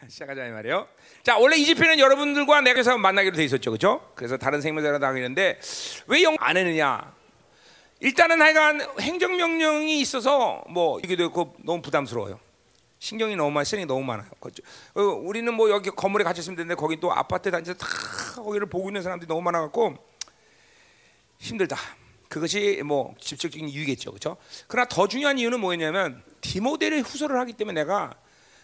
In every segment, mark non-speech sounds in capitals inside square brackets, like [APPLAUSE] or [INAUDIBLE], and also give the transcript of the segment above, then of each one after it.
[LAUGHS] 시작하자 이 말이에요. 자, 원래 이 집회는 여러분들과 내가서 만나기로 돼 있었죠, 그렇죠? 그래서 다른 생명자라도 하겠는데 왜 영 안 했느냐? 일단은 하여간 행정 명령이 있어서 뭐 이기도 있고 너무 부담스러워요. 신경이 너무 많아, 신경이 너무 많아요. 그렇죠? 어, 우리는 뭐 여기 건물에 갇혀 있으면 되는데 거기 또 아파트 단지에서 다 거기를 보고 있는 사람들이 너무 많아갖고 힘들다. 그것이 뭐 직접적인 이유겠죠, 그렇죠? 그러나 더 중요한 이유는 뭐였냐면 디모데를 후소를 하기 때문에 내가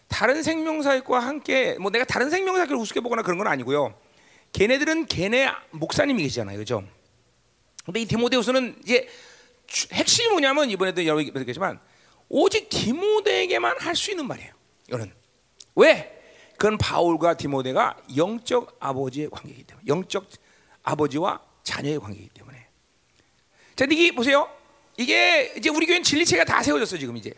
다른 생명사역과 함께 뭐 내가 다른 생명사역을 우습게 보거나 그런 건 아니고요. 걔네들은 걔네 목사님이 계시잖아요, 그렇죠? 근데 이 디모데후서는 이제 주- 핵심이 뭐냐면 이번에도 여러분이 얘기했지만 오직 디모데에게만 할 수 있는 말이에요. 이거는 왜? 그건 바울과 디모데가 영적 아버지의 관계이기 때문에 영적 아버지와 자녀의 관계이기 때문에. 자, 이게 보세요. 이게 이제 우리 교회는 진리체가 다 세워졌어 지금 이제.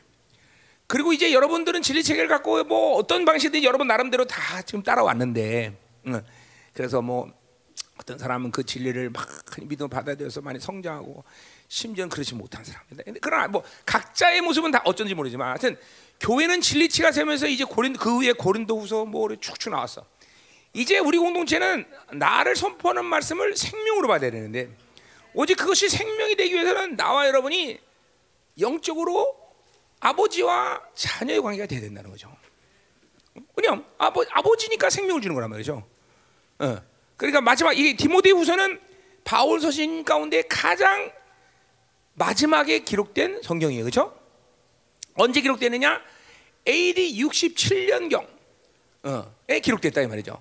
그리고 이제 여러분들은 진리 체계를 갖고 뭐 어떤 방식이든 여러분 나름대로 다 지금 따라왔는데, 응. 그래서 뭐 어떤 사람은 그 진리를 막 믿음을 받아들여서 많이 성장하고 심지어는 그렇지 못한 근데 그러나 뭐 각자의 모습은 다 어쩐지 모르지만, 하여튼 교회는 진리치가 세면서 이제 고린 그 후에 고린도후서 뭐 쭉쭉 나왔어. 이제 우리 공동체는 나를 선포하는 말씀을 생명으로 받아야 되는데, 오직 그것이 생명이 되기 위해서는 나와 여러분이 영적으로 아버지와 자녀의 관계가 돼야 된다는 거죠. 그냥 아버 아버지니까 생명을 주는 거란 말이죠. 어. 그러니까 마지막 이 디모데 후서는 바울 서신 가운데 가장 마지막에 기록된 성경이에요, 그렇죠? 언제 기록되느냐? AD 67년경 에 기록됐다 이 말이죠.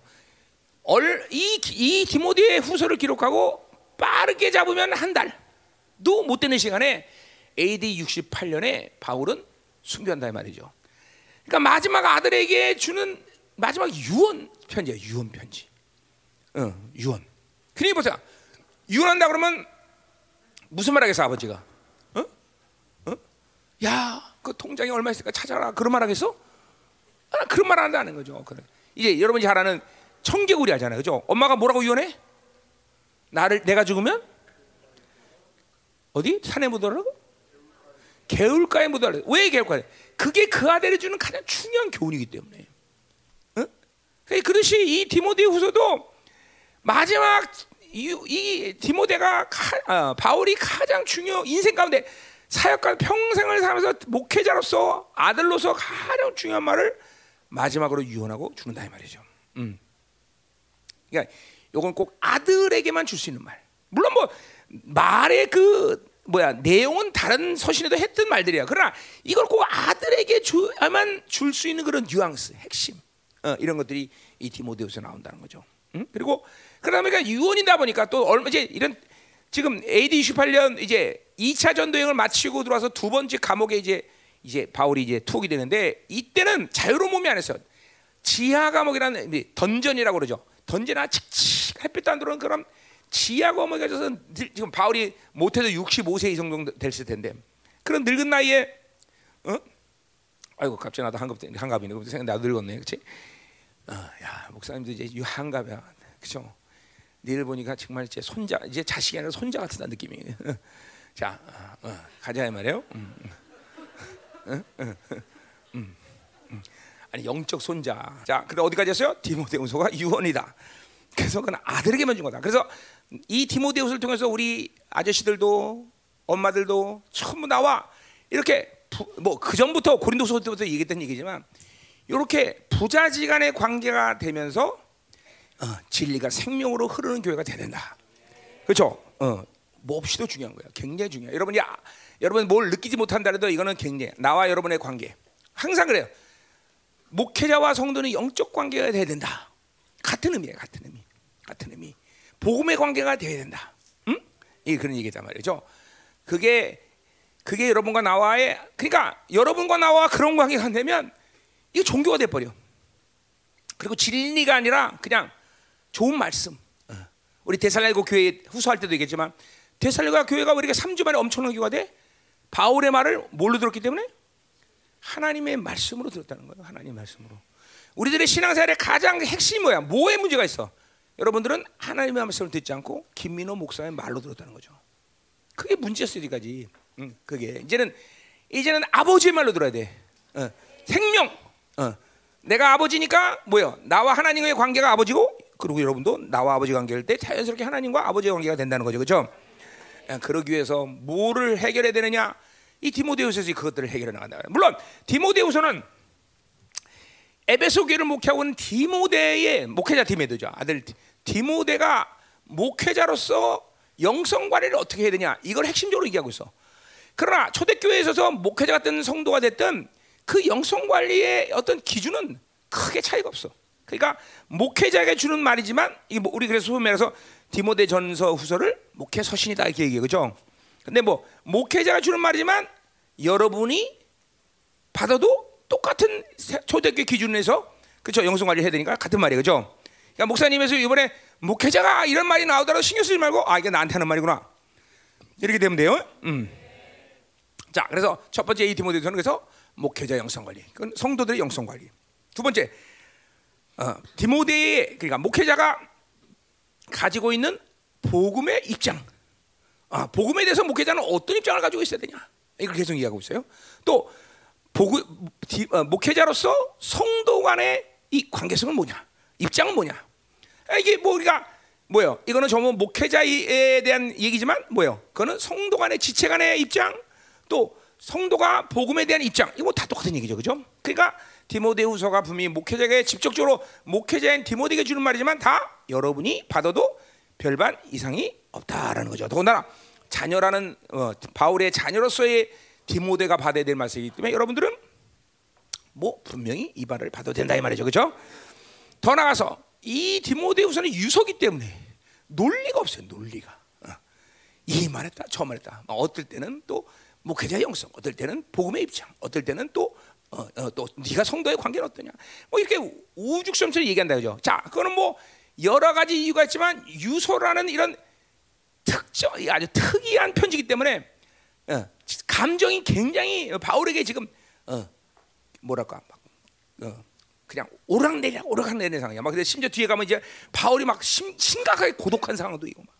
얼, 이, 이 디모데의 후서를 기록하고 빠르게 잡으면 한 달도 못 되는 시간에 AD 68년에 바울은 순교한다 이 말이죠. 그러니까 마지막 아들에게 주는 마지막 유언 편지야 유언 편지. 응, 유언. 그러니 보세요. 유언한다 그러면 무슨 말 하겠어 아버지가? 어? 어? 야, 그 통장에 얼마 있을까 찾아라. 그런 말 하겠어? 아, 그런 말 한다는 거죠. 그래. 이제 여러분이 잘 아는 청개구리 하잖아요. 그죠? 엄마가 뭐라고 유언해? 나를 내가 죽으면 어디 산에 묻어라고? 개울가에 묻어라. 왜 개울가에? 그게 그 아들이 주는 가장 중요한 교훈이기 때문에. 응? 그러니까 그렇듯이 이 디모데 후서도 마지막 이, 이 디모데가 가, 아, 바울이 가장 중요 인생 가운데 사역과 평생을 살면서 목회자로서 아들로서 가장 중요한 말을 마지막으로 유언하고 죽는다 이 말이죠. 음. 그러니까 이건 꼭 아들에게만 줄 수 있는 말. 물론 뭐 말의 그 뭐야 내용은 다른 서신에도 했던 말들이야. 그러나 이걸 꼭 아들에게 줘야만 줄 수 있는 그런 뉘앙스, 핵심 어, 이런 것들이 이 디모데후서 나온다는 거죠. 응? 그리고 그다음에 그러니까 유언이다 보니까 또 얼마 이제 이런 지금 AD 28년 이제 2차 전도 여행을 마치고 들어와서 두 번째 감옥에 이제 이제 바울이 이제 투옥이 되는데 이때는 자유로운 몸이 안 했어. 지하 감옥이라는 던전이라고 그러죠. 던전이나 칙칙 햇빛도 안 들어오는 그런 지하 감옥에 가서 지금 바울이 못해도 65세 이상 정도 됐을 텐데 그런 늙은 나이에 어? 아이고 갑자기 나도 한갑 한갑이네. 그럼 생각 나도 늙었네, 그렇지? 어, 야 목사님도 이제 유 한갑이야, 그렇죠? 니를 보니까 정말 이제 손자 이제 자식이 아니라 손자 같은 느낌이. [LAUGHS] 자, 어, 어, 가자 이 말이에요. 음, 음. 음, 음, 음. 아니 영적 손자. 자, 근데 어디까지 했어요? 디모데후서가 유언이다. 그래서 그건 아들에게만 준 거다. 그래서 이 디모데후서를 통해서 우리 아저씨들도 엄마들도 전부 나와 이렇게 뭐 그 전부터 고린도서 때부터 얘기했던 얘기지만 이렇게 부자지간의 관계가 되면서 어, 진리가 생명으로 흐르는 교회가 돼야 된다. 그렇죠? 어, 몹시도 중요한 거예요. 굉장히 중요해. 여러분이 아, 여러분 뭘 느끼지 못한다 해도 이거는 굉장히 나와 여러분의 관계. 항상 그래요. 목회자와 성도는 영적 관계가 돼야 된다. 같은 의미예요. 같은 의미. 같은 의미. 복음의 관계가 돼야 된다. 응? 이 그런 얘기단 말이죠. 그게 그게 여러분과 나와의 그러니까 여러분과 나와 그런 관계가 되면 이거 종교가 돼 버려. 그리고 진리가 아니라 그냥 좋은 말씀. 어. 우리 데살로니가 교회 후수할 때도 얘기했지만 데살로니가 교회가 왜 이렇게 3주 만에 엄청난 교회가 돼? 바울의 말을 뭘로 들었기 때문에 하나님의 말씀으로 들었다는 거예요. 하나님의 말씀으로. 우리들의 신앙생활의 가장 핵심이 뭐야? 뭐에 문제가 있어? 여러분들은 하나님의 말씀을 듣지 않고 김민호 목사의 말로 들었다는 거죠. 그게 문제였어 여기까지. 응, 그게 이제는 이제는 아버지의 말로 들어야 돼. 어, 생명. 어, 내가 아버지니까 뭐요? 나와 하나님의 관계가 아버지고 그리고 여러분도 나와 아버지 관계일 때 자연스럽게 하나님과 아버지의 관계가 된다는 거죠, 그렇죠? 그러기 위해서 뭐를 해결해야 되느냐? 이 디모데후서에서 그것들을 해결해 나간다. 물론 디모데후서는 에베소 교회를 목회하고 있는 디모데의 목회자 디모데죠. 아들 디모데가 목회자로서 영성 관리를 어떻게 해야 되냐? 이걸 핵심적으로 얘기하고 있어. 그러나 초대교회에 있어서 목회자 같은 성도가 됐든 그 영성 관리의 어떤 기준은 크게 차이가 없어. 그러니까 목회자에게 주는 말이지만 뭐 우리 그래서 소매에서 디모데 전서 후서를 목회 서신이다 이렇게 얘기해 그죠? 근데 뭐 목회자가 주는 말이지만 여러분이 받아도 똑같은 초대교회 기준에서 그죠 영성 관리 해야 되니까 같은 말이에요 그죠? 그러니까 목사님에서 이번에 목회자가 이런 말이 나오더라도 신경 쓰지 말고 아 이게 나한테 하는 말이구나 이렇게 되면 돼요. 음. 자 그래서 첫 번째 이 디모데전은 그래서 목회자 영성 관리, 그건 성도들의 영성 관리. 두 번째 어, 디모데의 그러니까 목회자가 가지고 있는 복음의 입장. 아, 복음에 대해서 목회자는 어떤 입장을 가지고 있어야 되냐? 이걸 계속 이야기하고 있어요. 또 복음, 디, 어, 목회자로서 성도 간의 이 관계성은 뭐냐? 입장은 뭐냐? 아, 이게 뭐 우리가 뭐요? 이거는 전부 목회자에 대한 얘기지만 뭐요? 그거는 성도 간의 지체 간의 입장, 또 성도가 복음에 대한 입장, 이거 다 똑같은 얘기죠, 그죠? 그러니까 디모데후서가 분명히 목회자에게 직접적으로 목회자인 디모데에게 주는 말이지만 다 여러분이 받아도 별반 이상이 없다라는 거죠. 더군다나 자녀라는 어, 바울의 자녀로서의 디모데가 받아야 될 말씀이기 때문에 여러분들은 뭐 분명히 이 말을 받아도 된다 이 말이죠, 그렇죠? 더 나가서 이 디모데후서는 유서기 때문에 논리가 없어요, 논리가. 어. 이 말했다, 저 말했다. 어떨 때는 또 목회자 영성, 어떨 때는 복음의 입장, 어떨 때는 또 어, 어, 또 네가 성도의 관계는 어떠냐? 뭐 이렇게 우죽섬처럼 얘기한다 그죠? 자, 그거는 뭐 여러 가지 이유가 있지만 유소라는 이런 특정 아주 특이한 편지기 때문에 어, 감정이 굉장히 바울에게 지금 어, 뭐랄까 막, 어, 그냥 오락내리락 오락내리는 상황이야. 막 근데 심지어 뒤에 가면 이제 바울이 막 심, 심각하게 고독한 상황도 있고 막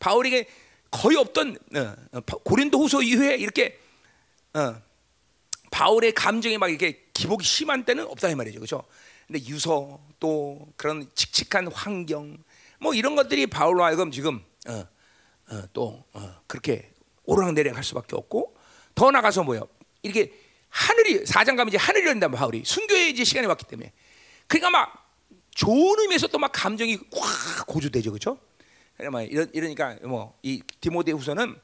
바울에게 거의 없던 어, 어 고린도후서 이후에 이렇게 어, 바울의 감정이 막 이렇게 기복이 심한 때는 없다 이 말이죠, 그렇죠? 근데 유서 또 그런 칙칙한 환경 뭐 이런 것들이 바울로 하여금 지금 어, 어, 또 어, 그렇게 오르락내리락 할 수밖에 없고 더 나가서 뭐요? 이렇게 하늘이 사장 가면 이제 하늘이 열린다 바울이 순교의 이제 시간이 왔기 때문에 그러니까 막 좋은 의미에서 또 막 감정이 확 고조되죠, 그렇죠? 그러니까 이러, 이러니까 뭐 이 디모데 후서는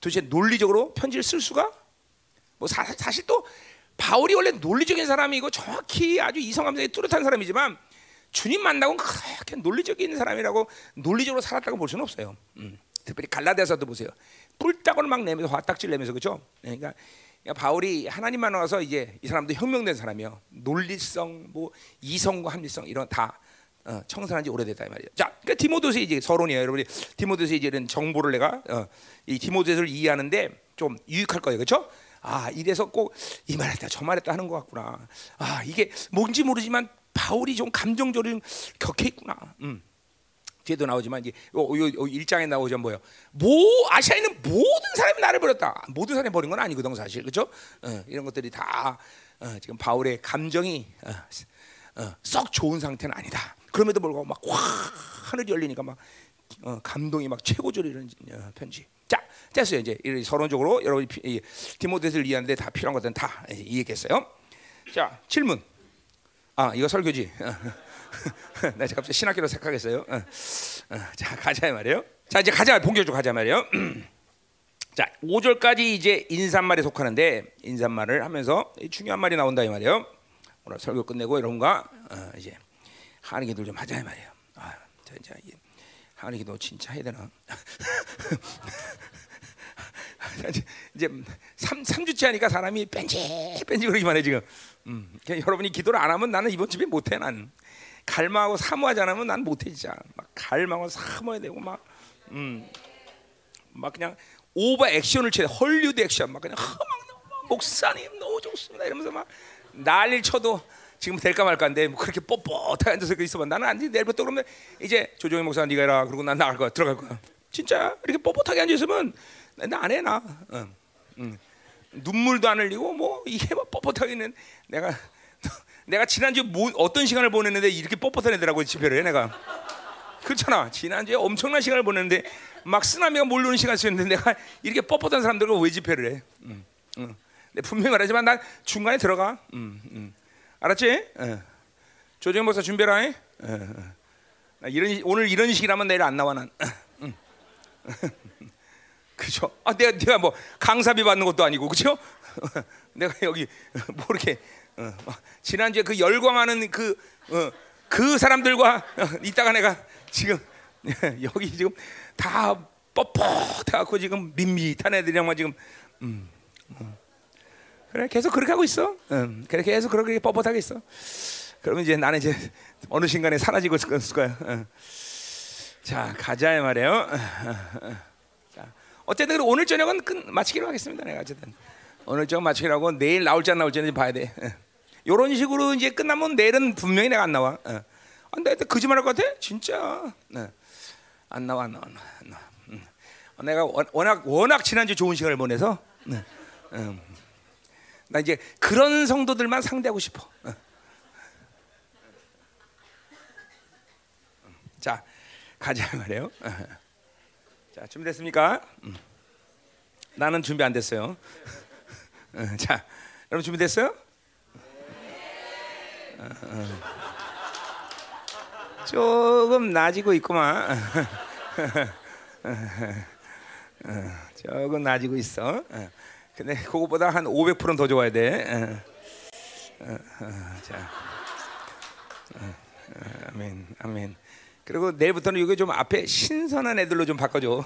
도대체 논리적으로 편지를 쓸 수가 뭐 사, 사실 또 바울이 원래 논리적인 사람이고 정확히 아주 이성 감성이 뚜렷한 사람이지만 주님 만나고 그렇게 논리적인 사람이라고 논리적으로 살았다고 볼 수는 없어요. 음. 특별히 갈라디아서도 보세요. 뿔따구를 막 내면서 화딱질 내면서 그죠? 그러니까 바울이 하나님 만나서 이제 이 사람도 혁명된 사람이요. 논리성, 뭐 이성과 합리성 이런 다 어, 청산한 지 오래됐다 이 말이에요. 자, 그러니까 디모데서 이제 서론이에요, 여러분이 디모데서 이제 이런 정보를 내가 어, 이 디모데서를 이해하는데 좀 유익할 거예요, 그렇죠? 아 이래서 꼭 이 말했다 저 말했다 하는 것 같구나. 아 이게 뭔지 모르지만 바울이 좀 감정적으로 격해 있구나. 음. 뒤에도 나오지만 이제 일장에 나오죠 뭐요? 모 아시아에 있는 모든 사람이 나를 버렸다. 모든 사람이 버린 건 아니거든 사실 그렇죠? 어, 이런 것들이 다 어, 지금 바울의 감정이 어, 어, 썩 좋은 상태는 아니다. 그럼에도 불구하고 막와 하늘이 열리니까 막 어, 감동이 막 최고조로 이런 어, 편지. 자, 됐어요. 이제 서론적으로 여러분 이 디모데서를 이해하는데 다 필요한 것들은 다 이해했어요. 자, 질문. 아, 이거 설교지. [LAUGHS] [LAUGHS] 나 갑자기 신학교로 생각했어요. 어, 어, 자, 가자 말이에요. 자, 이제 가자. 본격적으로 가자 말이에요. [CLEARS THROAT] 자, 5절까지 이제 인사말에 속하는데 인사말을 하면서 중요한 말이 나온다 이 말이에요. 오늘 설교 끝내고 여러분과 어, 이제 하는 기도 좀 하자 이 말이에요. 아, 자, 이제 하는 기도 진짜 해야 되나? [LAUGHS] 이제 3, 3주째 하니까 사람이 뺀질뺀질거리기만 해 지금. 음, 여러분이 기도를 안 하면 나는 이번 집에 못해 난. 갈망하고 사모하지 않으면 난 못해 진짜. 막 갈망하고 사모해야 되고 막, 음, 막 그냥 오버 액션을 쳐, 헐리우드 액션 막 그냥 막 목사님 너무 좋습니다 이러면서 막 난리 쳐도 지금 될까 말까인데 뭐 그렇게 뻣뻣하게 앉아서 있어봐. 나는 안 돼. 내일부터 그러면 이제 조정희 목사 네가 해라. 그러고 난 나갈 거야. 들어갈 거야. 진짜 이렇게 뻣뻣하게 앉아 있으면 나 안 해 나. 응. 응. 눈물도 안 흘리고 뭐 이게 뭐 뻣뻣하게는 내가 내가 지난주 뭐, 어떤 시간을 보냈는데 이렇게 뻣뻣한 애들하고 집회를 해 내가. 그렇잖아. 지난주에 엄청난 시간을 보냈는데 막 쓰나미가 몰려오는 시간이었는데 내가 이렇게 뻣뻣한 사람들과 왜 집회를 해? 응, 응. 내 분명히 말하지만 난 중간에 들어가. 응, 응. 알았지? 응. 조정 목사 준비라 해. 나 이런 오늘 이런 식이라면 내일 안 나와 난. 응. [LAUGHS] 그죠? 아 내가 내가 뭐 강사비 받는 것도 아니고 그죠? [LAUGHS] 내가 여기 뭐 이렇게 어, 지난주에 그 열광하는 그, 어, 그 사람들과 어, 이따가 내가 지금 [LAUGHS] 여기 지금 다 뻣뻣해갖고 지금 밋밋한 애들이랑 지금 음, 음. 그래 계속 그렇게 하고 있어. 음, 그래 계속 그렇게 뻣뻣하게 있어. 그러면 이제 나는 이제 어느 순간에 사라지고 있을 거야. 어. 자 가자 말이에요. 어, 어, 자, 어쨌든 오늘 저녁은 끝 마치기로 하겠습니다. 내가 어쨌든 오늘 저녁 마치기라고 내일 나올지 안 나올지는 봐야 돼. 이런 식으로 이제 끝나면 내일은 분명히 내가 안 나와. 어. 아, 내가 거짓말할 것 같아? 진짜. 네. 안 나와, 안 나와, 안 나와. 음. 내가 워낙 워낙 지난주 좋은 시간을 보내서 네. 음. 나 이제 그런 성도들만 상대하고 싶어. 어. 자, 가자 말이에요. 어. 자, 준비됐습니까? 음. 나는 준비 안 됐어요. 어, [LAUGHS] 자, 여러분 준비됐어요? 조금 나아지고 있구만. 조금 나아지고 있어. 근데 그거보다 한 500%는 더 좋아야 돼. 자, 아멘, 아멘. 그리고 내일부터는 이거 좀 앞에 신선한 애들로 좀 바꿔줘.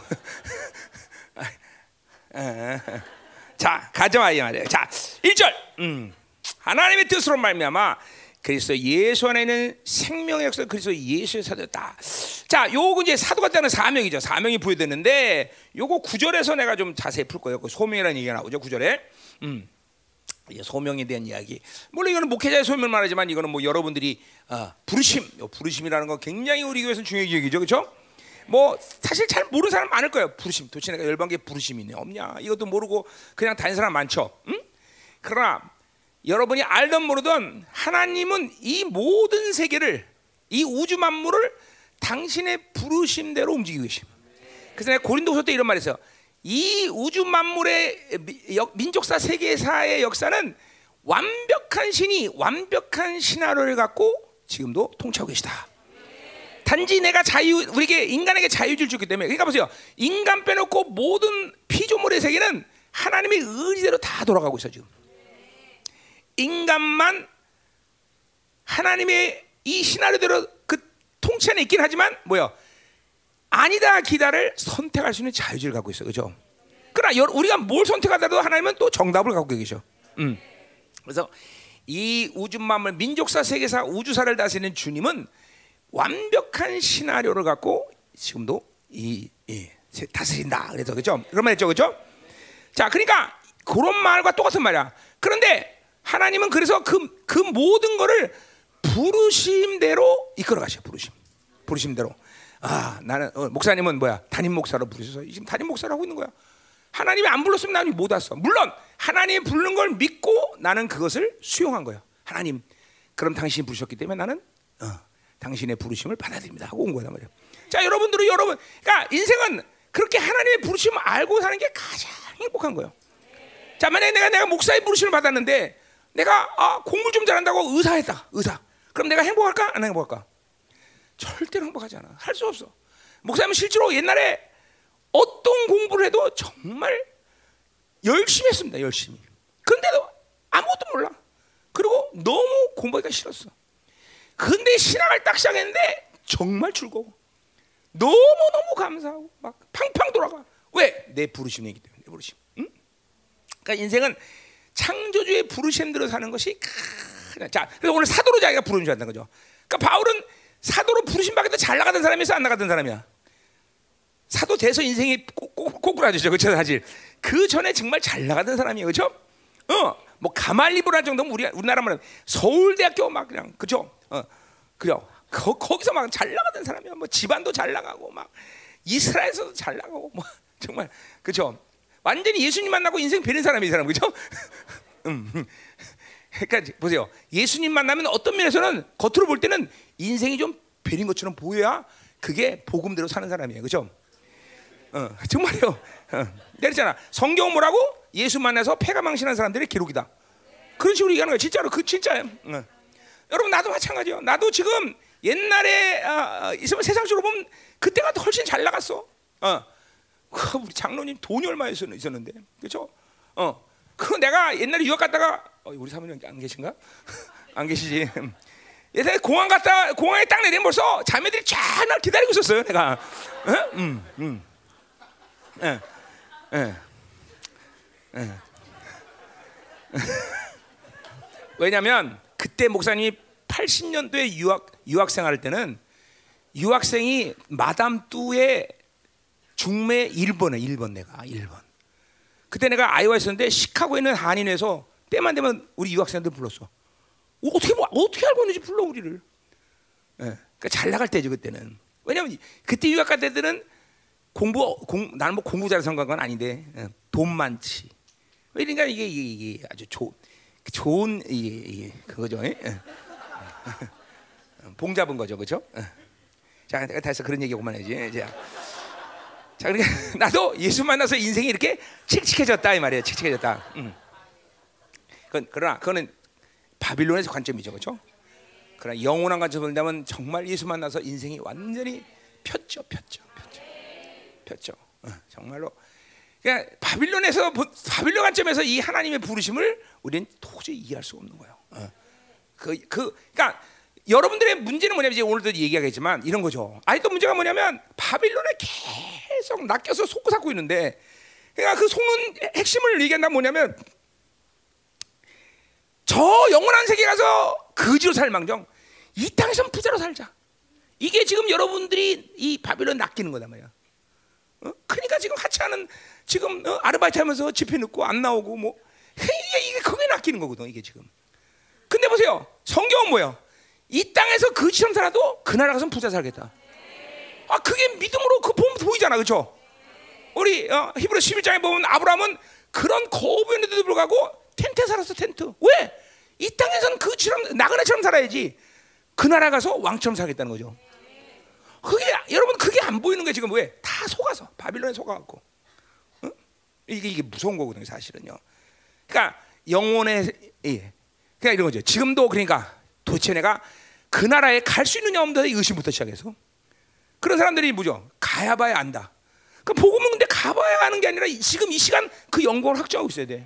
자, 가져와요 말이야. 자, 1절. 음. 하나님의 뜻으로 말미암아 그리스도 예수 안에는 생명의 역사 그리스도 예수의 사도다. 자, 요거 이제 사도가 되는 사명이죠. 사명이 부여되는데 요거 구절에서 내가 좀 자세히 풀 거예요. 그 소명이라는 얘기가 나오죠. 구절에. 음. 소명에 대한 이야기. 물론 이거는 목회자의 소명을 말하지만 이거는 뭐 여러분들이 어, 부르심, 부르심이라는 거 굉장히 우리 교회에서는 중요한 얘기죠, 그렇죠? 뭐 사실 잘 모르는 사람 많을 거예요. 부르심. 도대체 내가 열방계 부르심이 있네 없냐? 이것도 모르고 그냥 다니는 사람 많죠. 응? 그러나 여러분이 알던 모르던 하나님은 이 모든 세계를 이 우주 만물을 당신의 부르심대로 움직이고 계심. 그래서 내가 고린도서 때 이런 말했어요. 이 우주 만물의 민족사 세계사의 역사는 완벽한 신이 완벽한 신화를 갖고 지금도 통치하고 계시다. 단지 내가 자유 우리에게 인간에게 자유를 주기 때문에 그러니까 보세요. 인간 빼놓고 모든 피조물의 세계는 하나님의 의지대로 다 돌아가고 있어 지금. 인간만 하나님의 이 시나리오대로 그 통치 안에 있긴 하지만 뭐야 아니다 기다를 선택할 수 있는 자유를 갖고 있어 그죠? 그러나 우리가 뭘 선택하더라도 하나님은 또 정답을 갖고 계셔. 음. 그래서 이 우주 만물 민족사 세계사 우주사를 다스리는 주님은 완벽한 시나리오를 갖고 지금도 이, 이 다스린다. 그래서 그죠? 그런 말했죠, 그죠? 자, 그러니까 그런 말과 똑같은 말이야. 그런데 하나님은 그래서 그, 그 모든 거를 부르심대로 이끌어 가셔 부르심. 부르심대로. 아, 나는 어, 목사님은 뭐야? 담임 목사로 부르셔서 지금 담임 목사로 하고 있는 거야. 하나님이 안 불렀으면 나는 못 왔어. 물론 하나님이 부르는 걸 믿고 나는 그것을 수용한 거야. 하나님, 그럼 당신이 부르셨기 때문에 나는 어, 당신의 부르심을 받아들입니다 하고 온 거란 말이야. 자, 여러분들은 여러분, 그러니까 인생은 그렇게 하나님의 부르심을 알고 사는 게 가장 행복한 거예요. 자, 만약에 내가 내가 목사의 부르심을 받았는데 내가 아, 공부 좀 잘한다고 의사했다. 의사. 그럼 내가 행복할까? 안 행복할까? 절대로 행복하지 않아. 할 수 없어. 목사님은 실제로 옛날에 어떤 공부를 해도 정말 열심히 했습니다. 열심히. 근데도 아무것도 몰라. 그리고 너무 공부하기가 싫었어. 근데 신앙을 딱 시작했는데 정말 즐거워. 너무너무 감사하고 막 팡팡 돌아가. 왜? 내 부르심이기 때문에. 내 부르심. 응? 그러니까 인생은 창조주의 부르심대로 사는 것이 가장 자, 그래서 오늘 사도로 자기가 부르는 줄 안다는 거죠. 그러니까 바울은 사도로 부르심 받겠다 잘 나가던 사람이었어 안 나가던 사람이야. 사도 돼서 인생이 꼬꾸라지죠, 그렇죠 사실. 그 전에 정말 잘 나가던 사람이에요, 그렇죠? 어, 뭐 가말리브라 정도면 우리 우리나라 말 서울대학교 막 그냥 그죠? 어, 그죠? 거, 거기서 막 잘 나가던 사람이야. 뭐 집안도 잘 나가고 막 이스라엘에서도 잘 나가고 뭐 [LAUGHS] 정말 그죠? 완전히 예수님 만나고 인생 베는 사람이 이 사람 그죠? [LAUGHS] 음. 그러니까 보세요. 예수님 만나면 어떤 면에서는 겉으로 볼 때는 인생이 좀 베린 것처럼 보여야 그게 복음대로 사는 사람이에요. 그죠? 어, 정말요. 어. 내렸잖아. 성경 뭐라고? 예수 만나서 폐가 망신한 사람들의 기록이다. 그런 식으로 얘기하는 거야. 진짜로 그 진짜야. 어. 여러분 나도 마찬가지요. 나도 지금 옛날에 있으면 세상적으로 보면 그때가 훨씬 잘 나갔어. 어. 그 우리 장로님 돈이 얼마 있었는데, 그렇죠? 어. 그 내가 옛날에 유학 갔다가 어, 우리 사모님 안 계신가? [LAUGHS] 안 계시지. 예전에 공항 갔다 공항에 딱 내리면 벌써 자매들이 쫙날 기다리고 있었어요. 내가. 어? 음, 음. 예, 예, 예. [LAUGHS] 왜냐하면 그때 목사님이 80년도에 유학 유학생 할 때는 유학생이 마담 뚜의 중매 1번에 1번 내가 1번. 그때 내가 아이오와 있었는데 시카고에 있는 한인에서 때만 되면 우리 유학생들 불렀어. 어떻게 뭐 어떻게 알고 있는지 불러 우리를. 예. 그러니까 잘 나갈 때죠 그때는. 왜냐면 그때 유학 갈 때들은 공부 공 나는 뭐 공부 잘해서 건 아닌데 예. 돈 많지. 그러니까 이게 이게, 이게 아주 좋 좋은 이게, 이게 그거죠. 예? 예. [LAUGHS] 봉 잡은 거죠, 그렇죠? 자, 내가 다해서 그런 얘기 그만해지. 자, 자, 그러니까 [LAUGHS] 나도 예수 만나서 인생이 이렇게 칙칙해졌다 이 말이에요. 칙칙해졌다. 음. 그건 그러나 그거는 바빌론에서 관점이죠, 그렇죠? 그러나 영원한 관점을 본다면 정말 예수 만나서 인생이 완전히 폈죠, 폈죠, 폈죠, 폈죠. 어, 정말로. 그러니까 바빌론에서 바빌론 관점에서 이 하나님의 부르심을 우리는 도저히 이해할 수 없는 거예요. 어. 그, 그, 그러니까 여러분들의 문제는 뭐냐면 이제 오늘도 얘기하겠지만 이런 거죠. 또 문제가 뭐냐면 바빌론에 계속 낚여서 속고 살고 있는데, 그러니까 그 속는 핵심을 얘기한다 뭐냐면 저 영원한 세계 가서 거지로 살망정 이 땅에선 부자로 살자. 이게 지금 여러분들이 이 바빌론 낚이는 거다 말이야. 어? 그러니까 지금 하찮은 지금 어? 아르바이트 하면서 집회 넣고 안 나오고 뭐 이게 이게 그게 낚이는 거거든 이게 지금. 근데 보세요. 성경은 뭐야? 이 땅에서 그처럼 살아도 그 나라 가서 부자 살겠다. 아 그게 믿음으로 그 보면 보이잖아, 그렇죠? 우리 어, 히브리 11장에 보면 아브라함은 그런 거부였는데도 불구하고 텐트에 살았어, 텐트. 왜? 이 땅에서는 그처럼 나그네처럼 살아야지. 그 나라 가서 왕처럼 살겠다는 거죠. 그게 여러분 그게 안 보이는 게 지금 왜? 다 속아서 바빌론에 속아갖고. 어? 이게 이게 무서운 거거든요, 사실은요. 그러니까 영혼의 예. 그러니까 이런 거죠. 지금도 그러니까 도대체 내가 그 나라에 갈 수 있느냐 없느냐 의심부터 시작해서 그런 사람들이 뭐죠? 가야 봐야 안다. 그 복음은 근데 가봐야 하는 게 아니라 지금 이 시간 그 영광을 확정하고 있어야 돼.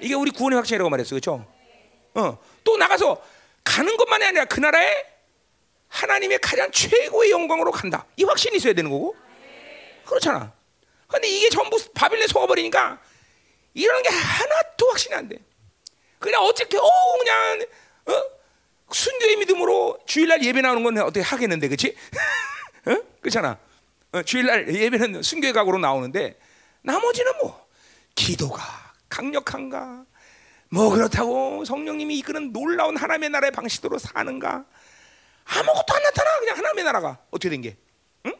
이게 우리 구원의 확신이라고 말했어, 그렇죠? 어, 또 나가서 가는 것만이 아니라 그 나라에 하나님의 가장 최고의 영광으로 간다. 이 확신이 있어야 되는 거고, 그렇잖아. 근데 이게 전부 바빌레 속아버리니까 이런 게 하나도 확신이 안 돼. 그냥 어떻게 어 그냥 어? 순교의 믿음으로 주일날 예배 나오는 건 어떻게 하겠는데, 그렇지? [LAUGHS] 어? 그렇잖아. 어, 주일날 예배는 순교의 각오로 나오는데 나머지는 뭐 기도가 강력한가, 뭐 그렇다고 성령님이 이끄는 놀라운 하나님의 나라의 방식으로 사는가, 아무것도 안 나타나 그냥 하나님의 나라가 어떻게 된 게, 응?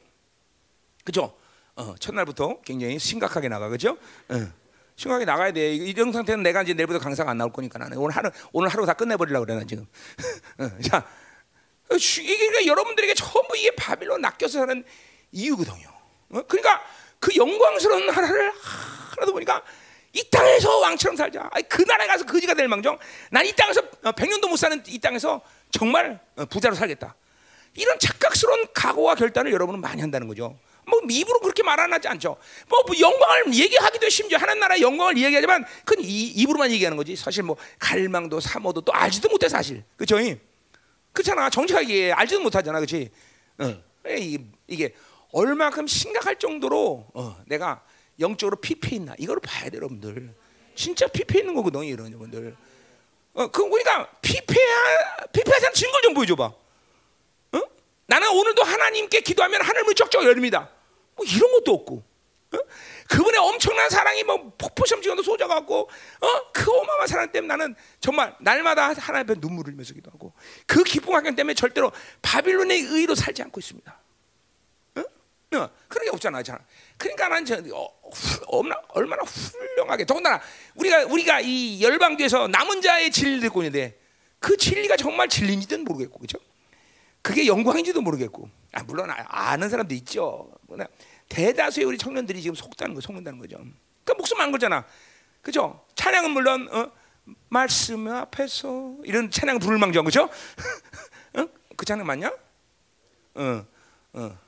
그죠? 어, 첫날부터 굉장히 심각하게 나가, 그죠? 어. 심각하게 나가야 돼. 이런 상태는 내가 이제 내일부터 강사가 안 나올 거니까 나는 오늘 하루 오늘 하루 다 끝내버리려고 그래 나 지금. [LAUGHS] 어, 자, 어, 그러니까 여러분들에게 전부 이게 바빌론 낚여서 사는 이유거든요. 어? 그러니까 그 영광스러운 하나를 하나도 보니까 이 땅에서 왕처럼 살자. 그 나라에 가서 거지가 될 망정. 난 이 땅에서 백년도 못 사는 이 땅에서 정말 부자로 살겠다. 이런 착각스러운 각오와 결단을 여러분은 많이 한다는 거죠. 뭐 입으로 그렇게 말 안 하지 않죠. 뭐, 뭐 영광을 얘기하기도 심지어 하나님 나라의 영광을 얘기하지만 그건 입으로만 얘기하는 거지. 사실 뭐 갈망도 사모도 또 알지도 못해 사실. 그죠? 그렇잖아. 정직하게 알지도 못하잖아. 그렇지? 어. 이게, 이게 얼마큼 심각할 정도로 어, 내가 영적으로 피폐 있나 이거를 봐야 돼 여러분들. 진짜 피폐 있는 거거든 이런 여러분들. 어, 그 그러니까 피폐하 피폐하지 않은 증거를 좀 보여줘봐. 어? 나는 오늘도 하나님께 기도하면 하늘문 쩍쩍 열립니다. 뭐 이런 것도 없고. 어? 그분의 엄청난 사랑이 뭐 폭포처럼 지금도 쏟아갖고 어? 그 어마어마한 사랑 때문에 나는 정말 날마다 하나님 앞에 눈물을 흘면서 기도하고 그 기쁨 환경 때문에 절대로 바빌론의 의로 살지 않고 있습니다. 어? 어, 그런 게 없잖아, 잖아. 그러니까 난 저, 어, 후, 얼마나, 얼마나 훌륭하게 더군다나 우리가 우리가 이 열방교에서 남은 자의 진리를 듣고 있는데 그 진리가 정말 진리인지는 모르겠고, 그렇죠? 그게 영광인지도 모르겠고, 아, 물론 아- 아는 사람도 있죠. 대다수의 우리 청년들이 지금 속다는 거, 속는다는 거죠. 그 목숨 안 걸잖아, 그죠? 찬양은 물론 어, 말씀 앞에서 이런 찬양 부를 망정, 그죠? [LAUGHS] 어? 그 찬양 맞냐? 어, 어.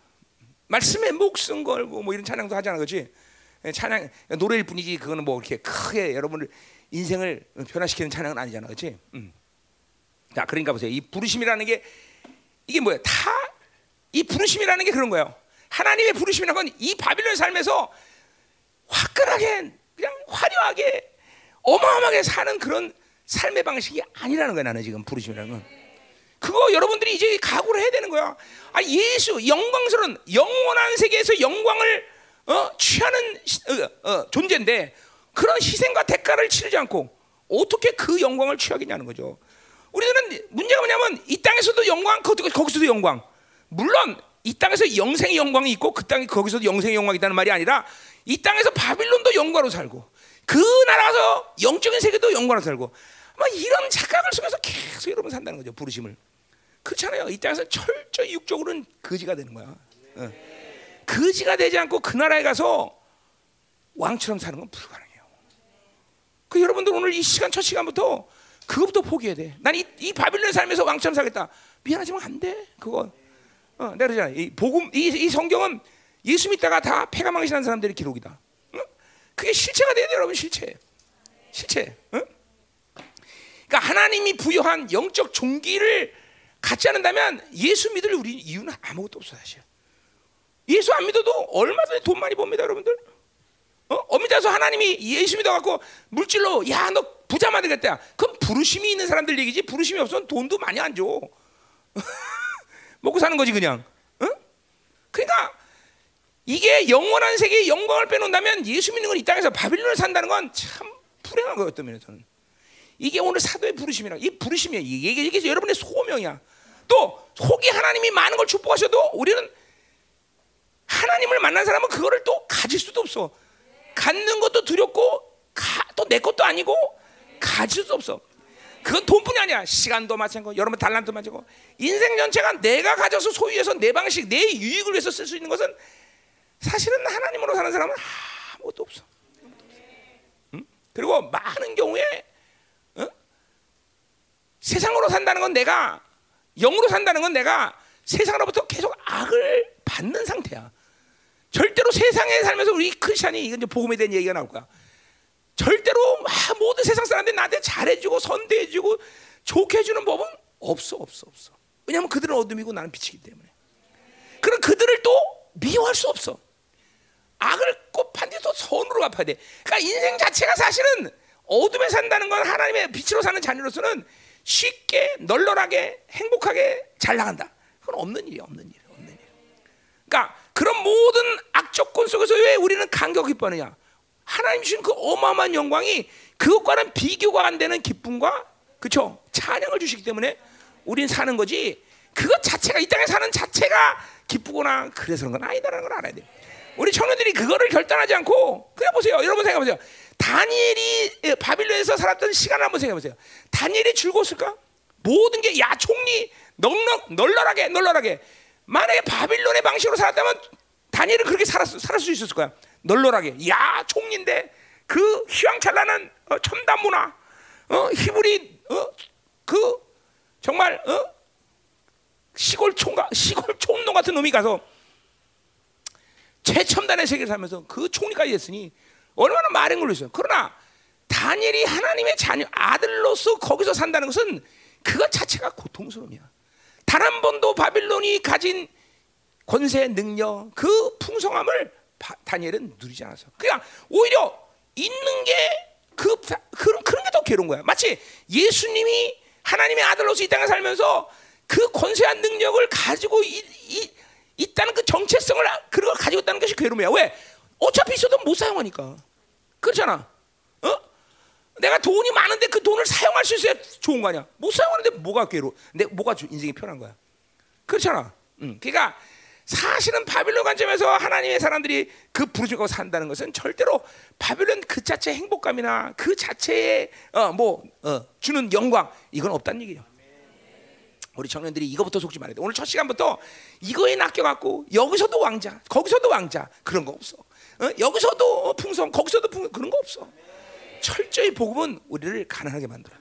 말씀에 목숨 걸고 뭐 이런 찬양도 하잖아, 그렇지? 예, 찬양 노래일 뿐이지 그거는 뭐 이렇게 크게 여러분을 인생을 변화시키는 찬양은 아니잖아, 그렇지? 음. 자, 그러니까 보세요. 이 부르심이라는 게 이게 뭐야? 다 이 부르심이라는 게 그런 거예요. 하나님의 부르심이라는 건 이 바빌론 삶에서 화끈하게 그냥 화려하게 어마어마하게 사는 그런 삶의 방식이 아니라는 거야 나는 지금 부르심이라는 건. 그거 여러분들이 이제 각오를 해야 되는 거야. 아 예수 영광스러운 영원한 세계에서 영광을 어, 취하는 시- 어, 어, 존재인데 그런 희생과 대가를 치르지 않고 어떻게 그 영광을 취하겠냐는 거죠. 우리들은 문제가 뭐냐면 이 땅에서도 영광, 거- 거기서도 영광. 물론 이 땅에서 영생의 영광이 있고 그 땅에 거기서도 영생의 영광이 있다는 말이 아니라 이 땅에서 바빌론도 영광으로 살고 그 나라에서 영적인 세계도 영광으로 살고 뭐 이런 착각을 속에서 계속 여러분 산다는 거죠 부르심을 그렇잖아요 이 땅에서 철저히 육적으로는 거지가 되는 거야 어. 거지가 되지 않고 그 나라에 가서 왕처럼 사는 건 불가능해요 그 여러분들 오늘 이 시간 첫 시간부터 그것부터 포기해야 돼. 난 이 이 바빌론 삶에서 왕처럼 살겠다. 미안하지만 안 돼. 그거. 어, 내가 그러잖아. 이 복음 이, 이 성경은 예수 믿다가 다 패가 망신한 사람들의 기록이다. 어? 그게 실체가 돼야 돼, 여러분 실체. 실체. 어? 그러니까 하나님이 부여한 영적 종기를 갖지 않는다면 예수 믿을 우리 이유는 아무것도 없어 사실. 예수 안 믿어도 얼마든지 돈 많이 법니다, 여러분들. 어? 어미다서 하나님이 예수 믿어갖고 물질로 야 너 부자 만들겠다. 그건 부르심이 있는 사람들 얘기지. 부르심이 없으면 돈도 많이 안 줘. [LAUGHS] 먹고 사는 거지 그냥. 어? 그러니까 이게 영원한 세계의 영광을 빼놓는다면 예수 믿는 건 이 땅에서 바빌론을 산다는 건 참 불행한 거예요. 어떤 면에서는. 이게 오늘 사도의 부르심이라. 이 부르심이야. 이게, 이게, 이게 여러분의 소명이야. 또 속이 하나님이 많은 걸 축복하셔도 우리는 하나님을 만난 사람은 그거를 또 가질 수도 없어. 갖는 것도 두렵고 또 내 것도 아니고 가질 수 없어. 그건 돈뿐이 아니야. 시간도 마찬가지고 여러분 달란도 마찬가지고 인생 전체가 내가 가져서 소유해서 내 방식, 내 유익을 위해서 쓸 수 있는 것은 사실은 하나님으로 사는 사람은 아무것도 없어. 응? 그리고 많은 경우에 어? 세상으로 산다는 건 내가 영으로 산다는 건 내가 세상으로부터 계속 악을 받는 상태야. 절대로 세상에 살면서 우리 크리스천이 이건 이제 복음에 대한 얘기가 나올 거야. 절대로 아, 모든 세상 사람들이 나한테 잘해주고 선대해주고 좋게 해주는 법은 없어 없어 없어. 왜냐하면 그들은 어둠이고 나는 빛이기 때문에. 그럼 그들을 또 미워할 수 없어. 악을 꼭 반드시 선으로 갚아야 돼. 그러니까 인생 자체가 사실은 어둠에 산다는 건 하나님의 빛으로 사는 자녀로서는 쉽게 널널하게 행복하게 잘 나간다. 그건 없는 일이야, 없는 일, 없는 일. 그러니까 그런 모든 악조건 속에서 왜 우리는 감격 기뻐하느냐? 하나님 주신 그 어마어마한 영광이 그것과는 비교가 안 되는 기쁨과 그렇죠? 찬양을 주시기 때문에 우린 사는 거지. 그것 자체가 이 땅에 사는 자체가 기쁘거나 그래서 그런 건 아니다라는 걸 알아야 돼. 우리 청년들이 그거를 결단하지 않고 그냥 보세요. 여러분 생각해 보세요. 다니엘이 바빌론에서 살았던 시간을 한번 생각해 보세요. 다니엘이 즐거웠을까? 모든 게 야 총리 넉넉 널널하게 널널하게 만약에 바빌론의 방식으로 살았다면 다니엘은 그렇게 살았, 살을 수 있었을 거야. 널널하게. 야 총리인데 그 휘황찬란한 어, 첨단 문화, 어, 히브리 어, 그 정말 어? 시골 총가 시골 총농 같은 놈이 가서 최첨단의 세계를 살면서 그 총리까지 했으니 얼마나 많은 걸로 있어요. 그러나 다니엘이 하나님의 자녀 아들로서 거기서 산다는 것은 그것 자체가 고통스러움이야. 단 한 번도 바빌론이 가진 권세, 능력, 그 풍성함을 바, 다니엘은 누리지 않았어. 그냥 오히려 있는 게그 그런 그런 게 더 괴로운 거야. 마치 예수님이 하나님의 아들로서 이 땅에 살면서 그 권세한 능력을 가지고 이, 이, 있다는 그 정체성을 그걸 가지고 있다는 것이 괴로움이야. 왜? 어차피 있어도 못 사용하니까. 그렇잖아. 어? 내가 돈이 많은데 그 돈을 사용할 수 있어야 좋은 거 아니야? 못 사용하는데 뭐가 괴로워? 내 뭐가 인생이 편한 거야? 그렇잖아. 응. 그러니까 사실은 바빌론 관점에서 하나님의 사람들이 그 부르짖고 산다는 것은 절대로 바빌론 그 자체의 행복감이나 그 자체의 어, 뭐 어, 주는 영광 이건 없다는 얘기예요. 우리 청년들이 이거부터 속지 말아야 돼. 오늘 첫 시간부터 이거에 낚여갖고 여기서도 왕자, 거기서도 왕자 그런 거 없어. 어? 여기서도 풍성, 거기서도 풍성 그런 거 없어. 철저히 복음은 우리를 가난하게 만들어.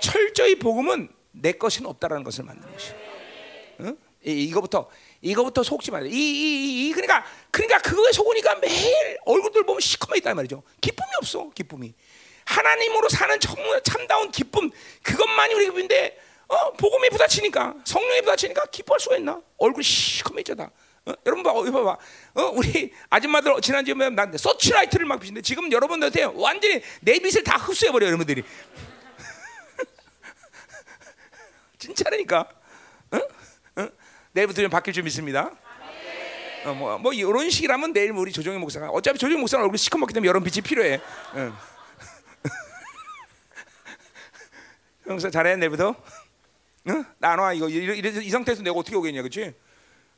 철저히 복음은 내 것은 없다라는 것을 만드는 것이. 어? 이, 이거부터 이거부터 속지 말아요. 이, 이, 이, 그러니까 그러니까 그거에 속으니까 매일 얼굴들 보면 시커매 있단 말이죠. 기쁨이 없어. 기쁨이. 하나님으로 사는 참, 참다운 기쁨 그것만이 우리 기쁨인데 어, 복음에 부딪히니까 성령에 부딪히니까 기뻐할 수가 있나? 얼굴 시커매져다. 어? 여러분 봐, 어, 봐봐. 어, 우리 아줌마들 지난주에 난 서치라이트를 막 비는데 지금 여러분들한테 완전히 내 빛을 다 흡수해 버려 여러분들이. [LAUGHS] 진짜라니까. 어? 어? 내일부터 좀 바뀔 줄 믿습니다. 어, 뭐, 뭐 이런 식이라면 내일 우리 조정희 목사가 어차피 조정희 목사는 얼굴 시커멓기 때문에 여러 빛이 필요해. 어. [LAUGHS] 형사 잘해 내일부터. 응? 나눠 이거 이, 이, 이, 상태에서 내가 어떻게 오겠냐, 그렇지?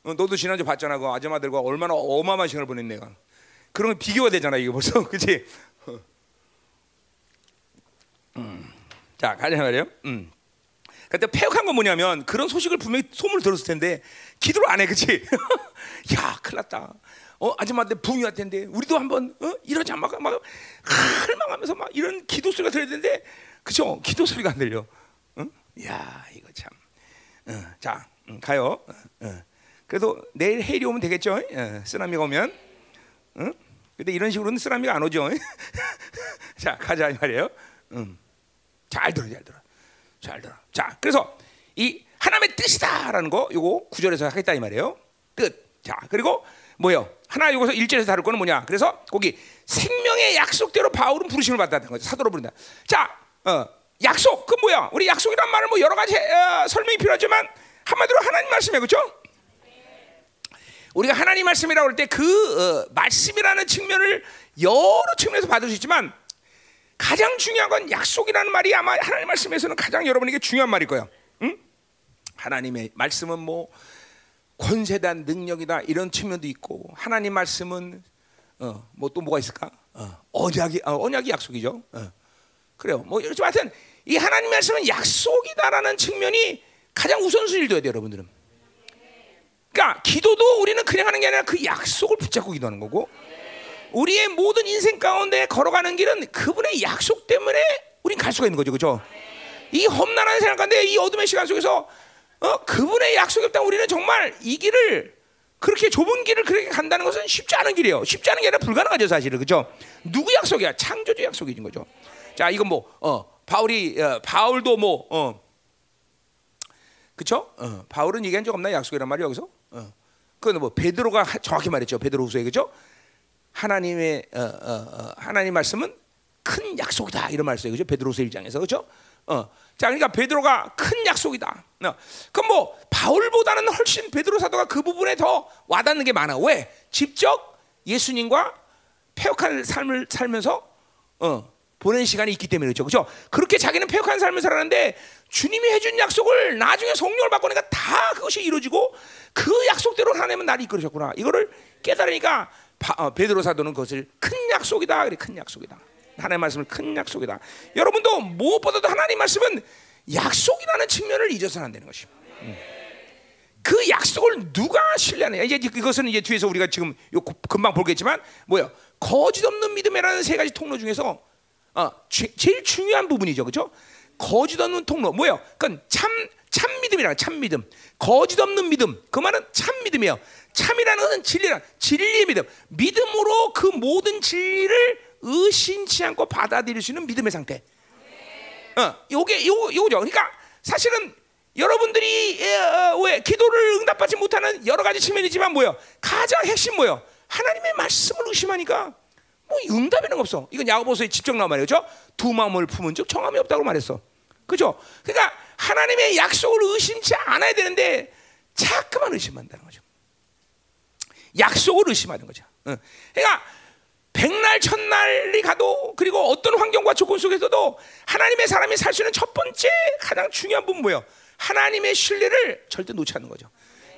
어, 너도 지난주 봤잖아, 그 아줌마들과 얼마나 어마어마한 시간을 보냈 내가. 그러면 비교가 되잖아, 이거 벌써, [LAUGHS] 그렇지? 음. 자, 가자 말이에요. 음. 근데 폐역한 건 뭐냐면 그런 소식을 분명히 소문을 들었을 텐데 기도를 안 해, 그렇지? [LAUGHS] 야, 큰났다. 어, 아줌마한테 붕이 왔 텐데 우리도 한번 어? 이러자 막, 막 할망하면서 막 이런 기도 소리가 들려야 되는데, 그죠? 기도 소리가 안 들려. 응? 야, 이거 참. 어, 자, 음, 가요. 어, 그래도 내일 해일이 오면 되겠죠? 어, 쓰나미가 오면. 응? 근데 이런 식으로는 쓰나미가 안 오죠. [LAUGHS] 자, 가자 이 말이에요. 음. 잘 들어, 잘 들어. 잘 들어. 자, 그래서 이 하나님의 뜻이다라는 거 요거 구절에서 하겠다 이 말이에요. 뜻. 자, 그리고 뭐요? 하나 요거서 일절에서 다룰 거는 뭐냐? 그래서 거기 생명의 약속대로 바울은 부르심을 받았다는 거죠. 사도로 부른다. 자, 어, 약속 그 뭐야? 우리 약속이란 말은 뭐 여러 가지 어, 설명이 필요하지만 한마디로 하나님 말씀이에요, 그렇죠? 우리가 하나님 말씀이라고 할 때그 어, 말씀이라는 측면을 여러 측면에서 받을 수 있지만 가장 중요한 건 약속이라는 말이 아마 하나님 말씀에서는 가장 여러분에게 중요한 말일 거예요. 응? 하나님의 말씀은 뭐 권세단 능력이다 이런 측면도 있고 하나님 말씀은 어, 뭐 또 뭐가 있을까? 어, 언약이 어, 언약이 약속이죠. 어. 그래요. 뭐 하여튼 이 하나님 말씀은 약속이다라는 측면이 가장 우선순위를 둬야 돼요, 여러분들은. 그러니까 기도도 우리는 그냥 하는 게 아니라 그 약속을 붙잡고 기도하는 거고 우리의 모든 인생 가운데 걸어가는 길은 그분의 약속 때문에 우린 갈 수가 있는 거죠, 그렇죠? 이 험난한 세상 가운데 이 어둠의 시간 속에서 어, 그분의 약속이 없다 우리는 정말 이 길을 그렇게 좁은 길을 그렇게 간다는 것은 쉽지 않은 길이에요. 쉽지 않은 게 아니라 불가능하죠, 사실은. 그죠? 누구 약속이야? 창조주 약속이진 거죠. 자, 이건 뭐, 어, 바울이, 어, 바울도 뭐, 어, 그쵸? 어, 바울은 얘기한 적 없나? 약속이란 말이 여기서? 어. 그건 뭐, 베드로가 정확히 말했죠. 베드로 후서에, 그죠? 하나님의, 어, 어, 어, 하나님 말씀은 큰 약속이다. 이런 말씀이에요. 그죠? 베드로서 1장에서. 그죠? 어. 자, 그러니까 베드로가 큰 약속이다. 어. 그럼 뭐, 바울보다는 훨씬 베드로 사도가 그 부분에 더 와닿는 게 많아. 왜? 직접 예수님과 폐역한 삶을 살면서, 어, 보낸 시간이 있기 때문에 그렇죠. 그렇죠? 그렇게 자기는 폐역한 삶을 살았는데 주님이 해준 약속을 나중에 성령을 받고 나니까 다 그것이 이루어지고 그 약속대로 하나님은 나를 이끌으셨구나. 이거를 깨달으니까 어, 베드로 사도는 그것을 큰 약속이다. 그래 큰 약속이다. 하나님의 말씀을 큰 약속이다. 여러분도 무엇보다도 하나님 말씀은 약속이라는 측면을 잊어서는 안 되는 것입니다. 음. 그 약속을 누가 신뢰하느냐? 이제 이것은 이제 뒤에서 우리가 지금 요 금방 보겠지만 뭐요? 거짓 없는 믿음이라는 세 가지 통로 중에서 어, 제, 일 중요한 부분이죠, 그렇죠? 거짓 없는 통로 뭐예요? 그건 참, 참 믿음이라 참 믿음. 거짓 없는 믿음. 그 말은 참 믿음이에요. 참이라는 것은 진리라, 진리의 믿음. 믿음으로 그 모든 진리를 의심치 않고 받아들일 수 있는 믿음의 상태. 어, 요게 요 요죠. 그러니까 사실은 여러분들이 어, 왜 기도를 응답받지 못하는 여러 가지 측면이지만 뭐요? 가장 핵심 뭐요? 하나님의 말씀을 의심하니까 뭐 응답이는 없어. 이건 야고보서에 직접 나온 말이죠. 두 마음을 품은 즉 정함이 없다고 말했어. 그죠? 그러니까 하나님의 약속을 의심치 않아야 되는데 자꾸만 의심한다는 거죠. 약속을 의심하는 거죠. 그러니까 백날 천날이 가도 그리고 어떤 환경과 조건 속에서도 하나님의 사람이 살 수 있는 첫 번째 가장 중요한 부분 뭐예요? 하나님의 신뢰를 절대 놓지 않는 거죠.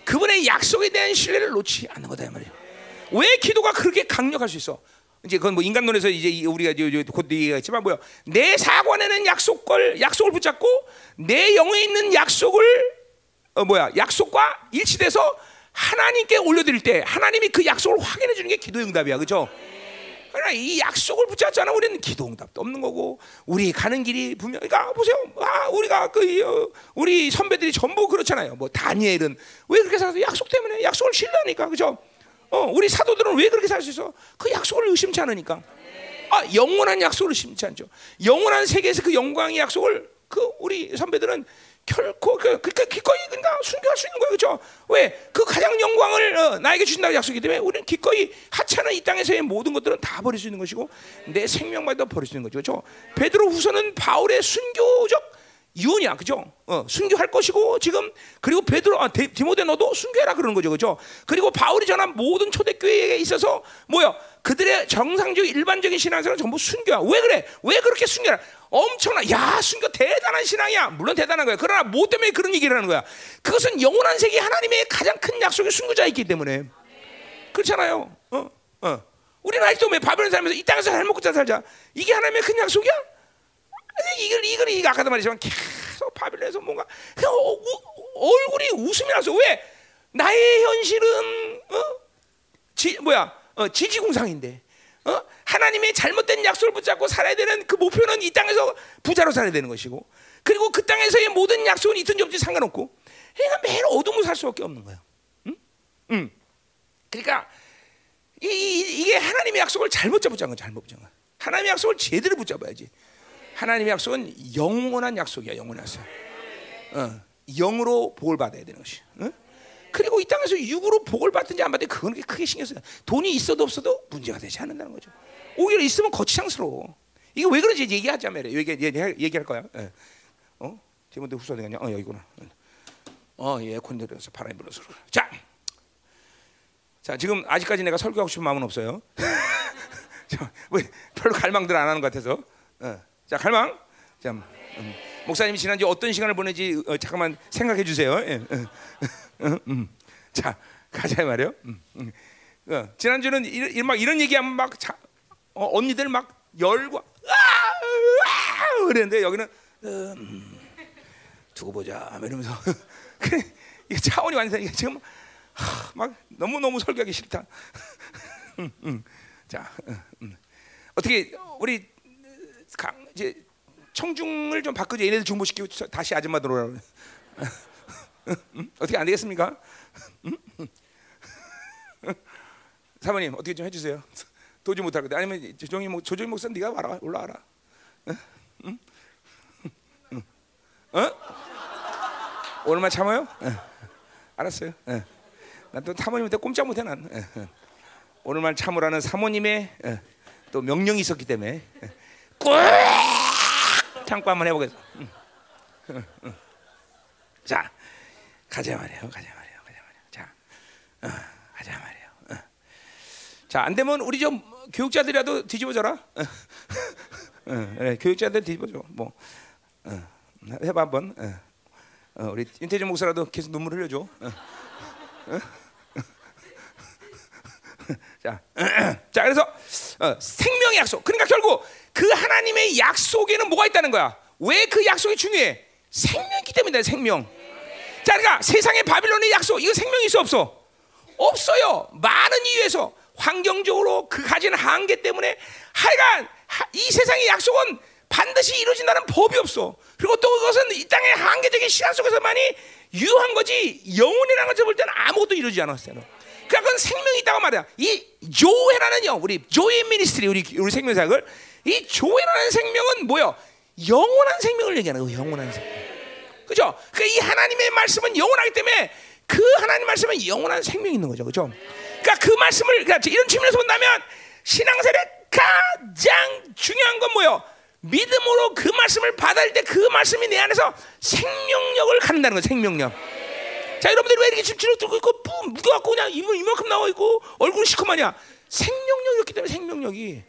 그분의 약속에 대한 신뢰를 놓지 않는 거다 이 말이에요. 왜 기도가 그렇게 강력할 수 있어? 이제 그건 뭐 인간론에서 이제 우리가 곧 얘기했지만 뭐야? 내 사관에는 약속을 약속을 붙잡고 내 영에 있는 약속을 어 뭐야? 약속과 일치돼서 하나님께 올려드릴 때 하나님이 그 약속을 확인해 주는 게 기도 응답이야, 그렇죠? 그러나 이 약속을 붙잡잖아. 우리는 기도 응답도 없는 거고 우리 가는 길이 분명. 그러니까 보세요. 아 우리가 그 어, 우리 선배들이 전부 그렇잖아요. 뭐 다니엘은 왜 그렇게 살았어? 약속 때문에 약속을 신뢰하니까, 그렇죠? 어, 우리 사도들은 왜 그렇게 살 수 있어? 그 약속을 의심치 않으니까. 아, 영원한 약속을 의심치 않죠. 영원한 세계에서 그 영광의 약속을 그 우리 선배들은 결코 그 그러니까 기꺼이 그러니까 순교할 수 있는 거예요, 그렇죠? 왜? 그 가장 영광을 어, 나에게 주신다고 약속이기 때문에 우리는 기꺼이 하찮은 이 땅에서의 모든 것들은 다 버릴 수 있는 것이고 내 생명만도 버릴 수 있는 거죠, 그렇죠? 베드로 후서는 바울의 순교적 유언이야, 그죠? 어, 순교할 것이고 지금 그리고 베드로, 아, 데, 디모데 너도 순교해라 그러는 거죠, 그죠? 그리고 바울이 전한 모든 초대교회에 있어서 뭐야? 그들의 정상적 일반적인 신앙생활은 전부 순교야. 왜 그래? 왜 그렇게 순교야? 엄청나. 야, 순교 대단한 신앙이야. 물론 대단한 거야. 그러나 뭐 때문에 그런 얘기를 하는 거야? 그것은 영원한 세계 하나님의 가장 큰 약속의 순교자이기 때문에 그렇잖아요. 어, 어. 우리는 아직도 왜 바벨론 살면서 이 땅에서 잘 먹고 잘 살자. 이게 하나님의 큰 약속이야? 이걸 이걸 이 아까도 말했지만 계속 바빌론에서 뭔가 그냥 어, 우, 얼굴이 웃음이 나서 왜 나의 현실은 어? 지, 뭐야 어, 지지공상인데 어? 하나님의 잘못된 약속을 붙잡고 살아야 되는 그 목표는 이 땅에서 부자로 살아야 되는 것이고 그리고 그 땅에서의 모든 약속은 있든지 없든지 상관없고 그러니까 매일 어둠을 살 수밖에 없는 거예요. 응? 응. 그러니까 이, 이, 이게 하나님의 약속을 잘못 잡은 거 잘못 잡은 거. 하나님의 약속을 제대로 붙잡아야지. 하나님의 약속은 영원한 약속이야, 영원한 약속. 어, 영으로 복을 받아야 되는 것이. 어? 그리고 이 땅에서 육으로 복을 받든지 안 받든지 그건 크게 신경 써요. 돈이 있어도 없어도 문제가 되지 않는다는 거죠. 오히려 있으면 거치장스러워. 이게 왜 그런지 얘기하자 말이에요. 얘기, 얘기, 얘기할 거야. 예. 어? 디모데 후서 어디냐? 어 여기구나. 어, 예, 콘데려서 바람이 불어서. 자, 자 지금 아직까지 내가 설교하고 싶은 마음은 없어요. [LAUGHS] 자, 왜 별로 갈망들 안 하는 것 같아서. 어. 자, 갈망. 자, 음. 목사님이 지난주 어떤 시간을 보내지 어, 잠깐만 생각해 주세요. 예. 음, 음. 자, 가자 말이요. 음, 음. 어, 지난주는 이런, 막 이런 얘기하면 막 자, 어, 언니들 막 열과 아, 그랬는데 여기는 음, 두고 보자 이러면서 [LAUGHS] 이 차원이 완전 이게 지금 하, 막 너무 너무 설교하기 싫다. [LAUGHS] 음, 음. 자, 음. 어떻게 우리 강, 이제 청중을 좀 바꾸자. 얘네들 중보시키고 다시 아줌마 들어오라. 음? [LAUGHS] 어떻게 안 되겠습니까? 음? [LAUGHS] 사모님 어떻게 좀 해주세요. 도저히 못할 것 같아. 아니면 조정희 목 조정희 목사 네가 와라 올라와라. 응? 응? 어? 오늘만 참아요? 응. 알았어요. 난또 사모님한테 꼼짝 못해 난. 오늘만 참으라는 사모님의 또 명령이 있었기 때문에 꼭 참고 한번 해보겠어. [LAUGHS] 자, 가자 말이에요. 가자 말이에요. 가자 말이에요. 자, 어, 가자 말이에요. 어. 자, 안 되면 우리 좀 교육자들이라도 뒤집어져라. 어. [LAUGHS] 어, 그래, 교육자들 뒤집어줘. 뭐 어, 해봐 한번. 어, 우리 윤태준 목사라도 계속 눈물 흘려줘. [LAUGHS] 자, [CLEARS THROAT] 자 그래서 어, 생명의 약속. 그러니까 결국 그 하나님의 약속에는 뭐가 있다는 거야? 왜 그 약속이 중요해? 생명이기 때문이다. 생명. 자, 그러니까 세상의 바빌론의 약속 이거 생명이 있어 없어? 없어요. 많은 이유에서 환경적으로 그 가진 한계 때문에 하여간 이 세상의 약속은 반드시 이루어진다는 법이 없어. 그리고 또 그것은 이 땅의 한계적인 시간 속에서만이 유한 거지 영혼이라는 것을 볼 때는 아무것도 이루어지지 않았어요. 그러니까 그건 생명이 있다고 말이야. 이 조회라는요, 우리 조회 미니스트리 우리 우리 생명사역을 이 조회라는 생명은 뭐요? 영원한 생명을 얘기하는 거예요. 영원한 생명. 그죠? 그이 하나님의 말씀은 영원하기 때문에 그 하나님 말씀은 영원한 생명이 있는 거죠. 그죠? 그러니까 그 말씀을 그러니까 이런 측면에서 본다면 신앙생활의 가장 중요한 건 뭐요? 믿음으로 그 말씀을 받을 때 그 말씀이 내 안에서 생명력을 갖는다는 거예요. 생명력. 자, 여러분들이 왜 이렇게 집치로 들고 있고 뿜 묻어갖고 그냥 이만큼 나와 있고 얼굴이 시커마냐? 생명력이 없기 때문에 생명력이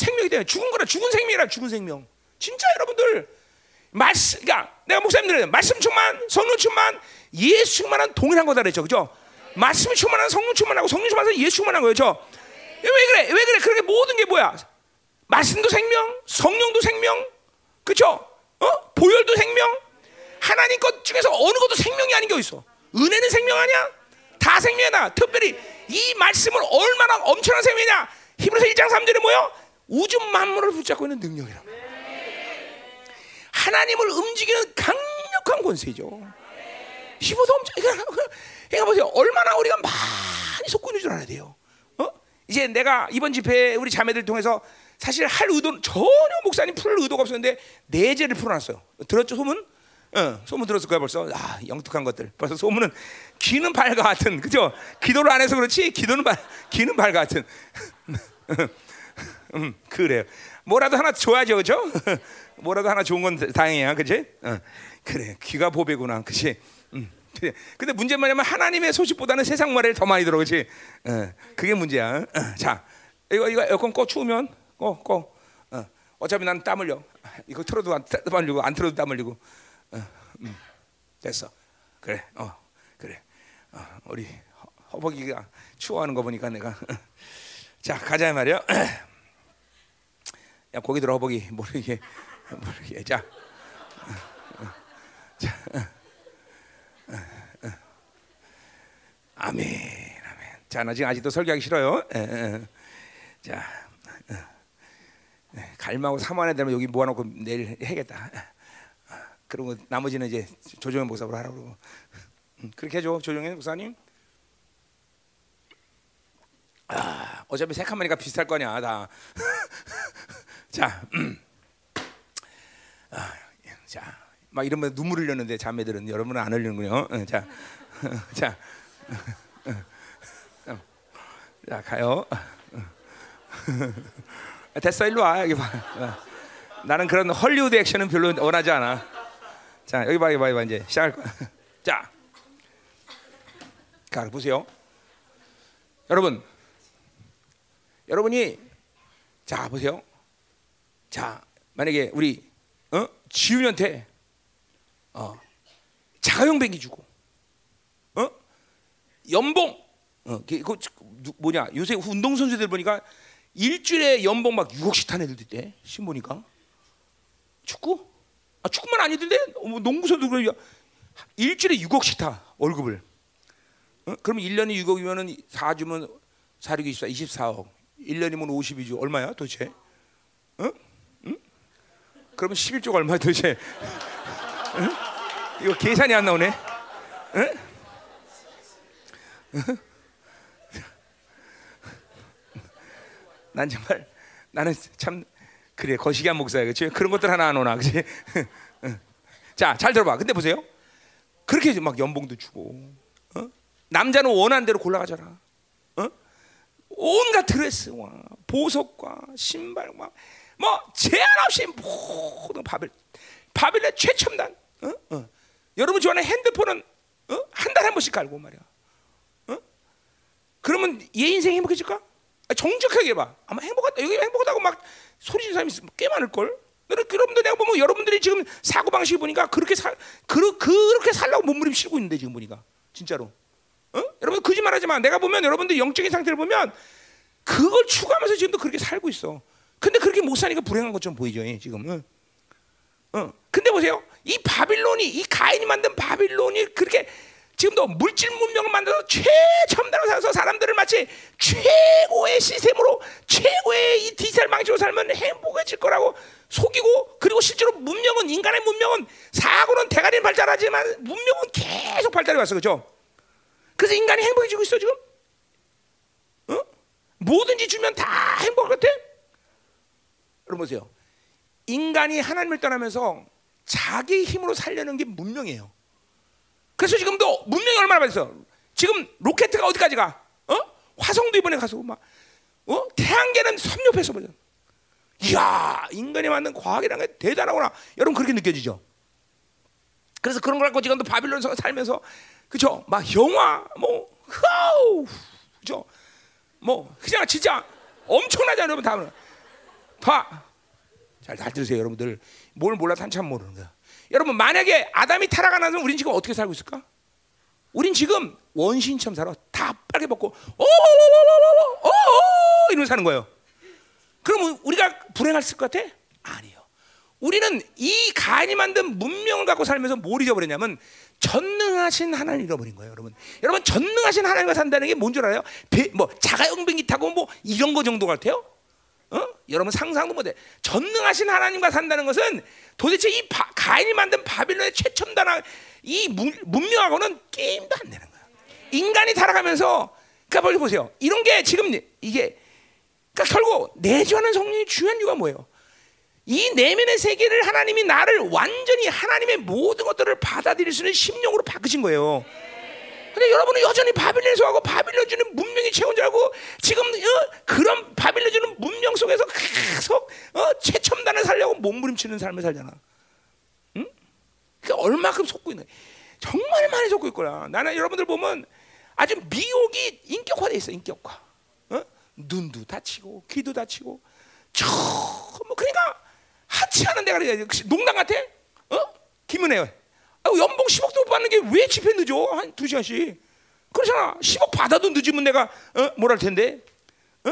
생명이 때문에 죽은 거라 죽은 생명이라 죽은 생명. 진짜 여러분들 말씀, 그러니까 내가 목사님들은 말씀 충만, 성령 충만, 예수 충만한 동일한 거다 그랬죠, 그죠? 말씀 충만한 성령 충만하고 성령 충만한 예수 충만한 거예요, 그죠? 왜 그래? 왜 그래? 그렇게 모든 게 뭐야? 말씀도 생명, 성령도 생명, 그죠? 어? 보혈도 생명. 하나님 것 중에서 어느 것도 생명이 아닌 게 어딨어? 은혜는 생명 아니야? 다 생명이다. 특별히 이 말씀을 얼마나 엄청난 생명이냐? 히브리서 1장 3절에 뭐요? 우주 만물을 붙잡고 있는 능력이라. 하나님을 움직이는 강력한 권세죠. 히브리서 엄청 그러니까 보세요. 얼마나 우리가 많이 속고 있는 줄 알아야 돼요. 어? 이제 내가 이번 집회 우리 자매들 통해서 사실 할 의도 전혀 목사님 풀 의도가 없었는데 내재를 풀어놨어요. 들었죠 소문? 어, 소문 들었을 거야 벌써. 아 영특한 것들. 벌써 소문은 귀는 밝아 같은 그죠? 기도를 안 해서 그렇지 기도는 밝, 귀는 밝아 같은. [LAUGHS] 음 그래요. 뭐라도 하나 줘야죠, 그죠? [LAUGHS] 뭐라도 하나 좋은 건 다행이야, 그지? 어, 그래 귀가 보배구나, 그지? 음. 근데, 근데 문제는 뭐냐면 하나님의 소식보다는 세상 말을 더 많이 들어, 그지? 어, 그게 문제야. 어, 자, 이거 이거 에어컨 꺼 추우면 꺼 꺼. 어, 어차피 난 땀 흘려. 이거 틀어도 안, 땀 흘리고 안 틀어도 땀 흘리고. 어, 음, 됐어. 그래, 어, 그래. 어, 우리 허벅이가 추워하는 거 보니까 내가. [LAUGHS] 자, 가자 말이야. [CLEARS THROAT] 야, 고기 들어 허벅이 모르게 모르게. 자, 자, 아멘, 아멘. 자, 나 지금 아직도 설교하기 싫어요. 에, 에. 자, 에, 갈망하고 사모하는 되면 여기 모아놓고 내일 해야겠다. 그리고 나머지는 이제 조정현 목사로 하라고 음, 그렇게 해줘 조정현 목사님. 아, 어차피 색한마니가 비슷할 거냐 다. [LAUGHS] 자, 음. 아, 자, 막 이러면 눈물 흘렸는데 자매들은 여러분은 안 흘리는군요. 응, 자, [LAUGHS] 자, 자 가요. [LAUGHS] 됐어 일로 와 여기 봐. 나는 그런 헐리우드 액션은 별로 원하지 않아. 자 여기 봐 여기 봐, 여기 봐 이제 시작할 거야. [LAUGHS] 자, 가 보세요. 여러분, 여러분이 자 보세요. 자 만약에 우리 어? 지훈이한테 어, 자가용 비행기 주고 어? 연봉 어, 그, 그, 뭐냐 요새 운동 선수들 보니까 일주일에 연봉 막 6억씩 탄 애들도 있대 신 보니까 축구 아 축구만 아니던데 뭐 농구 선수 그러니까 일주일에 6억씩 타 월급을 어? 그러면 1년이 6억이면은 4주면 4, 6, 24, 24억 1년이면 52주 얼마야 도대체 어? 응? 그러면 11조가 얼마야 도대체 응? 이거 계산이 안 나오네 응? 난 정말 나는 참 그래 거시기한 목사야 그렇지 그런 것들 하나 안 오나 그렇지 자잘 들어봐 근데 보세요 그렇게 막 연봉도 주고 어? 남자는 원하는 대로 골라가잖아 어? 온갖 드레스와 보석과 신발과 뭐 제한 없이 모든 바빌 바빌의 최첨단 어? 어. 여러분 좋아하는 핸드폰은 어? 한 달에 한 번씩 갈고 말이야 어? 그러면 얘 인생 행복해질까? 정직하게 봐. 아마 행복하다. 여기 행복하다고 막 소리 지는 사람이 꽤 많을 걸. 여러분들 내가 보면 여러분들이 지금 사고 방식 보니까 그렇게 살 그, 그렇게 살라고 몸부림치고 있는데 지금 보니까 진짜로. 어? 여러분 거짓말하지만 내가 보면 여러분들 영적인 상태를 보면 그걸 추구하면서 지금도 그렇게 살고 있어. 근데 그렇게 못 사니까 불행한 것처럼 보이죠 지금. 어? 어. 근데 보세요. 이 바빌론이 이 가인이 만든 바빌론이 그렇게 지금도 물질 문명을 만들어서 최첨단으로 살아서 사람들을 마치 최고의 시스템으로 최고의 이 디지털 방식으로 살면 행복해질 거라고 속이고 그리고 실제로 문명은 인간의 문명은 사고는 대가리는 발달하지만 문명은 계속 발달해 왔어 그죠? 그래서 인간이 행복해지고 있어 지금? 어? 뭐든지 주면 다 행복할 것 같아? 여러분 보세요. 인간이 하나님을 떠나면서 자기 힘으로 살려는 게 문명이에요. 그래서 지금도 문명이 얼마나 발전? 지금 로켓가 어디까지 가? 어? 화성도 이번에 가서 막 어? 태양계는 섬 옆에서 보자. 이야 인간이 만든 과학이라는 게 대단하구나. 여러분 그렇게 느껴지죠? 그래서 그런 걸 갖고 지금도 바빌론 살면서 그죠? 막 영화 뭐 하우 그죠? 뭐 그냥 진짜 엄청나잖아요, 여러분 다. 봐. 잘, 잘 들으세요, 여러분들. 뭘 몰라도 한참 모르는 거야. 여러분 만약에 아담이 타락하면 우리는 지금 어떻게 살고 있을까? 우린 지금 원신처럼 살아. 다 빨개 벗고 어어어어어어 이러면 사는 거예요. 그러면 우리가 불행할 것 같아? 아니요. 우리는 이 가인이 만든 문명을 갖고 살면서 뭘 잊어버렸냐면 전능하신 하나님 잃어버린 거예요, 여러분. 여러분 전능하신 하나님과 산다는 게 뭔 줄 알아요? 배, 뭐 자가용병기 타고 뭐 이런 거 정도 같아요? 어? 여러분 상상도 못해. 전능하신 하나님과 산다는 것은 도대체 이 바, 가인이 만든 바빌론의 최첨단한 이 문, 문명하고는 게임도 안 되는 거야. 인간이 살아가면서 그러니까 빨리 보세요. 이런 게 지금 이게 그러니까 결국 내주하는 성령이 중요한 이유가 뭐예요? 이 내면의 세계를 하나님이 나를 완전히 하나님의 모든 것들을 받아들일 수 있는 심령으로 바꾸신 거예요. 근데 여러분은 여전히 바빌론에 서하고 바빌론 주는 문명이 최고인 줄 알고 지금 어, 그런 바빌론 주는 문명 속에서 계속 어, 최첨단을 살려고 몸부림치는 삶을 살잖아. 응? 그러니까 얼마큼 속고 있는. 정말 많이 속고 있구나. 나는 여러분들 보면 아주 미혹이 인격화돼 있어, 인격화. 어? 눈도 다치고 귀도 다치고 저뭐 그러니까 하치하는 데가 농담 같아? 어? 김은혜 연봉 10억도 못 받는 게 왜 집회 늦어? 한 두 시간씩. 그렇잖아. 10억 받아도 늦으면 내가 어? 뭘할 텐데. 어?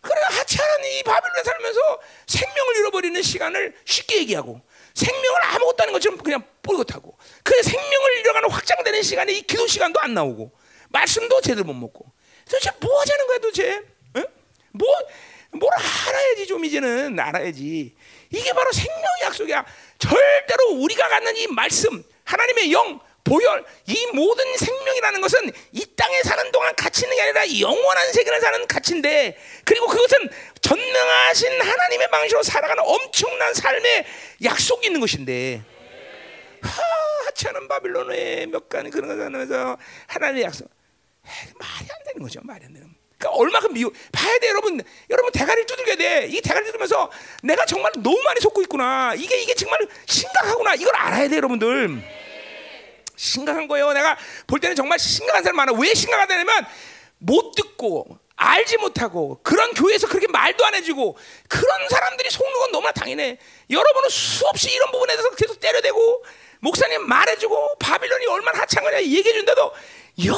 그래 하찮은 이 바빌론에 살면서 생명을 잃어버리는 시간을 쉽게 얘기하고 생명을 아무것도 아닌 것처럼 그냥 뽀긋하고 그 생명을 잃어가는 확장되는 시간에 이 기도 시간도 안 나오고 말씀도 제대로 못 먹고 도대체 뭐 하자는 거야 도대체? 어? 뭐, 뭘 알아야지 좀 이제는 알아야지. 이게 바로 생명의 약속이야. 절대로 우리가 갖는 이 말씀, 하나님의 영, 보혈, 이 모든 생명이라는 것은 이 땅에 사는 동안 가치 있는 게 아니라 영원한 세계를 사는 가치인데, 그리고 그것은 전능하신 하나님의 방식으로 살아가는 엄청난 삶의 약속이 있는 것인데, 하, 하찮은 바빌론의 몇 가지 그런 것을 하면서 하나님의 약속. 말이 안 되는 거죠. 말이 안 되는. 그러니까 얼마큼 미워. 봐야 돼 여러분. 여러분 대가리를 두들겨야 돼이 대가리 두들면서 내가 정말 너무 많이 속고 있구나. 이게 이게 정말 심각하구나. 이걸 알아야 돼 여러분들. 심각한 거예요. 내가 볼 때는 정말 심각한 사람 많아. 왜 심각하다냐면 못 듣고 알지 못하고 그런 교회에서 그렇게 말도 안 해주고 그런 사람들이 속는 건 너무나 당연해. 여러분은 수없이 이런 부분에 대해서 계속 때려대고 목사님 말해주고 바빌론이 얼마나 하찮은 거냐 얘기해준다도 여전히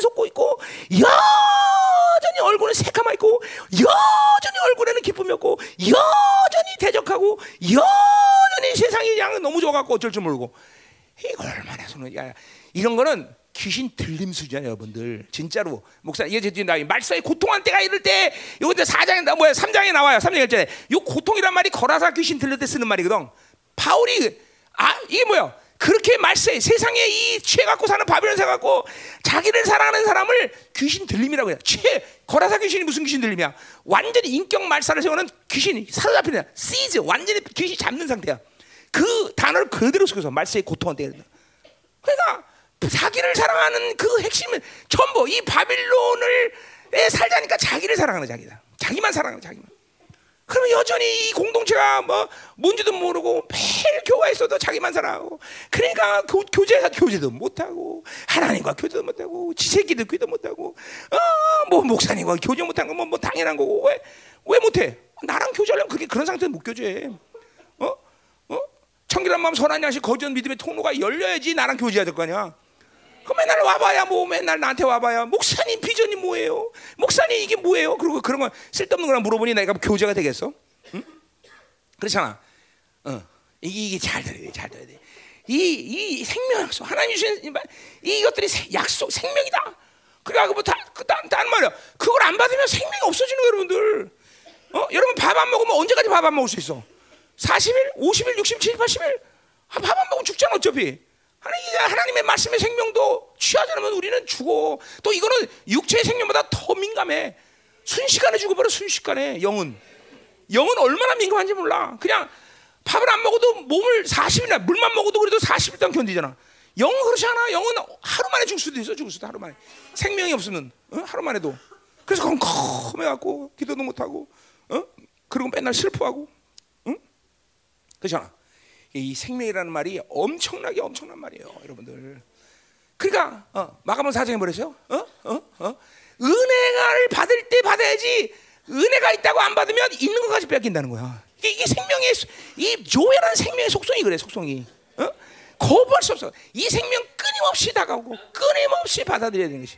속고 있고 여전히 얼굴은 있고 여전히 얼굴에는 기쁨이 없고 여전히 대적하고 여전히 세상이 양 너무 좋아갖고 어쩔 줄 모르고. 이거 얼마나 손을 야 이런 거는 귀신 들림 수준이야 여러분들. 진짜로. 목사 이게 나 말씀에 고통한 때가 이럴 때 이제 4장에 나 뭐야 3장에 나와요. 3장 1절에 요 고통이란 말이 거라사 귀신 들릴 때 쓰는 말이거든. 바울이 아 이게 뭐야 그렇게 말세 세상에 이 취해갖고 사는 바빌론 사 갖고 자기를 사랑하는 사람을 귀신 들림이라고 해요. 취 거라사 귀신이 무슨 귀신 들림이야? 완전히 인격 말살을 세우는 귀신이 사로잡히는 시즈 완전히 귀신 잡는 상태야. 그 단어를 그대로 쓰고서 말세의 고통한테 그러니까 자기를 사랑하는 그 핵심은 전부 이 바빌론을 살자니까 자기를 사랑하는 자기다. 자기만 사랑하는 자기만. 그러면 여전히 이 공동체가 뭐 뭔지도 모르고 매일 교회에서도 자기만 살아가고 그러니까 교, 교제가 교제도 못하고 하나님과 교제도 못하고 지새끼 듣기도 못하고 어뭐 목사님과 교제 못하는 건뭐 뭐 당연한 거고. 왜 왜 못해? 나랑 교제하려면 그게 그런 상태는 못 교제해. 어? 어? 청결한 마음 선한 양식 거짓 믿음의 통로가 열려야지 나랑 교제해야 될 거 아니야 그 맨날 와봐야 뭐 맨날 나한테 와봐야 목사님 비전이 뭐예요? 목사님 이게 뭐예요? 그리고 그런 거 쓸데없는 거랑 물어보니 내가 교제가 되겠어? 응? 그렇잖아. 어. 이게 잘 들어야 돼, 잘 들어야 돼. 이, 이 생명 약속, 하나님 주신 이것들이 약속, 생명이다. 그러니까 그뭐 다, 그, 다, 다 말이야. 그걸 안 받으면 생명이 없어지는 거예요, 여러분들. 어? 여러분 밥 안 먹으면 언제까지 밥 안 먹을 수 있어? 40일, 50일, 60일, 70일, 80일? 밥안 먹으면 죽잖아, 어차피. 하나님 의 말씀의 생명도 취하지 않으면 우리는 죽어. 또 이거는 육체의 생명보다 더 민감해. 순식간에 죽어버려 순식간에 영은. 영은 얼마나 민감한지 몰라. 그냥 밥을 안 먹어도 몸을 40일이나 물만 먹어도 그래도 40일 동안 견디잖아. 영은 그렇지 않아. 영은 하루 만에 죽을 수도 있어. 죽을 수도 하루 만에. 생명이 없으면 어? 하루 만에도. 그래서 컴컴해갖고 기도도 못하고 어? 그리고 맨날 슬퍼하고 응? 그렇잖아. 이 생명이라는 말이 엄청나게 엄청난 말이에요, 여러분들. 그러니까 어, 마가복 사장이 뭐랬어요? 어? 어? 어? 은혜를 받을 때 받아야지 은혜가 있다고 안 받으면 있는 것까지 뺏긴다는 거야. 이게, 이게 생명의 이 조회라는 생명의 속성이 그래, 속성이. 어? 거부할 수 없어. 이 생명 끊임없이 다가오고 끊임없이 받아들여야 되는 것이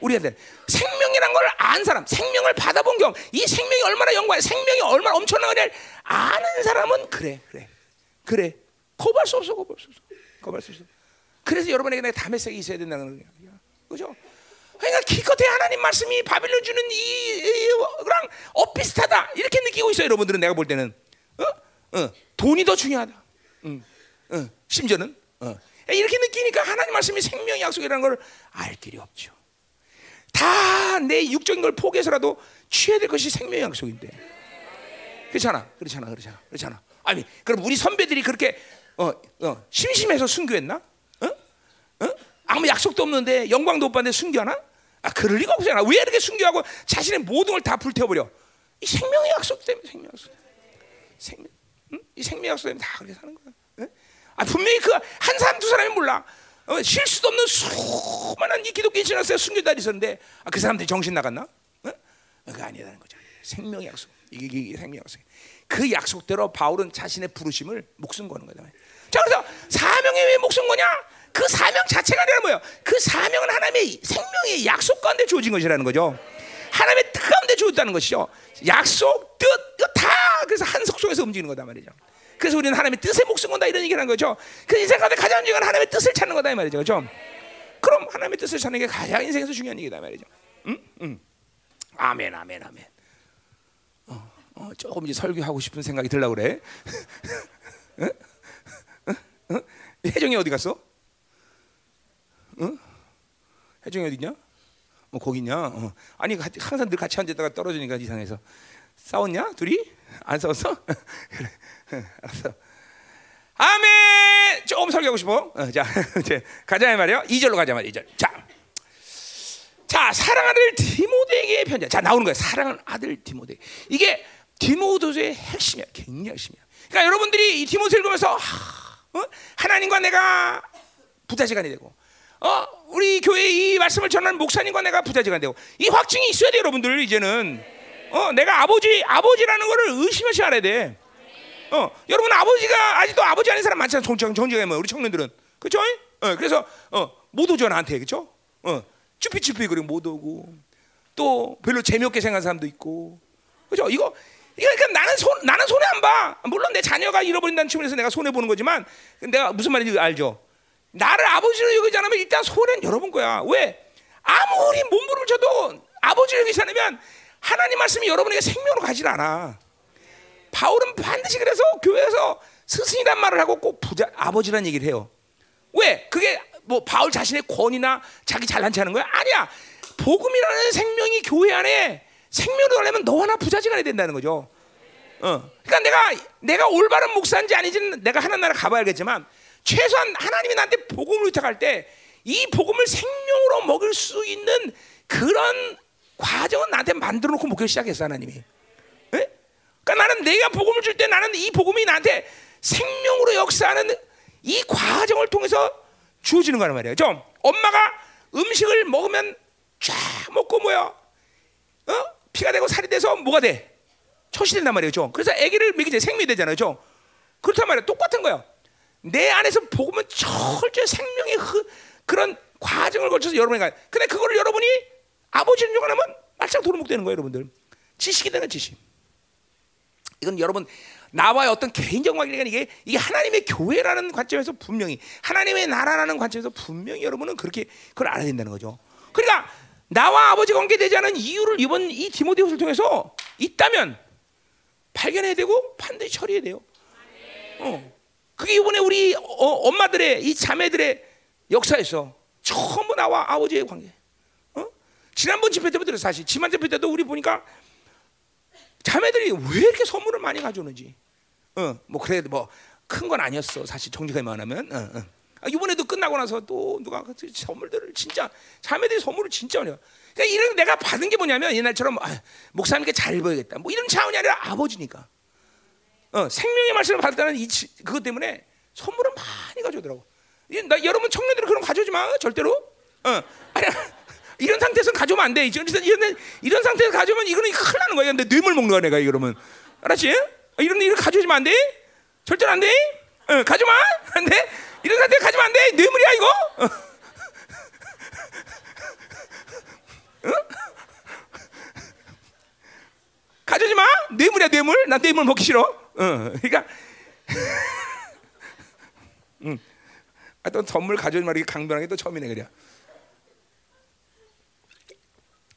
우리가 돼. 생명이란 걸안 사람, 생명을 받아본 경험, 이 생명이 얼마나 영광, 생명이 얼마나 엄청나냐를 아는 사람은 그래, 그래, 그래. 거부할 수 없어, 거부할 수 없어, 거부할 수 없어. 그래서 여러분에게 내가 담의색이 있어야 된다는 거야, 그죠? 그러니까 기껏해 하나님 말씀이 바빌론 주는 이랑 엇비슷하다 이렇게 느끼고 있어요, 여러분들은 내가 볼 때는, 어, 어, 돈이 더 중요하다. 응, 응. 심지어는 어. 이렇게 느끼니까 하나님 말씀이 생명 약속이라는 걸 알 길이 없죠. 다 내 육적인 걸 포기해서라도 취해야 될 것이 생명 약속인데. 그렇잖아, 그렇잖아, 그렇잖아, 그렇잖아. 아니, 그럼 우리 선배들이 그렇게 어, 어, 심심해서 순교했나? 어? 어? 아무 약속도 없는데 영광도 못 받는데 순교하나? 아, 그럴 리가 없잖아. 왜 이렇게 순교하고 자신의 모든 걸 다 불태워버려? 이 생명의 약속 때문에 생명 약속. 생명, 응? 이 생명 약속 때문에 다 그렇게 사는 거야. 응? 아, 분명히 그 한 사람 두 사람이 몰라. 어, 실수도 없는 수많은 이 기독교 신학생 순교자들이 있었는데 아, 그 사람들이 정신 나갔나? 어? 그거 아니라는 거죠. 생명 약속. 이게, 이게 생명 약속. 그 약속대로 바울은 자신의 부르심을 목숨 거는 거다. 자, 그래서 사명에 왜 목숨 거냐? 그 사명 자체가 아니라 뭐예요? 그 사명은 하나님의 생명의 약속 가운데 주어진 것이라는 거죠. 하나님의 뜻 가운데 주어졌다는 것이죠. 약속, 뜻, 다 그래서 한 속속에서 움직이는 거다 말이죠. 그래서 우리는 하나님의 뜻에 목숨 건다 이런 얘기를 한 거죠. 그 인생 가운데 가장 중요한 하나님의 뜻을 찾는 거다 이 말이죠. 그렇죠? 그럼 하나님의 뜻을 찾는 게 가장 인생에서 중요한 얘기다 말이죠. 응? 응. 아멘, 아멘, 아멘. 어, 어, 조금 이제 설교하고 싶은 생각이 들라 그래. 혜정이 어디 갔어? 응? 혜정이 어디 있냐? 뭐 거기 있냐? 어. 아니 항상 늘 같이 앉았다가 떨어지니까 이상해서 싸웠냐? 둘이? 안 싸웠어? [LAUGHS] 그래. 알았어. 아멘. 조금 설교하고 싶어. 어, 자, [LAUGHS] 이제 가자 말이야. 2절로 가자 말이야. 2절. 자. 자, 사랑하는 디모데에게 편지. 자, 나오는 거야. 사랑하는 아들 디모데. 이게 디모데의 핵심이야. 굉장히 핵심이야. 그러니까 여러분들이 이 디모데를 읽으면서 하, 어? 하나님과 내가 부자지간이 되고 어, 우리 교회 이 말씀을 전하는 목사님과 내가 부자지간이 되고 이 확증이 있어야 돼, 여러분들 이제는. 어, 내가 아버지 아버지라는 의심하시 알아야 돼. 어, 여러분 아버지가 아직도 아버지 아닌 사람 많잖아. 정정 정정해 뭐 우리 청년들은 그렇죠? 어, 그래서 어, 못 오죠 나한테 그렇죠? 어, 쭈피쭈피 그리고 못 오고 또 별로 재미없게 생각하는 사람도 있고 그렇죠? 이거 그러니까 나는 손 나는 손해 안 봐. 물론 내 자녀가 잃어버린다는 측면에서 내가 손해 보는 거지만 내가 무슨 말인지 알죠? 나를 아버지로 여기지 않으면 일단 손해는 여러분 거야. 왜? 아무리 몸부림을 쳐도 아버지를 여기지 않으면 하나님 말씀이 여러분에게 생명으로 가지 않아. 바울은 반드시 그래서 교회에서 스승이란 말을 하고 꼭 부자 아버지란 얘기를 해요. 왜? 그게 뭐 바울 자신의 권위나 자기 잘난 체하는 거야? 아니야. 복음이라는 생명이 교회 안에 생명으로 가려면 너와 나 부자지간이 된다는 거죠. 어. 그러니까 내가 내가 올바른 목사인지 아닌지는 내가 하나님 나라 가봐야겠지만 최소한 하나님이 나한테 복음을 위탁할 때 이 복음을 생명으로 먹을 수 있는 그런 과정은 나한테 만들어 놓고 목회를 시작했어 하나님이. 에? 그러니까 나는 내가 복음을 줄 때 나는 이 복음이 나한테 생명으로 역사하는 이 과정을 통해서 주어지는 거란 말이에요. 좀 엄마가 음식을 먹으면 쫙 먹고 뭐야? 어? 피가 되고 살이 돼서 뭐가 돼? 초시 된단. 좀. 그래서 아기를 먹이지 생명이 되잖아요. 좀. 그렇단 말이에요. 똑같은 거야. 내 안에서 복음은 철저히 생명의 흐, 그런 과정을 거쳐서 여러분이 근데 그거를 여러분이 아버지를 욕하면 말짝 도루묵 되는 거예요, 여러분들. 지식이 되는 지식. 이건 여러분 나와의 어떤 개인적 관계가 이게 이게 하나님의 교회라는 관점에서 분명히 하나님의 나라라는 관점에서 분명히 여러분은 그렇게 그걸 알아야 된다는 거죠. 그러니까 나와 아버지 관계 되지 않은 이유를 이번 이 디모데후서를 통해서 있다면 발견해야 되고 반드시 처리해야 돼요. 어. 그게 이번에 우리 어, 엄마들의 이 자매들의 역사에서 전부 나와 아버지의 관계. 어? 지난번 집회 때부터 사실 지난 집회 때도 우리 보니까 자매들이 왜 이렇게 선물을 많이 가져오는지. 어, 뭐 그래도 뭐 큰 건 아니었어. 사실 정직하게 말하면. 어, 어. 아, 이번에도 끝나고 나서 또 누가 그 선물들을 진짜 자매들이 선물을 진짜 많이. 그러니까 이런 내가 받은 게 뭐냐면 옛날처럼 아, 목사님께 잘 보여야겠다. 뭐 이런 차원이 아니라 아버지니까. 어, 생명의 말씀을 받았다는 이 그것 때문에 선물을 많이 가져오더라고. 나 여러분 청년들은 그런 거 가져오지 마 절대로. 어, 아니 [LAUGHS] 이런 상태에서 가져오면 안 돼. 이런 이런 이런 상태에서 가져오면 이거는 큰일 나는 거야. 근데 뇌물 먹는 거야 내가 이러면. 알았지? 이런 일을 가져오면 안 돼. 절대로 안 돼. 어, 가져마. 안 돼. 이런 상태 가지면 안 돼. 뇌물이야 이거. 응? 가져지 마. 뇌물이야 뇌물. 난 뇌물 먹기 싫어. 어, 그러니까. [LAUGHS] 응. 아, 또 선물 가져오지 말이 강변하게 또 처음이네 그래.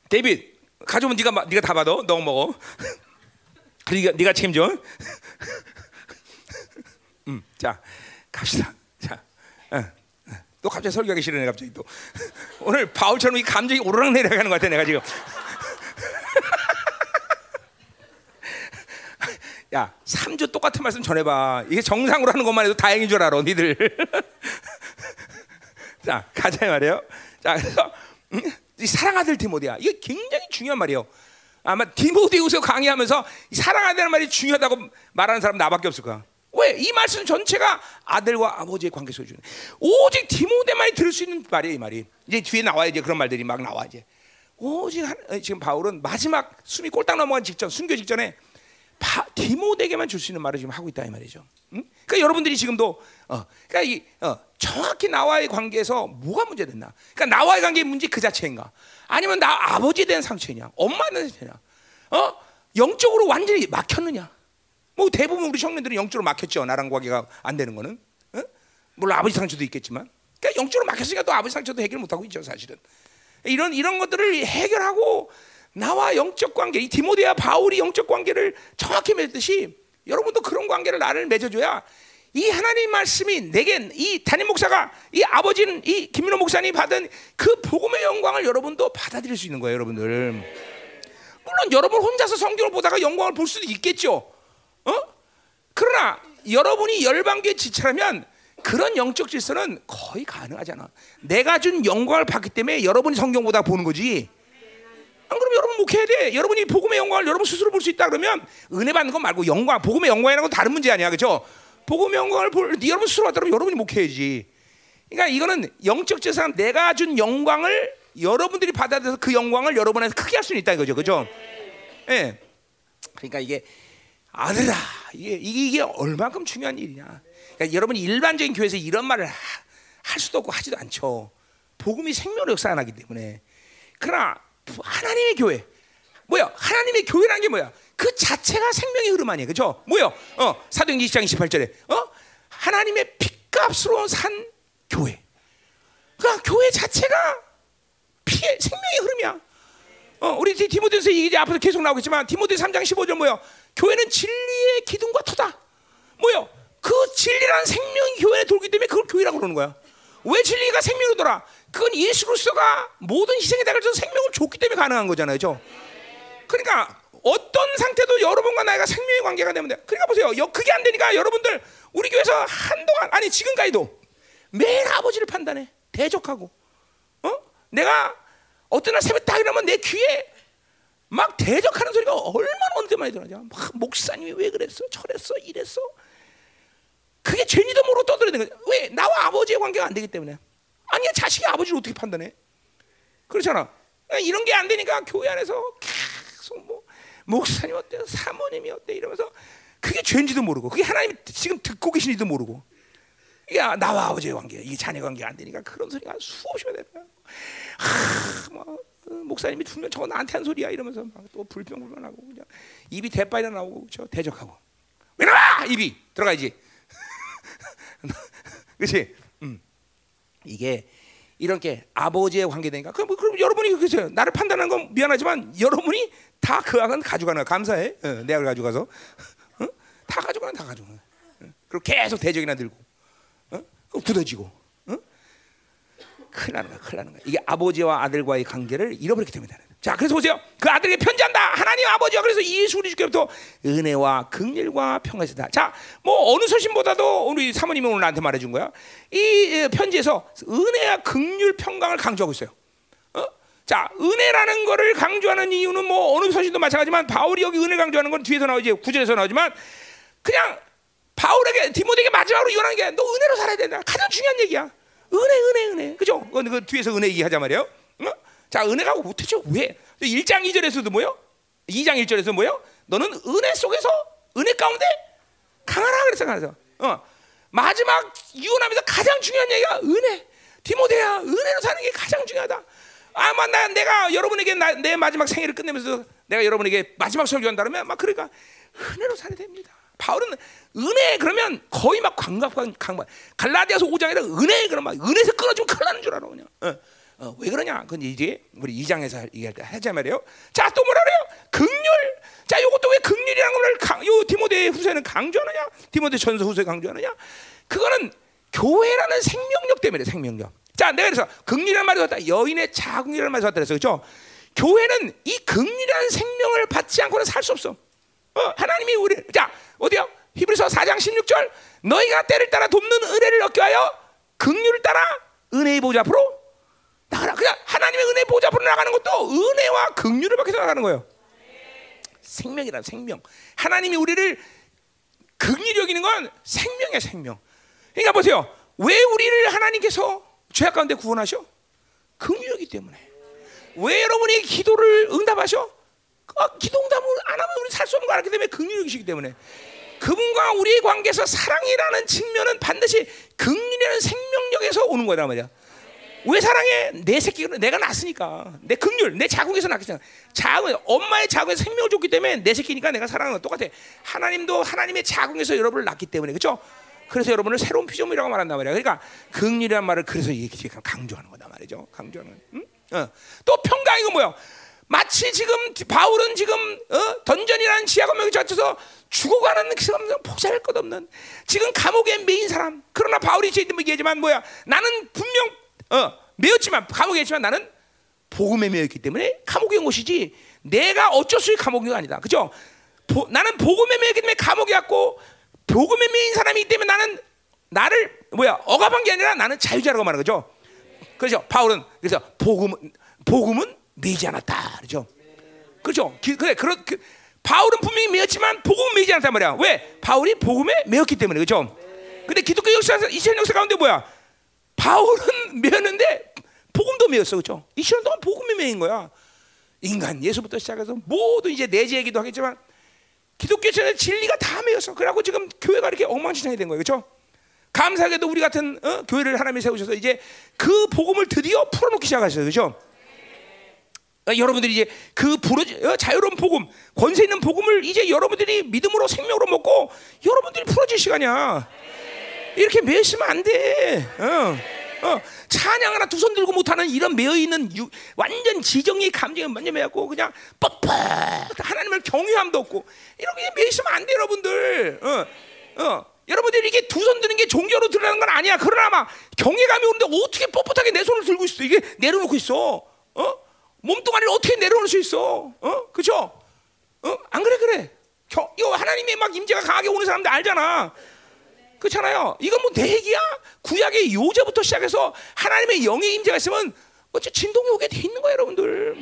데이빗 가져오면 네가 마- 네가 다 받아. 너 먹어. 네가 [LAUGHS] 네가 책임져. [LAUGHS] 음, 자 갑시다. 자, 어, 어. 또 갑자기 설교하기 싫으네 갑자기 또 [LAUGHS] 오늘 바울처럼 이 감정이 오르락 내려가는 것 같아 내가 지금. [LAUGHS] 야, 3주 똑같은 말씀 전해봐. 이게 정상으로 하는 것만 해도 다행인 줄 알아, 니들. [LAUGHS] 자, 가자 말이에요. 자, 그래서 음, 이 사랑아들 디모데야. 이게 굉장히 중요한 말이에요. 아마 디모데후서 강의하면서 이 사랑아들이라는 말이 중요하다고 말하는 사람 나밖에 없을 거야. 왜? 이 말씀 전체가 아들과 아버지의 관계 소주는 오직 디모데만이 들을 수 있는 말이에요, 이 말이. 이제 뒤에 나와야 이제 그런 말들이 막 나와 이제. 오직 한, 어, 지금 바울은 마지막 숨이 꼴딱 넘어간 직전, 순교 직전에 바, 디모데에게만 줄 수 있는 말을 지금 하고 있다 이 말이죠. 응? 그러니까 여러분들이 지금도 어, 그러니까 이, 어, 정확히 나와의 관계에서 뭐가 문제됐나? 그러니까 나와의 관계의 문제 그 자체인가? 아니면 나 아버지에 상처냐? 엄마에 상처냐? 어? 영적으로 완전히 막혔느냐? 뭐 대부분 우리 청년들은 영적으로 막혔죠. 나랑 관계가 안 되는 거는. 어? 물론 아버지 상처도 있겠지만. 그러니까 영적으로 막혔으니까 또 아버지 상처도 해결 못 하고 있죠, 사실은. 이런 이런 것들을 해결하고 나와 영적 관계, 이 디모데와 바울이 영적 관계를 정확히 맺듯이 여러분도 그런 관계를 나를 맺어줘야 이 하나님 말씀이 내게 이 담임 목사가 이 아버지는 이 김민호 목사님 받은 그 복음의 영광을 여러분도 받아들일 수 있는 거예요, 여러분들. 물론 여러분 혼자서 성경을 보다가 영광을 볼 수도 있겠죠. 어? 그러나 여러분이 열방교에 지체라면 그런 영적 질서는 거의 가능하잖아. 내가 준 영광을 받기 때문에 여러분이 성경 보다 보는 거지. 안 그러면 여러분 목회해야 돼. 여러분이 복음의 영광을 여러분 스스로 볼 수 있다 그러면 은혜 받는 거 말고 영광, 복음의 영광이라는 건 다른 문제 아니야, 그렇죠? 복음의 영광을 볼 네, 여러분 스스로 하더라면 여러분이 목회해야지. 그러니까 이거는 영적 재산 내가 준 영광을 여러분들이 받아들여서 그 영광을 여러분한테 크게 할 수는 있다 이거죠, 그렇죠? 예. 그러니까 이게 아들아 이게 이게, 이게 얼마큼 중요한 일이냐. 그러니까 여러분이 일반적인 교회에서 이런 말을 하, 할 수도 없고 하지도 않죠. 복음이 생명의 역사가 나기 때문에. 그러나 하나님의 교회 뭐야? 하나님의 교회라는 게 뭐야? 그 자체가 생명의 흐름 아니에요, 그렇죠? 뭐요? 어 사도행전 20장 28절에 어 하나님의 핏값으로 산 교회. 그러니까 교회 자체가 피의 생명의 흐름이야. 어, 우리 디- 디모데서 이제 앞에서 계속 나오겠지만 디모데 3장 15절 뭐요? 교회는 진리의 기둥과 터다. 뭐요? 그 진리라는 생명이 교회 에 돌기 때문에 그걸 교회라고 그러는 거야. 왜 진리가 생명으로 돌아? 그건 예수 그리스도가 모든 희생에 달려서 생명을 줬기 때문에 가능한 거잖아요, 죠 그러니까 어떤 상태도 여러분과 나이가 생명의 관계가 되면 돼. 그러니까 보세요. 여- 그게 안 되니까 여러분들 우리 교회에서 한동안 아니 지금까지도 매일 아버지를 판단해 대적하고 어? 내가 어떤 날 새벽 딱 일어나면 내 귀에 막 대적하는 소리가 얼마나 어느 때 많이 들어가냐. 막 목사님이 왜 그랬어? 저랬어? 이랬어? 그게 죄니도 모르고 떠들어대는 거야. 왜? 나와 아버지의 관계가 안 되기 때문에. 아니야 자식이 아버지를 어떻게 판단해? 그렇잖아. 이런 게 안 되니까 교회 안에서 계속 뭐 목사님 어때? 사모님이 어때? 이러면서 그게 죄인지도 모르고 그게 하나님 지금 듣고 계신지도 모르고 야 나와 아버지의 관계 이게 자녀 관계가 안 되니까 그런 소리가 수없이 되는 거야. 하, 뭐, 어, 목사님이 분명 저거 나한테 한 소리야 이러면서 막 또 불평불만하고 그냥 입이 대빨이 나오고 저 대적하고 왜 나와 입이 들어가야지. [LAUGHS] 그렇지? 음. 이게 이런 게 아버지의 관계되니까 그럼, 뭐, 그럼 여러분이 그죠 나를 판단하는 건 미안하지만 여러분이 다 그 악은 가져가는 감사해 어, 내가 가져가서 어? 다 가져가는 다 가져가 어? 그리고 계속 대적이나 들고 어? 어? 큰일 나는 거야 큰일 나는 거야. 이게 아버지와 아들과의 관계를 잃어버렸기 때문이다 자 그래서 보세요. 그 아들에게 편지한다! 하나님 아버지와 그래서 예수 그리스도께부터 은혜와 긍휼과 평강이 있다. 자 뭐 어느 서신보다도 우리 사모님이 오늘 나한테 말해준 거야. 이 에, 편지에서 은혜와 긍휼 평강을 강조하고 있어요. 어? 자, 은혜라는 거를 강조하는 이유는 뭐 어느 서신도 마찬가지지만 바울이 여기 은혜 강조하는 건 뒤에서 나오지 구절에서 나오지만 그냥 바울에게 디모데에게 마지막으로 이혼하는 게 너 은혜로 살아야 된다. 가장 중요한 얘기야. 은혜, 은혜, 은혜. 그죠? 그, 그 뒤에서 은혜 얘기하자 말이에요. 어? 자, 은혜가 도대체 왜? 1장 2절에서도 뭐요? 2장 1절에서 뭐요? 너는 은혜 속에서 은혜 가운데 강하라 그랬어, 강하서. 어. 마지막 유언하면서 가장 중요한 얘기가 은혜. 디모데야, 은혜로 사는 게 가장 중요하다. 아마 나 내가 여러분에게 나, 내 마지막 생애를 끝내면서 내가 여러분에게 마지막 설교한다면 막 그러니까 은혜로 살아야 됩니다. 바울은 은혜 그러면 거의 막 강박한 강박. 갈라디아서 5장에다 은혜 그러면 은혜에서 끊어지면 큰일 나는 줄 알아 그냥. 어. 어, 왜 그러냐? 그건 이제 우리 2장에서 얘기할 때 하자 말이에요. 자, 또 뭐라 그래요? 극률. 자, 요것도 왜 극률이라는 걸 강, 요 디모데 후서에는 강조하느냐? 디모데 전서 후서에 강조하느냐? 그거는 교회라는 생명력 때문에 생명력. 자, 내가 그래서 극률이라는 말을 썼다. 여인의 자궁이라는 말을 썼다 그래서 그렇죠? 교회는 이 극률이라는 생명을 받지 않고는 살 수 없어. 어, 하나님이 우리 자, 어디요? 히브리서 4장 16절 너희가 때를 따라 돕는 은혜를 얻게 하여 극률을 따라 은혜의 보좌 앞으로 나가라. 그냥 하나님의 은혜 보좌 앞으로 나가는 것도 은혜와 긍휼을 받게 나가는 거예요. 생명이란 생명. 하나님이 우리를 긍휼히 여기는 건 생명이야 생명. 그러니까 보세요. 왜 우리를 하나님께서 죄악 가운데 구원하셔? 긍휼이기 때문에. 왜 여러분이 기도를 응답하셔? 어, 응답을 안 하면 우리 살 수 없는 거 알기 때문에 긍휼이시기 때문에. 그분과 우리의 관계에서 사랑이라는 측면은 반드시 긍휼이라는 생명력에서 오는 거란 말이야. 왜 사랑해? 내 새끼는 내가 낳았으니까. 내 긍휼, 내 자궁에서 낳겠잖아. 자궁, 엄마의 자궁에서 생명을 줬기 때문에 내 새끼니까 내가 사랑하는 건 똑같아. 하나님도 하나님의 자궁에서 여러분을 낳기 때문에 그렇죠? 그래서 여러분을 새로운 피조물이라고 말한단 말이야. 그러니까 긍휼이란 말을 그래서 이렇게 강조하는 거다 말이죠. 강조하는. 응? 어. 또 평강 이거 뭐야? 마치 지금 바울은 지금 어? 던전이라는 지하감명에 갇혀서 죽어가는 그 사람 보잘것없는 지금 감옥에 매인 사람. 그러나 바울이 지금 얘기하지만 뭐야? 나는 분명 어, 매였지만 감옥에 있지만 나는 복음에 매였기 때문에 감옥에 온 것이지 내가 어쩔 수 없이 감옥이 아니다. 그죠? 보, 나는 복음에 매였기 때문에 감옥에 왔고 복음에 매인 사람이기 때문에 나는 나를 뭐야 억압한 게 아니라 나는 자유자라고 말하는 거죠. 그렇죠? 바울은 그래서 복음 복음은 매지 않았다. 그렇죠? 그렇죠? 기, 그래 그런 그, 바울은 분명히 매였지만 복음은 매지 않았단 말이야. 왜? 바울이 복음에 매였기 때문에 그렇죠? 근데 기독교 역사에서 이천 역사 가운데 뭐야? 바울은 [LAUGHS] 매였는데 복음도 매였어, 그렇죠? 이 시간 동안 복음이 매인 거야. 인간 예수부터 시작해서 모두 이제 내재 얘기도 하겠지만 기독교 전에 진리가 다 매였어. 그래갖고 지금 교회가 이렇게 엉망진창이 된 거예요, 그렇죠? 감사하게도 우리 같은 어? 교회를 하나님이 세우셔서 이제 그 복음을 드디어 풀어놓기 시작하셨어요, 그렇죠? 어, 여러분들이 이제 그 부러 어, 자유로운 복음, 권세 있는 복음을 이제 여러분들이 믿음으로 생명으로 먹고 여러분들이 풀어질 시간이야. 이렇게 매시면 안 돼. 어, 어. 찬양 하나 두 손 들고 못하는 이런 매여 있는 완전 지정이 감정이 완전 매였고 그냥 뻣뻣 하나님을 경외함도 없고 이렇게 매시면 안 돼, 여러분들. 어, 어. 여러분들이 이게 두 손 드는 게 종교로 드러나는 건 아니야. 그러나 막 경외감이 오는데 어떻게 뻣뻣하게 내 손을 들고 있어? 이게 내려놓고 있어. 어? 몸뚱아리를 어떻게 내려놓을 수 있어? 어? 그죠? 어? 안 그래 그래. 겨, 이거 하나님의 막 임재가 강하게 오는 사람들 알잖아. 그렇잖아요. 이건 뭐 내 얘기야? 구약의 요제부터 시작해서 하나님의 영의 임재가 있으면 어째 진동이 오게 돼 있는 거예요, 여러분들.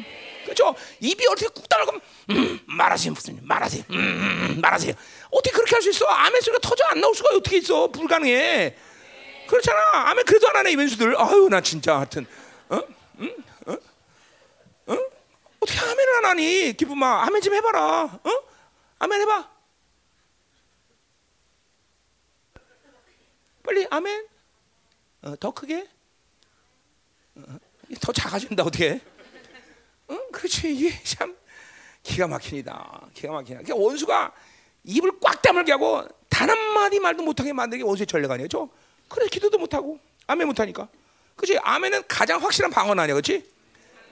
그렇죠? 입이 어떻게 꾹 닫고 음, 말하세요, 무슨 말하세요, 음, 음, 음, 말하세요. 어떻게 그렇게 할 수 있어? 아멘 소리가 터져 안 나올 수가 어떻게 있어? 불가능해. 그렇잖아. 아멘 그래도 안 하네 이면수들. 아유 나 진짜 하여튼 어? 응? 어? 어? 어떻게 아멘을 안 하니? 기쁨아 아멘 좀 해봐라. 어? 아멘 해봐. 빨리 아멘. 어, 더 크게. 어, 더 작아진다 어떻게? 응, 그렇지 이게 참 기가 막히니다. 기가 막히다. 그러니까 원수가 입을 꽉 다물게 하고 단 한마디 말도 못하게 만들게 원수의 전략 아니죠? 그래 기도도 못하고 아멘 못하니까. 그렇지? 아멘은 가장 확실한 방언 아니야, 그렇지?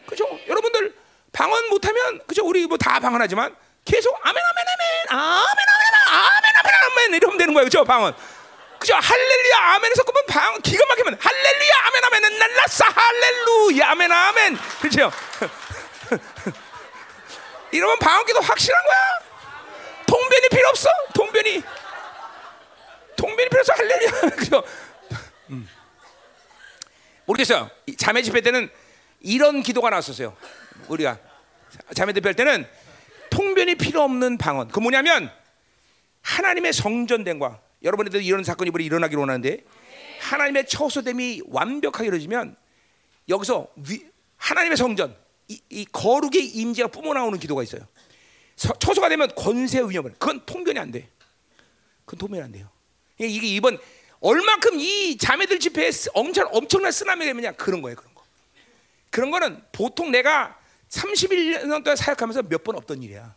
그죠? 여러분들 방언 못하면 그죠? 우리 뭐 다 방언하지만 계속 아멘 아멘 아멘 아멘 아멘 아멘 아멘 아멘 이러면 되는 거예요, 그죠? 방언. 그죠? 할렐루야 아멘에서 그러면 방 기가 막히면 할렐루야 아멘 아멘은 날라싸 할렐루야 아멘 아멘 그죠? [LAUGHS] 이러면 방언기도 확실한 거야. 통변이 필요 없어. 통변이 통변이 필요 없어. 할렐루야 [LAUGHS] 그죠? 음. 모르겠어요. 자매 집회 때는 이런 기도가 나왔었어요. 우리가 자매 집회 때는 통변이 필요 없는 방언. 그 뭐냐면 하나님의 성전됨과 여러분들 이런 사건이 우리 일어나기를 원하는데 하나님의 처소됨이 완벽하게 이루어지면 여기서 위, 하나님의 성전 이, 이 거룩의 임재가 뿜어나오는 기도가 있어요. 서, 처소가 되면 권세 위협을 그건 통변이 안 돼. 그건 통변이 안 돼요. 이게 이번 얼만큼 이 자매들 집회에 쓰- 엄청 엄청난 쓰나미가 있느냐 그런 거예요 그런 거. 그런 거는 보통 내가 31년 동안 사역하면서 몇 번 없던 일이야.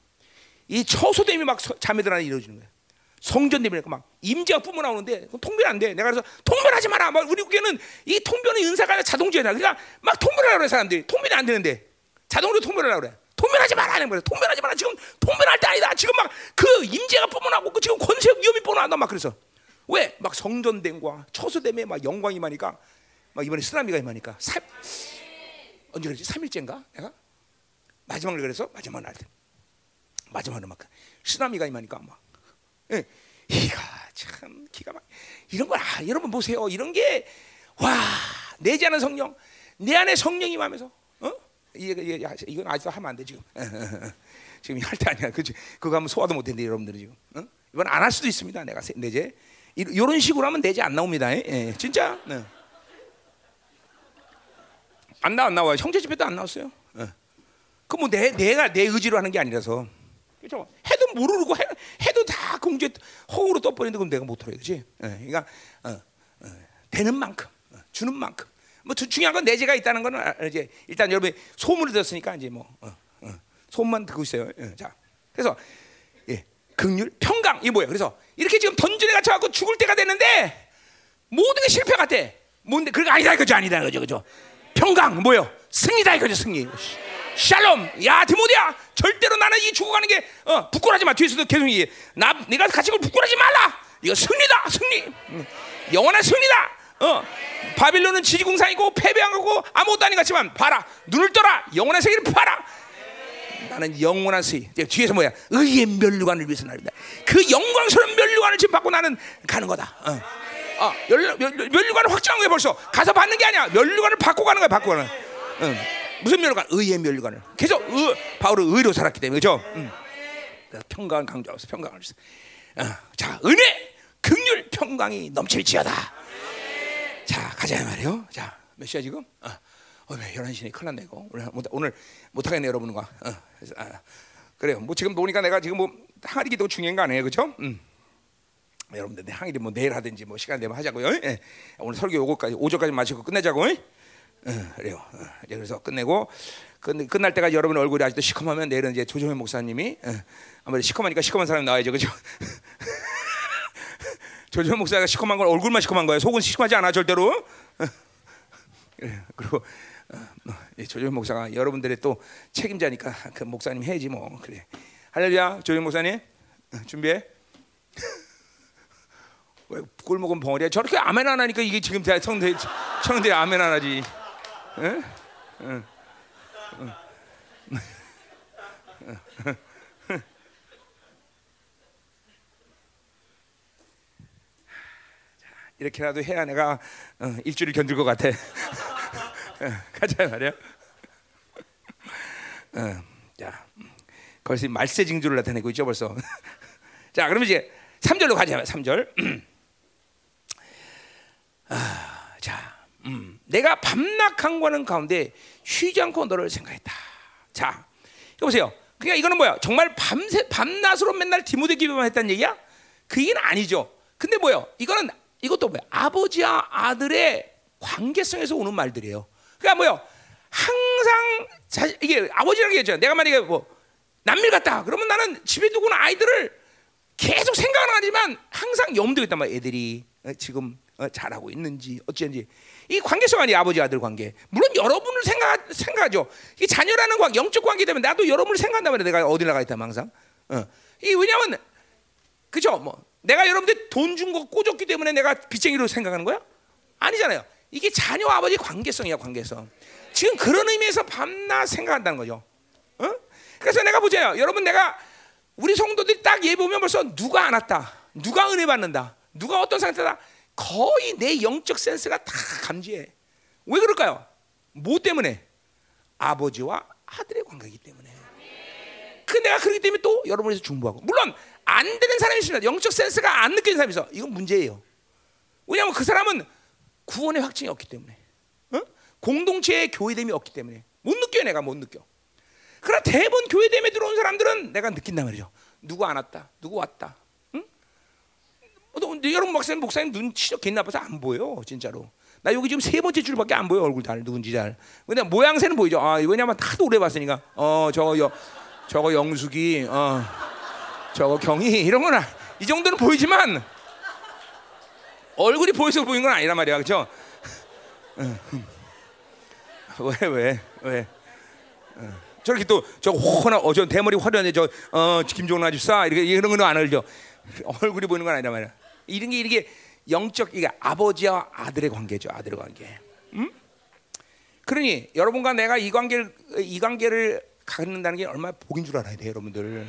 이 처소됨이 막 서- 자매들 안에 이루어지는 거야. 성전됨이 막 임재가 뿜어 나오는데 통변 안 돼. 내가 그래서 통변하지 마라. 막 우리 교회는 이 통변의 은사가 자동제야. 그러니까 막 통변하라 그래 사람들이. 통변이 안 되는데 자동으로 통변하라 그래. 통변하지 마라 하는 거야. 통변하지 마라. 지금 통변할 때 아니다. 지금 막 그 임재가 뿜어 나오고 그 지금 권세 위험이 뿜어 나온다 막 그래서 왜? 막 성전됨과 처소됨에 막 영광이 많으니까 막 이번에 쓰나미가 임하니까 사, 언제 그랬지? 3일째인가? 내가 마지막을 그래서 마지막 날 때. 마지막으로 막 쓰나미가 임하니까 막 예. 이가 참 기가 막 이런 걸 아, 여러분 보세요. 이런 게 와 내지 않은 성령 내 안에 성령이 임하면서 어? 이게, 이게 이건 아직도 하면 안 돼 지금. [LAUGHS] 지금 할 때 아니야. 그지? 그거 하면 소화도 못 했는데 여러분들이 지금. 어? 이번 안할 수도 있습니다. 내가 세- 내재 이런 식으로 하면 내재 안 나옵니다. 예, 예, 진짜. 네. 안 나와 안 나와요. 형제 집회도 안 나왔어요. 예. 그뭐 내 내가 내 의지로 하는 게 아니라서 그렇죠. 해도 모르고 해, 해도 다 공주에 허우로 떠버리는데 그럼 내가 못하래 그지? 예, 그러니까 어, 어, 되는 만큼 어, 주는 만큼 뭐 주- 중요한 건 내재가 있다는 거는 아, 이제 일단 여러분 이 소문을 들었으니까 이제 뭐 어, 어, 소문만 듣고 있어요. 예, 자 그래서 예, 극률 평강 이게 뭐야? 그래서 이렇게 지금 던전에 갇혀 갖고 죽을 때가 됐는데 모든 게 실패 같아. 뭔데? 그거 아니다 이거죠, 아니다 이거죠, 그죠? 평강 뭐요? 승리다 이거죠, 승리. 샬롬, 야 디모데야, 절대로 나는 이 죽어가는 게 어, 부끄러지 마. 뒤에서도 계속 이게 나 네가 같이 걸 부끄러지 말라. 이거 승리다, 승리. 응. 영원한 승리다. 어, 바빌론은 지지공산이고 패배하고 아무것도 아닌 것 같지만 봐라, 눈을 떠라, 영원한 세계를 봐라. 나는 영원한. 이제 뒤에서 뭐야? 의의 멸류관을 위해서 나른다. 그 영광스러운 멸류관을 지금 받고 나는 가는 거다. 어. 어, 멸, 멸, 멸류관을 확정한 거야 벌써. 가서 받는 게 아니야. 멸류관을 받고 가는 거야. 받고 가는. 응. 무슨 멸류관? 의의 멸류관을. 계속 의, 바울은 의로 살았기 때문에 그죠? 응. 평강을 강조하고 평강을 주세요. 어. 자, 은혜, 극률, 평강이 넘칠지어다. 자, 가자 말이요. 자, 몇 시야 지금? 어. 어, 왜 11시네. 큰일 났네, 이거. 오늘, 못, 오늘 못하겠네, 여러분과. 어. 아, 그래요. 뭐 지금 보니까 내가 지금 뭐 항아리 기도 중요한 거 아니에요. 그죠? 음. 여러분들 내 항일이 뭐 내일 하든지 뭐 시간 되면 하자고요. 예. 오늘 설교 요거까지 5절까지 마치고 끝내자고. 예. 어, 그래요. 어, 이제 그래서 끝내고 끝, 끝날 때까지 여러분 얼굴이 아직도 시커하면 내일은 이제 조정현 목사님이 어, 아무래도 시커하니까 시커먼 사람이 나와야죠. 그죠? [LAUGHS] 조정현 목사가 시커먼 건 얼굴만 시커먼 거예요. 속은 시커하지 않아 절대로. 그리고 어, 뭐, 이 조정현 목사가 여러분들의 또 책임자니까 그 목사님 해야지 뭐 그래. 할렐루야, 조정현 목사님 어, 준비해. [LAUGHS] 왜 꿀먹은 벙어리야? 저렇게 아멘 안 하니까 이게 지금 다 성대 청대 아멘 안 하지. 응? 응. 이렇게라도 해야 내가 어, 일주일 견딜 것 같아. 어, 가자 말이야. 어, 자, 거기서 말세 징조를 나타내고 있죠 벌써. 자, 그러면 이제 3절로 가자. 3절. 아, 자, 음, 내가 밤낮 강구하는 가운데 쉬지 않고 너를 생각했다. 자, 보세요. 그러니까 이거는 뭐야? 정말 밤새 밤낮으로 맨날 디모데 기도만 했다는 얘기야? 그 얘기는 아니죠. 근데 뭐요? 이거는 이것도 뭐야? 아버지와 아들의 관계성에서 오는 말들이에요. 그러니까 뭐요? 항상 자, 이게 아버지라고 얘기했죠. 내가 만약에 뭐 남일 같다. 그러면 나는 집에 두고 는 아이들을 계속 생각은 하지만 항상 염두에 있단 말이야. 애들이 어, 지금 어, 잘하고 있는지 어찌는지 이 관계성 아니야 아버지 아들 관계. 물론 여러분을 생각 생각하죠. 이 자녀라는 관계, 영적 관계 때문에 나도 여러분을 생각한단 말이야. 내가 어디 나가 있다면 항상. 어. 이 왜냐면 그죠? 뭐 내가 여러분들 돈 준거 꽂았기 때문에 내가 빚쟁이로 생각하는 거야? 아니잖아요. 이게 자녀 아버지 관계성이야 관계성. 지금 그런 의미에서 밤낮 생각한다는 거죠. 어? 그래서 내가 보자요. 여러분 내가 우리 성도들이 딱 예배 보면 벌써 누가 안 왔다. 누가 은혜 받는다. 누가 어떤 상태다. 거의 내 영적 센스가 다 감지해. 왜 그럴까요? 뭐 때문에? 아버지와 아들의 관계이기 때문에. 그 내가 그렇기 때문에 또 여러분에서 중보하고. 물론 안 되는 사람이 있습니다. 영적 센스가 안 느끼는 사람이 있어. 이건 문제예요. 왜냐하면 그 사람은 구원의 확증이 없기 때문에. 어? 공동체의 교회됨이 없기 때문에. 못 느껴요, 내가 못 느껴. 그러나 대부분 교회됨에 들어온 사람들은 내가 느낀단 말이죠. 누구 안 왔다, 누구 왔다. 응? 어, 여러분 목사님 목사님 눈치 괜히 나빠서 안 보여 진짜로. 나 여기 지금 세 번째 줄밖에 안 보여 얼굴 잘 누군지 잘. 근데 모양새는 보이죠. 아 왜냐면 하도 오래 봤으니까. 어 저거 여, 저거 영숙이 어 저거 경이 이런 거나 이 정도는 보이지만 얼굴이 보여서 보이는 건 아니란 말이야, 그렇죠? 왜 왜 왜? 저렇게 또 저 호나 어저 대머리 화려한데 저어 김종란 아주사 이렇게 이런 거는 안 알죠. 얼굴이 보이는 건 아니란 말이야. 이런 게 이게 영적 이게 아버지와 아들의 관계죠. 아들의 관계. 음? 그러니 여러분과 내가 이 관계를 이 관계를 갖는다는 게 얼마나 복인 줄 알아야 돼, 여러분들.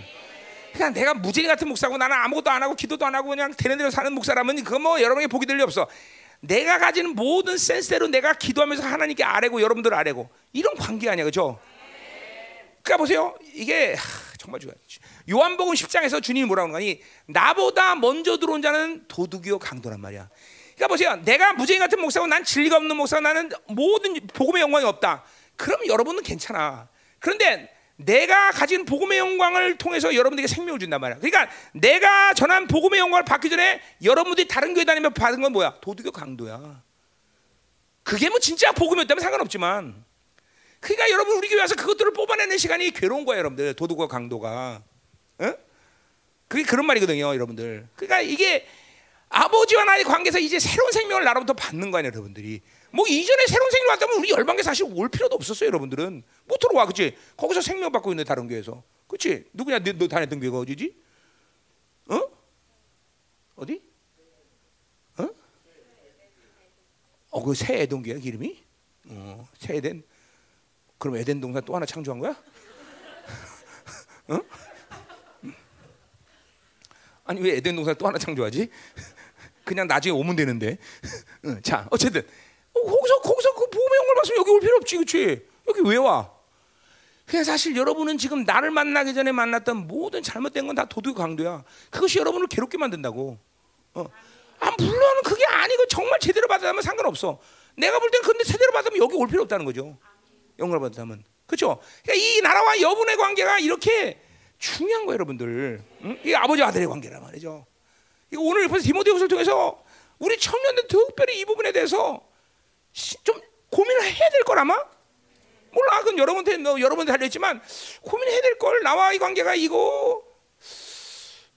그냥 내가 무진이 같은 목사고 나는 아무것도 안 하고 기도도 안 하고 그냥 되는 대로 사는 목사라면 그거 뭐 여러분에게 복이 될 리 없어. 내가 가지는 모든 센스대로 내가 기도하면서 하나님께 아뢰고 여러분들 아뢰고 이런 관계 아니야, 그죠? 그러니까 보세요. 이게 하, 정말 중요해. 요한복음 10장에서 주님이 뭐라고 하니 나보다 먼저 들어온 자는 도둑이요 강도란 말이야. 그러니까 보세요. 내가 무죄인 같은 목사고 난 진리가 없는 목사 나는 모든 복음의 영광이 없다. 그럼 여러분은 괜찮아. 그런데 내가 가진 복음의 영광을 통해서 여러분들에게 생명을 준단 말이야. 그러니까 내가 전한 복음의 영광을 받기 전에 여러분들이 다른 교회 다니면 받은 건 뭐야? 도둑이 강도야. 그게 뭐 진짜 복음이었다면 상관없지만. 그러니까 여러분 우리 교회 와서 그것들을 뽑아내는 시간이 괴로운 거예요, 여러분들. 도둑과 강도가. 어? 그게 그런 말이거든요, 여러분들. 그러니까 이게 아버지와 나의 관계에서 이제 새로운 생명을 나로부터 받는 거예요, 여러분들이. 뭐 이전에 새로운 생명 왔다면 우리 열방에 사실 올 필요도 없었어요, 여러분들은. 못 들어와, 그치? 거기서 생명 받고 있는 다른 교회에서, 그치? 누구냐? 너, 너 다녔던 교회가 어디지? 어? 어디? 어? 어, 그새 에덴 교회 이름이? 어, 새 에덴. 그럼 에덴 동산 또 하나 창조한 거야? [LAUGHS] 어? 아니 왜 에덴 동산 또 하나 창조하지? [LAUGHS] 그냥 나중에 오면 되는데. [LAUGHS] 자, 어쨌든 거기서 거기서 그 복음의 영광을 봤으면 여기 올 필요 없지, 그렇지? 여기 왜 와? 그냥 사실 여러분은 지금 나를 만나기 전에 만났던 모든 잘못된 건 다 도둑 강도야. 그것이 여러분을 괴롭게 만든다고. 어. 아 물론 그게 아니고 정말 제대로 받으면 상관없어. 내가 볼 땐 근데 제대로 받으면 여기 올 필요 없다는 거죠. 영광을 받으면 그렇죠. 그러니까 이 나라와 여분의 관계가 이렇게 중요한 거예요, 여러분들. 응? 이 아버지 아들의 관계란 말이죠. 오늘 벌써 디모데후서를 통해서 우리 청년들 특별히 이 부분에 대해서 좀 고민을 해야 될 거라마? 몰라. 그건 여러분한테 너 여러분한테 달렸지만 고민해야 될 걸. 나와 이 관계가 이거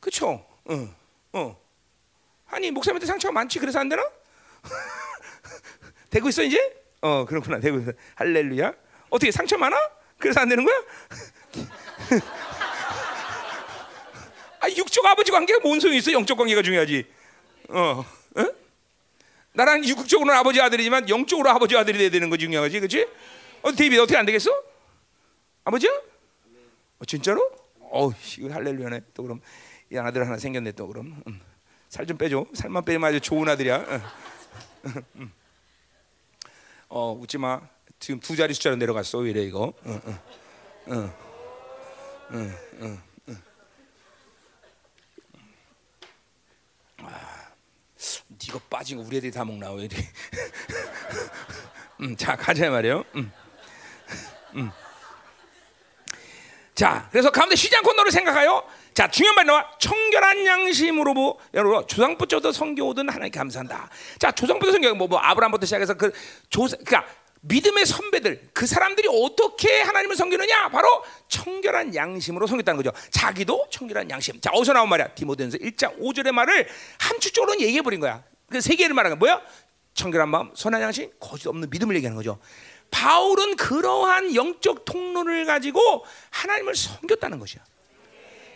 그쵸? 응, 어. 아니 목사님한테 상처가 많지 그래서 안 되나? [LAUGHS] 되고 있어 이제? 어 그렇구나 되고 있어. 할렐루야. 어떻게 상처 많아? 그래서 안 되는 거야? [LAUGHS] 아 육적 아버지 관계가 뭔 소용이 있어? 영적 관계가 중요하지. 어, 어? 나랑 육적으로는 아버지 아들이지만 영적으로 아버지 아들이 돼야 되는 거 중요하지, 그렇지? 어, 데이비드 어떻게 안 되겠어? 아버지야? 어, 진짜로? 어, 이거 할렐루야네. 또 그럼 이 아들 하나 생겼네 또 그럼. 음. 살좀 빼줘. 살만 빼면 아주 좋은 아들이야. 어, 음. 어 웃지 마. 지금 두 자리 숫자로 내려갔어. 왜 이래 이거? 응, 응, 응, 응, 응. 네가 빠진 거 우리 애들이 다 먹나 왜 이래? 음, 자 가자 말이요. 음. 음. 자, 그래서 가운데 쉬지 않고 너를 생각하여. 자, 중요한 말 나와. 청결한 양심으로 뭐 여러분 조상부터도 성경오든 하나님 감사한다. 자, 조상부터 성경 뭐, 뭐 아브라함부터 시작해서 그 조, 그러니까 믿음의 선배들 그 사람들이 어떻게 하나님을 섬기느냐? 바로 청결한 양심으로 섬겼다는 거죠. 자기도 청결한 양심. 자, 어디서 나온 말이야? 디모데전서 1장 5절의 말을 함축적으로 얘기해 버린 거야. 그 세 개를 말하는 거야. 뭐야? 청결한 마음, 선한 양심, 거짓 없는 믿음을 얘기하는 거죠. 바울은 그러한 영적 통로를 가지고 하나님을 섬겼다는 것이야.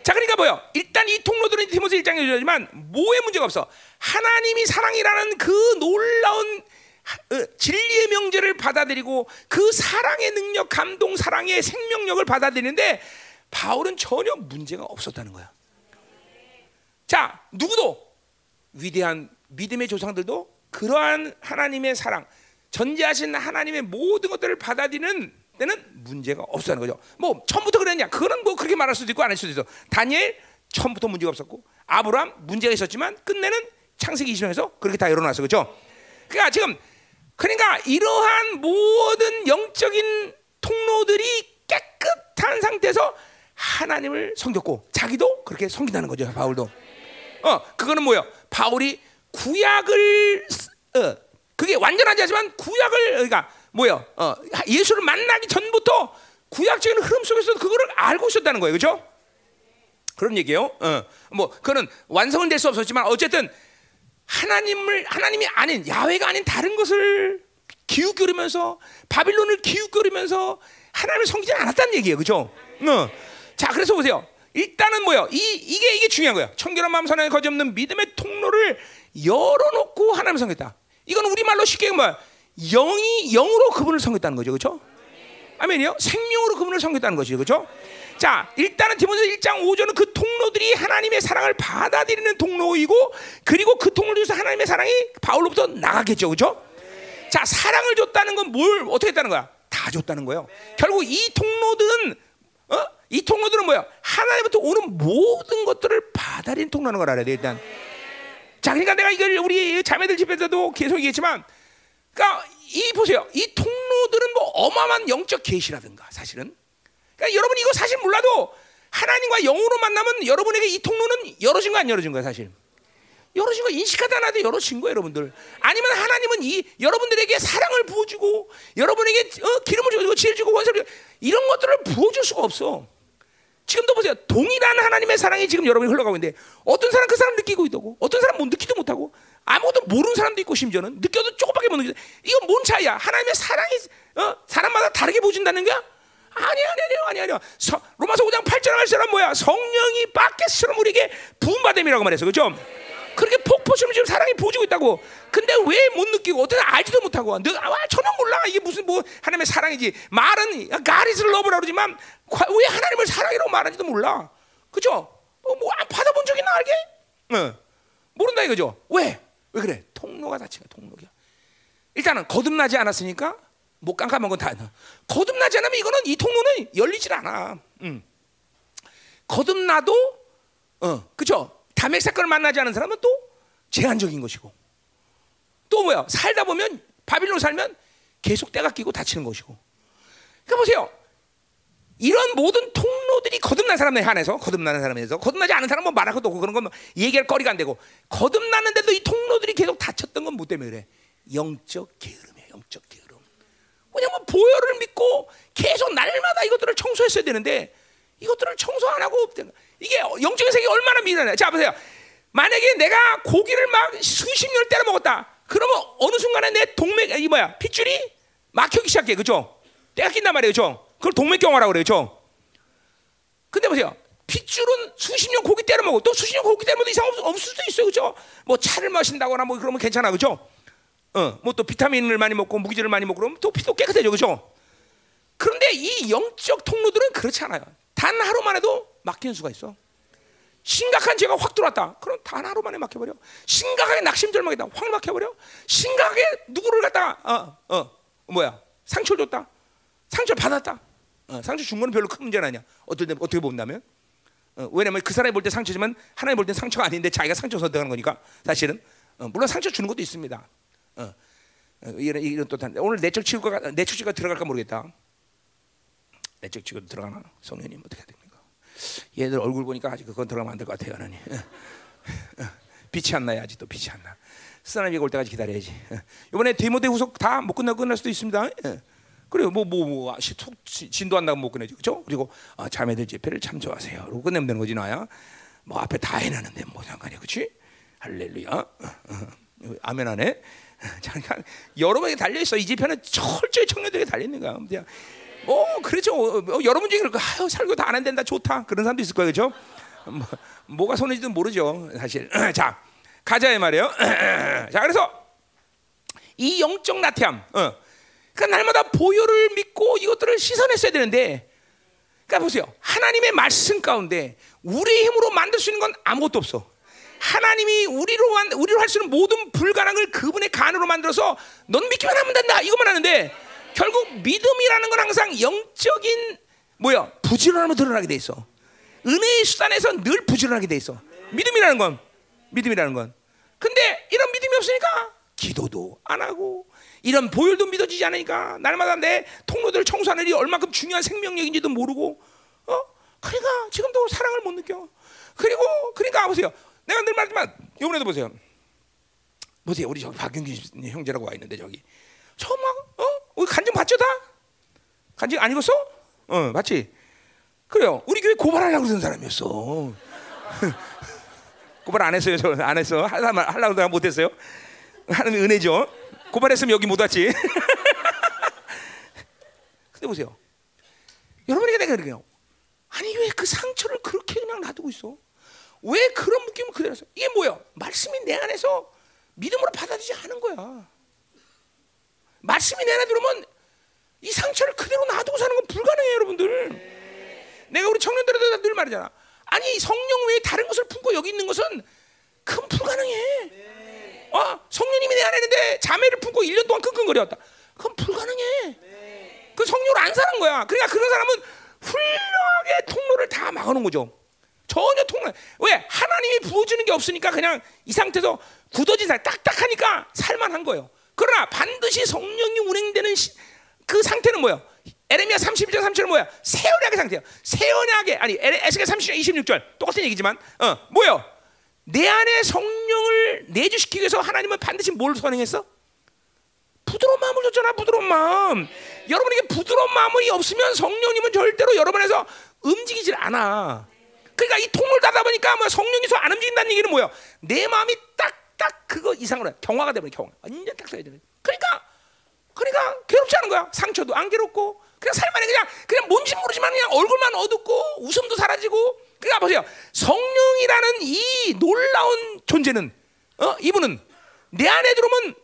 자, 그러니까 뭐요? 일단 이 통로들은 디모데 1장에 주지만 뭐에 문제가 없어. 하나님이 사랑이라는 그 놀라운 어, 진리의 명제를 받아들이고 그 사랑의 능력, 감동, 사랑의 생명력을 받아들이는데 바울은 전혀 문제가 없었다는 거야. 자, 누구도 위대한 믿음의 조상들도 그러한 하나님의 사랑, 전제하신 하나님의 모든 것들을 받아들이는 때는 문제가 없었다는 거죠. 뭐 처음부터 그랬냐? 그거는 뭐 그렇게 말할 수도 있고 안 할 수도 있어. 다니엘 처음부터 문제가 없었고 아브라함 문제가 있었지만 끝내는 창세기 20장에서 그렇게 다 열어놨어, 그렇죠? 그러니까 지금 그러니까 이러한 모든 영적인 통로들이 깨끗한 상태에서 하나님을 섬겼고 자기도 그렇게 섬긴다는 거죠, 바울도. 어, 그거는 뭐예요? 바울이 구약을 어, 그게 완전하지 않지만 구약을 그러니까 뭐요? 어, 예수를 만나기 전부터 구약적인 흐름 속에서 그거를 알고 있었다는 거예요, 그렇죠? 그런 얘기예요. 어, 뭐 그는 완성은 될 수 없었지만 어쨌든 하나님을 하나님이 아닌 야훼가 아닌 다른 것을 기웃거리면서 바빌론을 기웃거리면서 하나님을 섬기지 않았다는 얘기예요, 그렇죠? 어. 자, 그래서 보세요. 일단은 뭐요? 이 이게 이게 중요한 거예요. 청결한 마음 선에 거짓없는 믿음의 통로를 열어놓고 하나님을 섬겼다. 이건 우리 말로 쉽게 뭐야? 영이 영으로 그분을 섬겼다는 거죠, 그렇죠? 아멘이요. 생명으로 그분을 섬겼다는 것이죠, 그렇죠? 자, 일단은 디모데 1장 5절은 그 통로들이 하나님의 사랑을 받아들이는 통로이고, 그리고 그 통로를 통해서 하나님의 사랑이 바울로부터 나가겠죠, 그렇죠? 자, 사랑을 줬다는 건 뭘 어떻게 했다는 거야? 다 줬다는 거예요. 결국 이 통로들은 어? 이 통로들은 뭐야? 하나님부터 오는 모든 것들을 받아들이는 통로라는 걸 알아야 돼 일단. 자, 그러니까 내가 이걸 우리 자매들 집에서도 계속 얘기했지만, 그러니까 이 보세요. 이 통로들은 뭐 어마어마한 영적 계시라든가 사실은. 그러니까 여러분 이거 사실 몰라도 하나님과 영으로 만나면 여러분에게 이 통로는 열어진 거 안 열어진 거야 사실. 열어진 거 인식하다 나도 열어진 거예요 여러분들. 아니면 하나님은 이 여러분들에게 사랑을 부어주고 여러분에게 어, 기름을 주고 지혜를 주고 원수를 주고 이런 것들을 부어줄 수가 없어. 지금도 보세요. 동일한 하나님의 사랑이 지금 여러분이 흘러가고 있는데 어떤 사람 그 사람 느끼고 있다고 어떤 사람 못 느끼도 못하고 아무것도 모르는 사람도 있고 심지어는 느껴도 조금밖에 못 느끼고 이건 뭔 차이야? 하나님의 사랑이 어? 사람마다 다르게 보여준다는 거야? 아니 아니 아니 아니 아니 서, 로마서 5장 8절 말씀은 뭐야? 성령이 바켓처럼 우리에게 부음받음이라고 말했어. 그죠? 그렇게 폭포처럼 지금 사랑이 부어지고 있다고. 근데 왜 못 느끼고 어떻게 알지도 못하고 너, 아, 전혀 몰라 이게 무슨 뭐 하나님의 사랑이지 말은 가리스를 러브라 그러지만 왜 하나님을 사랑이라고 말하는지도 몰라. 그죠? 어, 뭐 받아본 적 있나 알게? 어. 모른다 이거죠. 왜? 왜 그래? 통로가 자체가 통로야. 일단은 거듭나지 않았으니까 못 깜깜한 건 다. 거듭나지 않으면 이거는 이 통로는 열리질 않아. 음. 거듭나도 어, 그죠? 담액 사건을 만나지 않은 사람은 또 제한적인 것이고 또 뭐야? 살다 보면 바빌론 살면 계속 때가 끼고 다치는 것이고. 그러니까 보세요. 이런 모든 통로들이 거듭난 사람에 한해서 거듭나는 사람에서 거듭나지 않은 사람은 뭐 말할 것도 없고 그런 건뭐 얘기할 거리가 안 되고 거듭나는데도 이 통로들이 계속 닫혔던 건 뭐 때문에 그래? 영적 게으름이야, 영적 게으름. 왜냐면 보혈을 믿고 계속 날마다 이것들을 청소했어야 되는데 이것들을 청소 안 하고 이게 영적인 세계 얼마나 미련해. 자 보세요. 만약에 내가 고기를 막 수십 년을 때려 먹었다. 그러면 어느 순간에 내 동맥 이 뭐야 핏줄이 막히기 시작해, 그죠? 때가 낀단 말이에요, 그죠? 그걸 동맥경화라고 그래요, 그죠? 근데 보세요. 핏줄은 수십 년 고기 때려 먹고 또 수십 년 고기 때려 먹어도 이상 없, 없을 수도 있어요, 그죠? 뭐 차를 마신다거나 뭐 그러면 괜찮아, 그죠? 어, 뭐 또 비타민을 많이 먹고 무기질을 많이 먹고 그러면 또 피도 깨끗해져, 그죠? 그런데 이 영적 통로들은 그렇지 않아요. 단 하루만 해도 막히는 수가 있어. 심각한 죄가 확 들어왔다. 그럼 단 하루 만에 막혀버려. 심각하게 낙심절망이다. 확 막혀버려. 심각하게 누구를 갖다가 어, 어, 뭐야 상처를 줬다. 상처를 받았다. 어, 상처 준 거는 별로 큰 문제는 아니야. 때 어떻게 본다면? 어, 왜냐면 그 사람이 볼 때 상처지만 하나님 볼 때 상처가 아닌데 자기가 상처 선택하는 거니까 사실은 어, 물론 상처 주는 것도 있습니다. 어, 어, 이런 이런 또 오늘 내적 치유가 내적 치유가 들어갈까 모르겠다. 내적 치유 들어가나 성령님 어떻게 됩니까? 얘들 얼굴 보니까 아직 그건 들어가면 안 될 것 같아요, 하나님. 빛이 안 나요, 아직도 빛이 안 나. 쓰나미가 올 때까지 기다려야지. 이번에 디모데 후속 다 못 끝나고 끝날 수도 있습니다. 그래요, 뭐 뭐 뭐, 진도 안 나면 못 끝내죠, 그렇죠? 그리고 어, 자매들 집회를 참조하세요. 그리고 끝내면 되는 거지 나야. 뭐 앞에 다 해놨는데 뭐 상관이야, 그렇지? 할렐루야. 어, 어, 아멘 안에. 잠깐 여러 명이 달려 있어. 이 집회는 철저히 청년들에게 달려 있는 거야. 그냥 뭐 그렇죠. 어, 어, 여러분 중에 그럴까? 아유 살고 다 안 된다 좋다 그런 사람도 있을 거예요, 그렇죠? 뭐, 뭐가 손해지든 모르죠, 사실. [CLEARS THROAT] 자 가자 이 말이에요. [CLEARS THROAT] 자 그래서 이 영적 나태함, 어. 그러니까 날마다 보혈을 믿고 이것들을 씻어냈어야 되는데, 그러니까 보세요. 하나님의 말씀 가운데 우리의 힘으로 만들 수 있는 건 아무것도 없어. 하나님이 우리로 우리로 할 수 있는 모든 불가능을 그분의 간으로 만들어서 넌 믿기만 하면 된다 이것만 하는데 결국 믿음이라는 건 항상 영적인 뭐야 부지런함으로 드러나게 돼 있어. 은혜의 수단에서 늘 부지런하게 돼 있어. 믿음이라는 건 믿음이라는 건. 근데 이런 믿음이 없으니까 기도도 안 하고 이런 보혈도 믿어지지 않으니까 날마다 내 통로들을 청소하는 일이 얼마큼 중요한 생명력인지도 모르고 어 그러니까 지금도 사랑을 못 느껴. 그리고 그러니까 보세요. 내가 늘 말하지만 이번에도 보세요. 보세요. 우리 저기 박윤기 형제라고 와 있는데 저기 저막 어? 우리 간증 봤죠 다? 간증 안 읽었어? 어 맞지? 그래요. 우리 교회 고발하려고 그러는 사람이었어. [LAUGHS] 고발 안 했어요. 저 안 했어. 하려고 하려고 못 했어요. 하나님 은혜죠. 고발했으면 여기 못 왔지. [LAUGHS] 근데 보세요. 여러분에게 내가 그래요. 아니 왜 그 상처를 그렇게 그냥 놔두고 있어? 왜 그런 묶임을 그대로 써? 이게 뭐야? 말씀이 내 안에서 믿음으로 받아들이지 않은 거야. 말씀이 내 안에 들어오면 이 상처를 그대로 놔두고 사는 건 불가능해요, 여러분들. 내가 우리 청년들한테 늘 말하잖아. 아니 성령 외에 다른 것을 품고 여기 있는 것은 그건 불가능해. 어, 성령님이 내 안에 있는데 자매를 품고 1년 동안 끙끙거렸다. 그건 불가능해. 그 성령으로 안 사는 거야. 그러니까 그런 사람은 훌륭하게 통로를 다 막아놓은 거죠. 전혀 통로. 왜? 하나님이 부어주는 게 없으니까 그냥 이 상태에서 굳어진 살, 딱딱하니까 살만한 거예요. 그러나 반드시 성령이 운행되는 시, 그 상태는 뭐야? 에레미야 31장 3절은 뭐야? 새 언약의 상태야. 새 언약의 아니 에스겔 30장 26절 똑같은 얘기지만 어 뭐요? 내 안에 성령을 내주시키기 위해서 하나님은 반드시 뭘 선행했어? 부드러운 마음을 줬잖아 부드러운 마음 여러분에게 부드러운 마음이 없으면 성령님은 절대로 여러분에서 움직이질 않아 그러니까 이 통을 닫아 보니까 뭐 성령이서 안 움직인다는 얘기는 뭐야 내 마음이 딱딱 그거 이상으로 해. 경화가 되버려 경화. 완전 딱 써야 되는 그러니까 그러니까 괴롭지 않은 거야. 상처도 안 괴롭고. 그냥 살만해. 그냥 그냥 뭔지 모르지만 그냥 얼굴만 어둡고 웃음도 사라지고. 그러니까 보세요. 성령이라는 이 놀라운 존재는 어? 이분은 내 안에 들어오면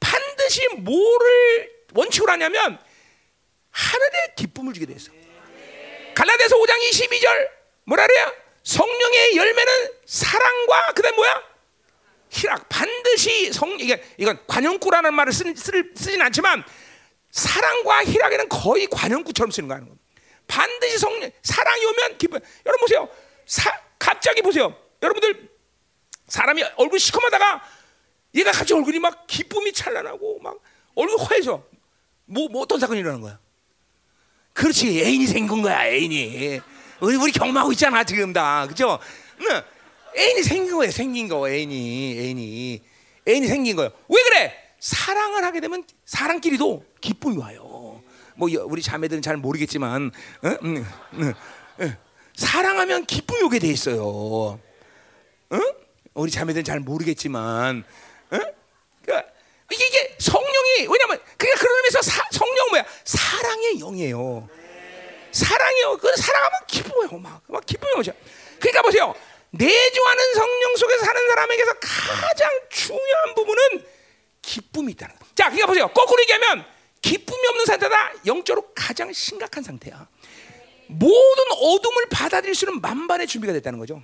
반드시 뭐를 원칙으로 하냐면 하늘의 기쁨을 주게 돼 있어. 갈라디아서 5장 22절 뭐라 그래요? 성령의 열매는 사랑과 그다음 뭐야? 희락. 반드시 성 이게 이건 관용구라는 말을 쓰, 쓰, 쓰진 않지만 사랑과 희락에는 거의 관용구처럼 쓰는 거야. 반드시 성령 사랑이 오면 기쁨. 여러분 보세요. 사, 갑자기 보세요. 여러분들 사람이 얼굴 시커하다가 얘가 갑자기 얼굴이 막 기쁨이 찬란하고 막 얼굴 화해져. 뭐, 뭐 어떤 사건이 일어나는 거야? 그렇지 애인이 생긴 거야 애인이. 우리 우리 경험하고 있잖아 지금 다 그죠? 응. 애인이 생긴 거예요 생긴 거 애인이 애인이 애인이 생긴 거예요. 왜 그래? 사랑을 하게 되면 사랑끼리도 기쁨이 와요. 뭐 우리 자매들은 잘 모르겠지만 응? 응. 사랑하면 기쁨이 오게 돼 있어요. 응? 우리 자매들은 잘 모르겠지만 응? 그러니까 이게, 성령이 왜냐면 그러니까 의미에서 사, 성령 뭐야? 사랑의 영이에요. 사랑이요. 그 사랑하면 기뻐요. 막, 막 기쁨이 오죠. 그러니까 보세요. 내주하는 성령 속에서 사는 사람에게서 가장 중요한 부분은 기쁨이 있다는 거. 자, 그러니까 보세요. 거꾸로 얘기하면 기쁨이 없는 상태다. 영적으로 가장 심각한 상태야. 모든 어둠을 받아들일 수 있는 만반의 준비가 됐다는 거죠.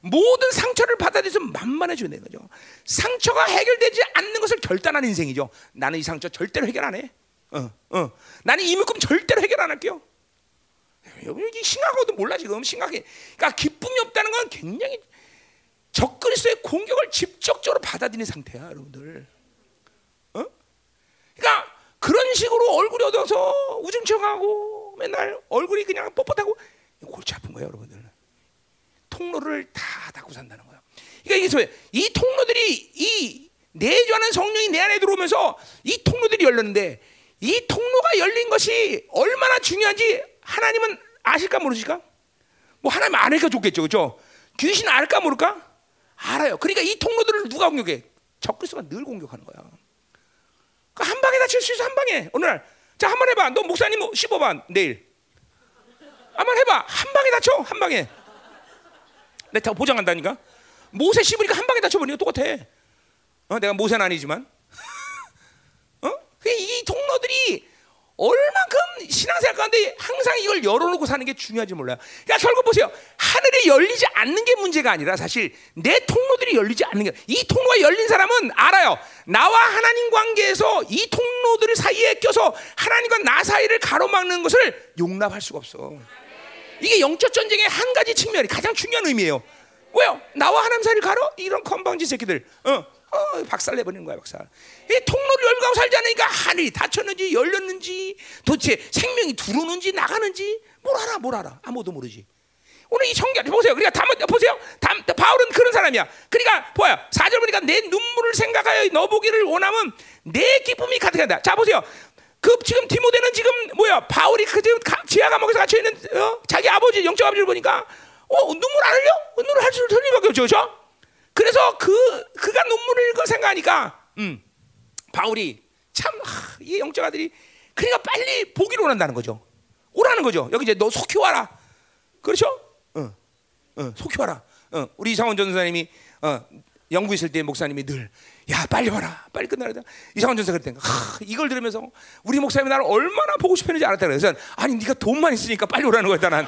모든 상처를 받아들여서 만만해져야 되는 거죠. 상처가 해결되지 않는 것을 결단하는 인생이죠. 나는 이 상처 절대로 해결 안 해. 어, 어. 나는 이 묶음 절대로 해결 안 할게요. 여기 심각하고도 몰라 지금 심각해. 그러니까 기쁨이 없다는 건 굉장히 적그리스도의 공격을 직접적으로 받아들이는 상태야, 여러분들. 어? 그러니까 그런 식으로 얼굴이 어두워서 우중청하고 맨날 얼굴이 그냥 뻣뻣하고 골치 아픈 거예요, 여러분들. 통로를 다 닫고 산다는 거야. 그러니까 이게 뭐예요? 이 통로들이 이 내주하는 성령이 내 안에 들어오면서 이 통로들이 열렸는데 이 통로가 열린 것이 얼마나 중요한지 하나님은 아실까 모르실까? 뭐 하나님 아니까 좋겠죠, 그렇죠? 귀신 알까 모를까? 알아요. 그러니까 이 통로들을 누가 공격해? 적그리스도가 늘 공격하는 거야. 그러니까 한 방에 다칠 수 있어, 한 방에. 어느 날, 자, 한 번 해봐. 너 목사님 15번 내일. 한번 해봐. 한 방에 다쳐, 한 방에. 내가 보장한다니까. 모세 씹으니까 한 방에 다쳐버리니까 똑같아. 어? 내가 모세는 아니지만. [LAUGHS] 어? 이 통로들이 얼만큼 신앙생활 가운데 항상 이걸 열어놓고 사는 게 중요한지 몰라요. 그러니까 결국 보세요. 하늘이 열리지 않는 게 문제가 아니라 사실 내 통로들이 열리지 않는 게. 이 통로가 열린 사람은 알아요. 나와 하나님 관계에서 이 통로들 사이에 껴서 하나님과 나 사이를 가로막는 것을 용납할 수가 없어. 이게 영적 전쟁의 한 가지 측면이 가장 중요한 의미예요. 왜요? 나와 하나님 사이를 가로? 이런 건방지 새끼들. 어, 어 박살 내버리는 거야, 박살. 이 통로를 열고 살지 않으니까 하늘이 닫혔는지 열렸는지 도대체 생명이 들어오는지 나가는지 뭘 알아, 뭘 알아? 아무도 모르지. 오늘 이 청결 보세요. 그러니까 담 보세요. 담 바울은 그런 사람이야. 그러니까 보아요. 사절 보니까 내 눈물을 생각하여 너보기를 원하면 내 기쁨이 가득하다. 자 보세요. 그 지금 디모데는 지금 뭐야? 바울이 그 지금 가- 지하 감옥에서 갇혀 있는 어? 자기 아버지 영적 아버지를 보니까 어 눈물 안 흘려? 눈물 할수 흘릴 리밖에 없죠, 그렇죠? 그래서 그 그가 흘릴 걸 생각하니까 음 바울이 참 이 영적 아들이 그러니까 빨리 보기로 원한다는 거죠. 오라는 거죠. 여기 이제 너 속히 와라. 그렇죠? 어, 어, 속히 와라. 어, 우리 이상원 전사님이 어, 영국 있을 때 목사님이 늘, 야 빨리 와라, 빨리 끝나라. 이상원 전사 그랬대. 하, 이걸 들으면서 우리 목사님이 나를 얼마나 보고 싶었는지 알았다 그래서 아니 네가 돈만 있으니까 빨리 오라는 거였다 난.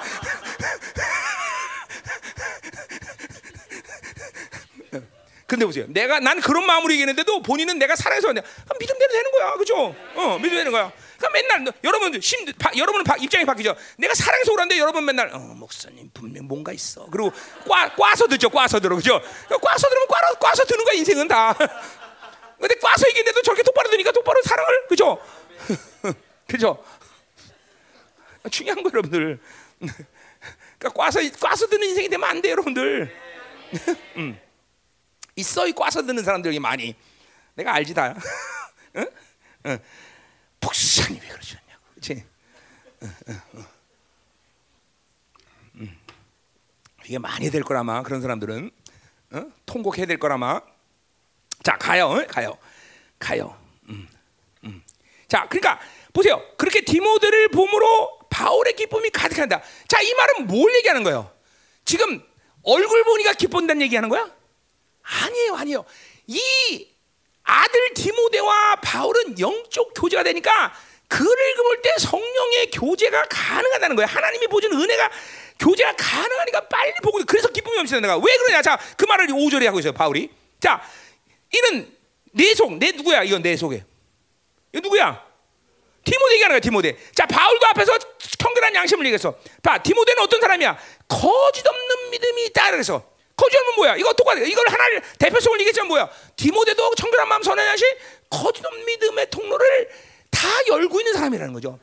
근데 보세요. 내가 난 그런 마음으로 얘기했는데도 본인은 내가 살아서 그냥 믿음대로 되는 거야, 그죠? 어, 믿음 되는 거야. 그러니까 맨날 너- 여러분 심 바, 여러분은 바, 입장이 바뀌죠. 내가 사랑해서 오라는데 여러분 맨날 어, 목사님 분명 뭔가 있어. 그리고 꽈 꽈서 듣죠, 꽈서 들어, 그죠? 꽈서 들으면 꽈서 꽈서 드는 거야 인생은 다. [LAUGHS] 근데 꽈서 얘기했는데도 저렇게 똑바로 드니까 똑바로 사랑을, 그죠? [LAUGHS] 그죠? 중요한 거 여러분들. [LAUGHS] 그러니까 꽈서 꽈서 드는 인생이 되면 안 돼, 여러분들. 있어 이 꽈서 드는 사람들이 많이 내가 알지 다. [LAUGHS] 응? 응. 복사님 왜 그러셨냐고, 그렇지? 응, 응, 응. 음. 이게 많이 될 거라마 그런 사람들은 어? 통곡해야 될 거라마. 자 가요, 응? 가요, 가요. 음, 음. 자 그러니까 보세요. 그렇게 디모데를 봄으로 바울의 기쁨이 가득한다. 자 이 말은 뭘 얘기하는 거예요? 지금 얼굴 보니까 기쁜다는 얘기하는 거야? 아니에요, 아니에요. 이 아들 디모데와 바울은 영적 교제가 되니까 글을 읽을 때 성령의 교제가 가능하다는 거예요. 하나님이 보여준 은혜가 교제가 가능하니까 빨리 보고 그래서 기쁨이 넘치는 내가 왜 그러냐? 자, 그 말을 5절에 하고 있어요, 바울이. 자, 이는 내 속, 내 누구야? 이건 내 속에. 이거 누구야? 디모데 얘기하는 거야, 디모데. 자, 바울도 앞에서 청결한 양심을 얘기했어. 봐, 디모데는 어떤 사람이야? 거짓 없는 믿음이 있다. 그래서 거짓 없는 뭐야? 이거 똑같아. 이걸 하나를 대표성을 얘기했지만 뭐야? 디모데도 청결한 마음 양심, 거짓 믿음의 통로를 다 열고 있는 사람이라는 거죠.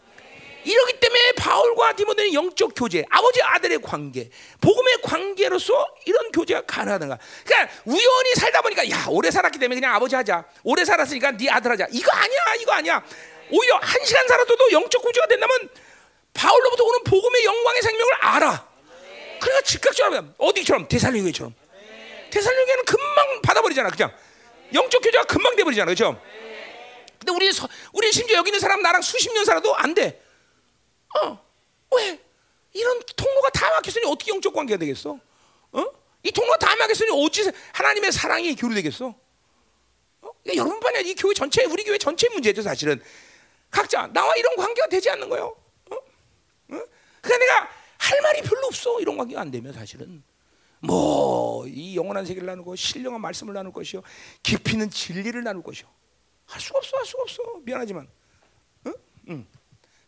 이러기 때문에 바울과 디모데는 영적 교제, 아버지 아들의 관계, 복음의 관계로서 이런 교제가 거야. 그러니까 우연히 살다 보니까 야 오래 살았기 때문에 그냥 아버지 하자. 오래 살았으니까 네 아들 하자. 이거 아니야, 이거 아니야. 오히려 한 시간 살아도 영적 교제가 된다면 바울로부터 오는 복음의 영광의 생명을 알아. 그러니까 즉각적으로 어디처럼 대살리교회처럼 대살리교회는 금방 받아버리잖아, 그냥 영적 교제가 금방 돼버리잖아, 그렇죠? 근데 우리 우리 심지어 여기 있는 사람 나랑 수십 년 살아도 안 돼. 어, 왜? 이런 통로가 다 막혔으니 어떻게 영적 관계가 되겠어? 어? 이 통로가 다 막혔으니 어찌 하나님의 사랑이 교류되겠어? 어? 그러니까 여러분뿐이 아니라 이 교회 전체, 우리 교회 전체 문제죠, 사실은. 각자 나와 이런 관계가 되지 않는 거예요. 어? 어? 그러니까 내가 할 말이 별로 없어. 이런 관계가 안 되면 사실은. 뭐 이 영원한 세계를 나누고 신령한 말씀을 나눌 것이요 깊이는 진리를 나눌 것이요 할 수가 없어 할 수가 없어 미안하지만 응? 응.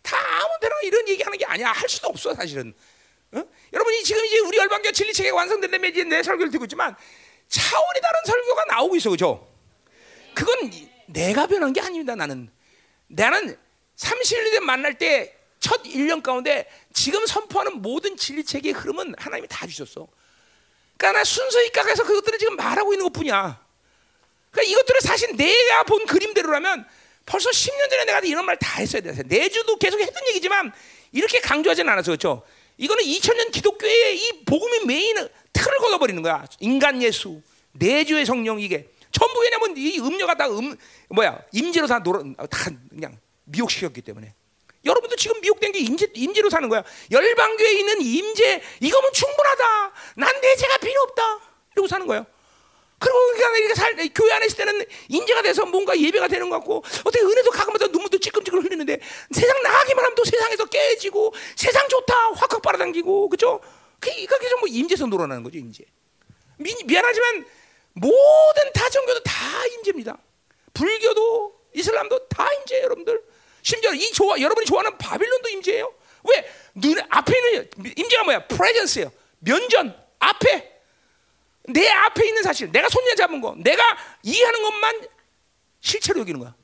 다 아무 데나 이런 얘기하는 게 아니야 할 수도 없어 사실은 어? 여러분이 지금 이제 우리 열방교 진리 체계가 완성된다면 이제 내 설교를 듣고 있지만 차원이 다른 설교가 나오고 있어 그죠? 그건 내가 변한 게 아닙니다 나는 나는 30년 만날 때 첫 1년 가운데 지금 선포하는 모든 진리 체계의 흐름은 하나님이 다 주셨어 그러니까 나 순서히 깎아서 그것들을 지금 말하고 있는 것 뿐이야 그러니까 이것들을 사실 내가 본 그림대로라면 벌써 10년 전에 내가 이런 말 다 했어야 돼. 내주도 계속 했던 얘기지만 이렇게 강조하지는 않았어. 그렇죠? 이거는 2000년 기독교의 이 복음의 메인 틀을 걷어버리는 거야. 인간 예수, 내주의 성령 이게 전부 왜냐면 이 음료가 다 음 뭐야 임재로 다 놀아 다 그냥 미혹시켰기 때문에 여러분도 지금 미혹된 게 임재 임재로 사는 거야. 열방교에 있는 임재 이거면 충분하다. 난 내재가 필요 없다. 이러고 사는 거예요. 그리고 그냥 이렇게 살, 교회 안에 있을 때는 인재가 돼서 뭔가 예배가 되는 것 같고 어떻게 은혜도 가끔마다 눈물도 찌끔찌끔 흘리는데 세상 나가기만 하면 또 세상에서 깨지고 세상 좋다 확확 빨아당기고 그죠? 그게 그게 전부 임재에서 놀아나는 거죠 임재. 미, 미안하지만 모든 다종교도 다 임재입니다. 불교도 이슬람도 다 임재 여러분들. 심지어 이 좋아 여러분이 좋아하는 바빌론도 임재예요. 왜? 눈 앞에 있는 임재가 뭐야? 프레젠스예요. 면전 앞에 내 앞에 있는 사실, 내가 손에 잡은 거, 내가 이해하는 것만 실체로 여기는 거야.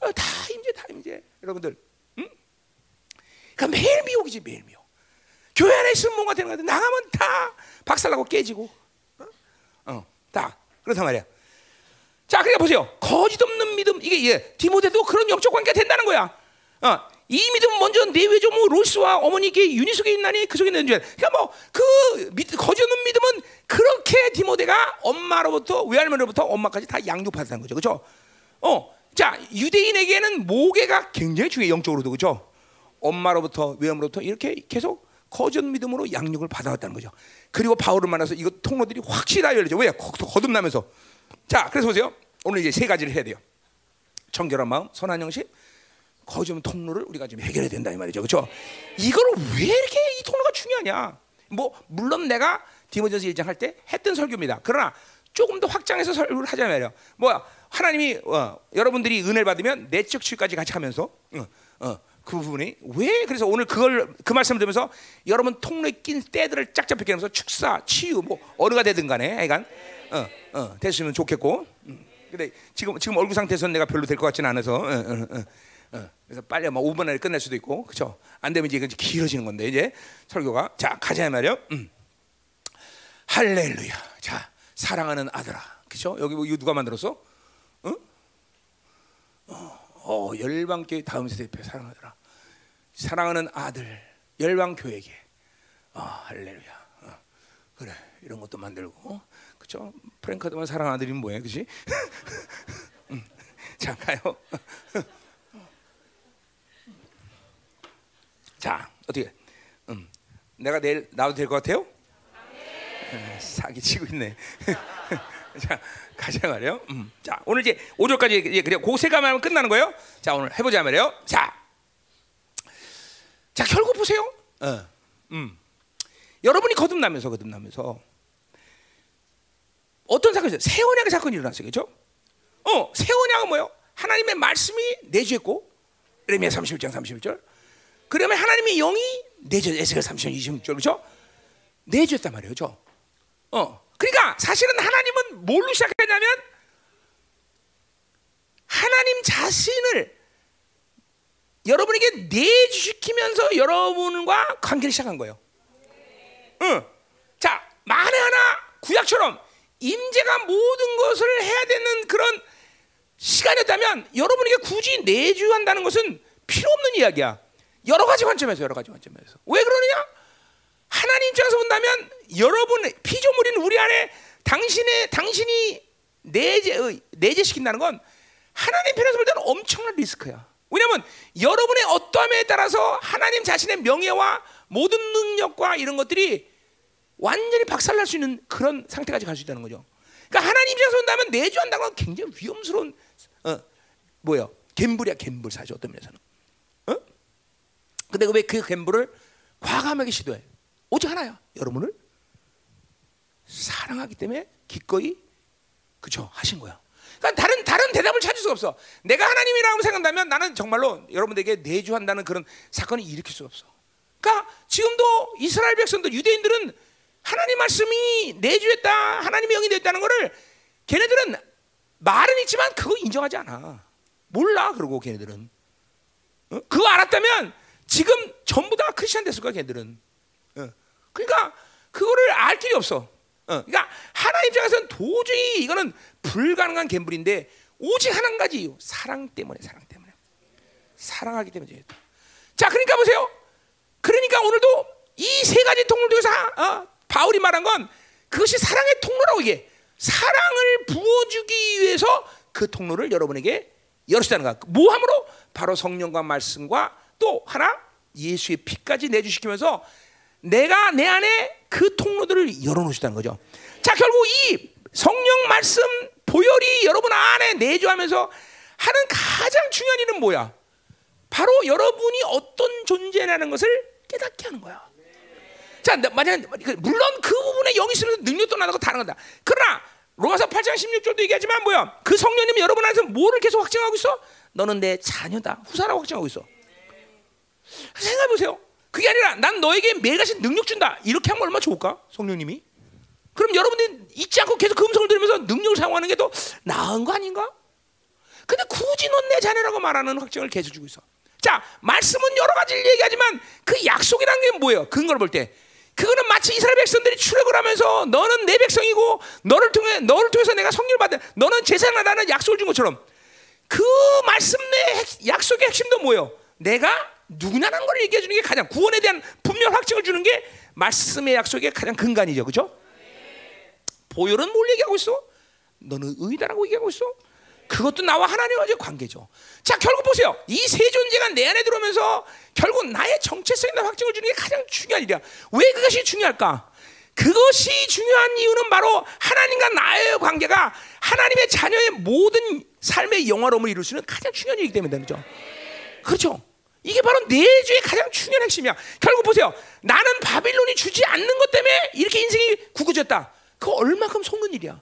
어, 다 임재, 다 임재, 여러분들. 응? 그러니까 매일 미혹이지 매일 미혹. 교회 안에 있으면 뭔가 되는 거야. 나가면 다 박살나고 깨지고. 어? 어, 다 그렇단 말이야. 자, 그러니까 보세요. 거짓 없는 믿음 이게 예, 디모데도 그런 영적 관계가 된다는 거야. 어, 이 믿음은 먼저 내외조모 로스와 어머니께 유니 속에 있나니 그 속에 있는 줄. 그러니까 뭐그 거짓 없는 믿음은 그렇게 디모데가 엄마로부터 외할머니로부터 엄마까지 다 양육받았다는 거죠. 그렇죠? 어, 자 유대인에게는 모계가 굉장히 중요해 영적으로도 그렇죠. 엄마로부터 외할머니로부터 이렇게 계속 거짓 믿음으로 양육을 받아왔다는 거죠. 그리고 바울을 만나서 이거 통로들이 확실히 다 열리죠. 왜? 거듭나면서. 자, 그래서 보세요. 오늘 이제 세 가지를 해야 돼요. 청결한 마음, 선한 영심, 거짓 통로를 우리가 지금 해결해야 된다 이 말이죠. 그렇죠? 이걸 왜 이렇게 이 통로가 중요하냐? 뭐 물론 내가 디모데서 1장 할 때 했던 설교입니다. 그러나 조금 더 확장해서 설교를 하자면요. 뭐야? 하나님이 어, 여러분들이 은혜를 받으면 내적 치유까지 같이 하면서 어, 어, 그 부분이 왜 그래서 오늘 그걸 그 말씀을 들으면서 여러분 통로에 낀 때들을 짝짝 벗겨면서 축사, 치유 뭐 어느가 되든 간에 하여간 어, 어, 됐으면 좋겠고. 음. 근데 지금 지금 얼굴 상태에서는 내가 별로 될 것 같지는 않아서 어, 어, 어. 어, 그래서 빨리 뭐 5분 안에 끝낼 수도 있고, 그렇죠? 안 되면 이제 길어지는 건데 이제 설교가 자 가자 말이요. 음. 할렐루야. 자 사랑하는 아들아, 그렇죠? 여기 뭐 이거 누가 만들었어? 응? 어, 어 열방교회 다음 세대 표 사랑하더라. 사랑하는 아들 열방교회에게 어, 할렐루야. 어, 그래 이런 것도 만들고, 그렇죠? 프랭크드만 사랑 아들이 뭐야, 그렇지? 음. 자 가요. [LAUGHS] 자 어떻게? 음, 내가 내일 나도 될 것 같아요? 네. 사기 치고 있네. [LAUGHS] 자 가자 말이요. 음, 자 오늘 이제 5절까지 그래 고세 가면 끝나는 거예요. 자 오늘 해보자 말이요. 자, 자 결국 보세요. 어, 음, 여러분이 거듭나면서 거듭나면서 어떤 사건이 있어요? 세원양의 사건이 일어났어요, 그렇죠? 어, 세원양은 뭐요? 하나님의 말씀이 내주했고, 레미야 31장 31절. 그러면 하나님의 영이 내줘 에스겔 30장 26절 그렇죠? 내줬단 말이에요, 죠 어, 그러니까 사실은 하나님은 뭘로 시작했냐면 하나님 자신을 여러분에게 내주시키면서 여러분과 관계를 시작한 거예요. 응. 자, 만에 하나 구약처럼 임재가 모든 것을 해야 되는 그런 시간이었다면 여러분에게 굳이 내주한다는 것은 필요 없는 이야기야. 여러 가지 관점에서 여러 가지 관점에서 왜 그러느냐? 하나님 입장에서 본다면 여러분 피조물인 우리 안에 당신의 당신이 내재 어, 내재시킨다는 건 하나님 편에서 볼 때는 엄청난 리스크야. 왜냐하면 여러분의 어떠함에 따라서 하나님 자신의 명예와 모든 능력과 이런 것들이 완전히 박살날 수 있는 그런 상태까지 갈 수 있다는 거죠. 그러니까 하나님 입장에서 본다면 내주한다는 건 굉장히 위험스러운 어, 뭐요? 갬블이야 갬블 사실 어떤 면에서는. 근데 왜 그 갬블을 과감하게 시도해? 오직 하나야. 여러분을 사랑하기 때문에 기꺼이 그죠 하신 거야. 그러니까 다른 다른 대답을 찾을 수가 없어. 내가 하나님이라고 생각한다면 나는 정말로 여러분에게 내주한다는 그런 사건을 일으킬 수 없어. 그러니까 지금도 이스라엘 백성들 유대인들은 하나님 말씀이 내주했다, 하나님의 영이 됐다는 것을 걔네들은 말은 있지만 그거 인정하지 않아. 몰라 그러고 걔네들은 어? 그거 알았다면 지금 전부 다 크리스천 됐을 거야, 걔들은. 어. 그러니까 그거를 알 길이 없어. 어. 그러니까 하나님 입장에서는 도저히 이거는 불가능한 갬블인데 오직 한 가지 사랑 때문에, 사랑 때문에. 사랑하기 때문에. 자, 그러니까 보세요. 그러니까 오늘도 이 세 가지 중에서 어, 바울이 말한 건 그것이 사랑의 통로라고 이게 사랑을 부어주기 위해서 그 통로를 여러분에게 열었다는 거야. 뭐 함으로? 바로 성령과 말씀과 또 하나 예수의 피까지 내주시키면서 내가 내 안에 그 통로들을 열어놓으시다는 거죠. 자 결국 이 성령 말씀 보혈이 여러분 안에 내주하면서 하는 가장 중요한 일은 뭐야? 바로 여러분이 어떤 존재라는 것을 깨닫게 하는 거야. 자, 만약 그 물론 그 부분에 영이 있으면서 능력도 나고 다른 거다. 그러나 로마서 8장 16절도 얘기하지만 뭐야? 그 성령님이 여러분 안에서 뭐를 계속 확증하고 있어? 너는 내 자녀다. 후사라고 확증하고 있어. 생각해 보세요. 그게 아니라 난 너에게 매일같이 능력 준다. 이렇게 하면 얼마나 좋을까? 성령님이. 그럼 여러분들이 잊지 않고 계속 그 음성을 들으면서 능력을 사용하는 게 더 나은 거 아닌가? 근데 굳이 넌 내 자녀라고 말하는 확증을 계속 주고 있어. 자, 말씀은 여러 가지를 얘기하지만 그 약속이라는 게 뭐예요? 근거를 볼 때. 그거는 마치 이스라엘 백성들이 출애굽을 하면서 너는 내 백성이고 너를 통해 너를 통해서 내가 성령을 받은 너는 제사나 나는 약속을 준 것처럼 그 말씀 내 핵- 약속의 핵심도 뭐예요? 내가 누구냐는 걸 얘기해 주는 게 가장 구원에 대한 분명 확증을 주는 게 말씀의 약속의 가장 근간이죠. 그렇죠? 보혈은 뭘 얘기하고 있어? 너는 의다라고 얘기하고 있어? 그것도 나와 하나님과의 관계죠. 자, 결국 보세요. 이 세 존재가 내 안에 들어오면서 결국 나의 정체성이나 확증을 주는 게 가장 중요한 일이야. 왜 그것이 중요할까? 그것이 중요한 이유는 바로 하나님과 나의 관계가 하나님의 자녀의 모든 삶의 영화로움을 이룰 수 있는 가장 중요한 일이기 때문에 그렇죠. 그렇죠. 이게 바로 내주의 가장 중요한 핵심이야. 결국 보세요. 나는 바빌론이 주지 않는 것 때문에 이렇게 인생이 구겨졌다. 그거 얼마큼 속는 일이야.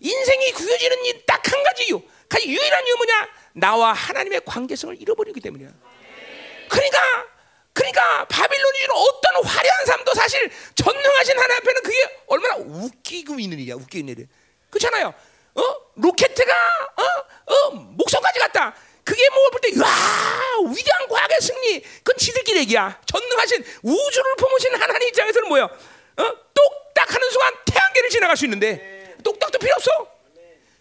인생이 구겨지는 일 딱 한 가지 이유. 그 유일한 이유 뭐냐? 나와 하나님의 관계성을 잃어버리기 때문이야. 그러니까 그러니까 바빌론이 주는 어떤 화려한 삶도 사실 전능하신 하나님 앞에는 그게 얼마나 웃기고 있는 일이야. 웃기고 있는 일. 그렇잖아요. 어? 로켓트가 어? 어? 목성까지 갔다. 그게 뭐 볼 때 와, 위대한 과학의 승리. 그건 지들끼리 얘기야. 전능하신 우주를 품으신 하나님 입장에서는 뭐야? 어? 똑딱 하는 순간 태양계를 지나갈 수 있는데 똑딱도 필요 없어.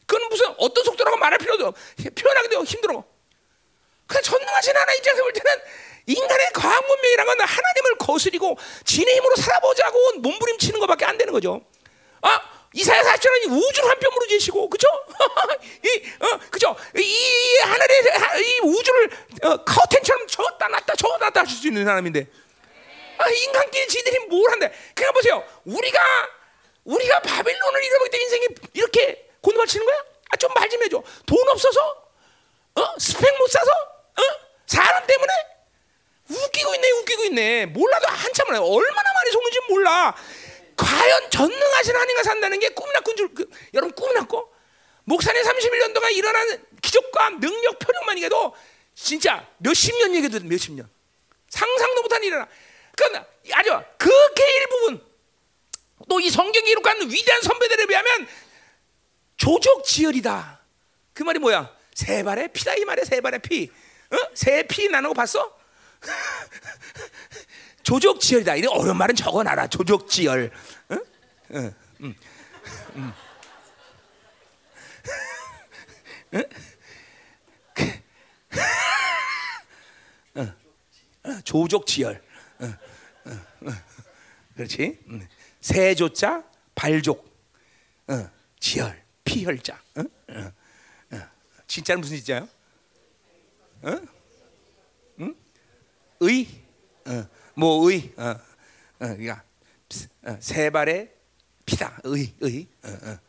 그건 무슨 어떤 속도라고 말할 필요도 없- 표현하기도 힘들어. 그 전능하신 하나님 입장에서 볼 때는 인간의 과학 문명이란 건 하나님을 거스리고 진의 힘으로 살아보자고 몸부림치는 것밖에 안 되는 거죠. 아 이사야 40장은 우주를 한 뼘으로 재시고 그죠? [LAUGHS] 이 어, 그죠? 이, 이 하늘의 하- 이 우주를 어, 커튼처럼 저었다 놨다 저었다 놨다 하실 수 있는 사람인데 아, 인간끼리 지들이 뭘 한대? 그냥 보세요. 우리가 우리가 바빌론을 잃어버릴 때 인생이 이렇게 곤두발 치는 거야? 아, 좀 말 좀 해줘. 돈 없어서? 어? 스펙 못 사서? 어? 사람 때문에? 웃기고 있네, 웃기고 있네. 몰라도 한참을 해. 얼마나 많이 속는지 몰라. 과연 전능하신 하나님과 산다는 게 꿈이나 꾼 줄, 그, 여러분 꿈이나 꿔? 목사님 31년 동안 일어난 기적과 능력 표력만 이게도 진짜 몇십 년 얘기도 몇십 년. 상상도 못한 일이라. 그러니까 극의 일부분 또 이 성경이 기록한 위대한 선배들에 비하면 조족지혈이다. 그 말이 뭐야? 세 발의 피다 이 말이야. 세 발의 피. 어? 새피 나는 거 봤어? [LAUGHS] 조족지혈이다. 이런 어려운 말은 적어놔라. 어, 음, 음. 어? 어, 어, 조족지혈. 어, 어, 어. 그렇지? 음. 세조자 발족, 어, 지혈, 피혈자. 어? 어, 어. 진짜는 무슨 진짜요? 어? 응? 의, 어, 뭐 의, 어, 어, 그러니까 어, 세 발의 피다, 의, 의. 어, 어.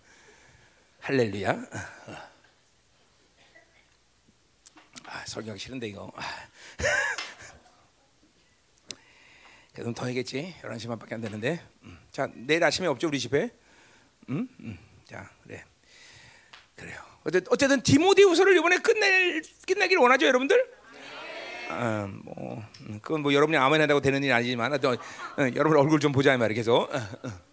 할렐루야. 어, 어. 아, 설교하기 싫은데 이거. 아. [LAUGHS] 그럼 더 해겠지. 11시만밖에 안 되는데. 음. 자, 내일 아침에 없죠, 우리 집에? 음? 음. 자, 그래. 그래요. 어쨌든, 디모데후서를 이번에 끝낼 끝내기를 원하죠, 여러분들? 아, 뭐 음, 그건 뭐 여러분이 아멘 한다고 되는 일이 아니지만 또 어, 여러분 얼굴 좀 보자 이 말이야. 계속. 어, 어.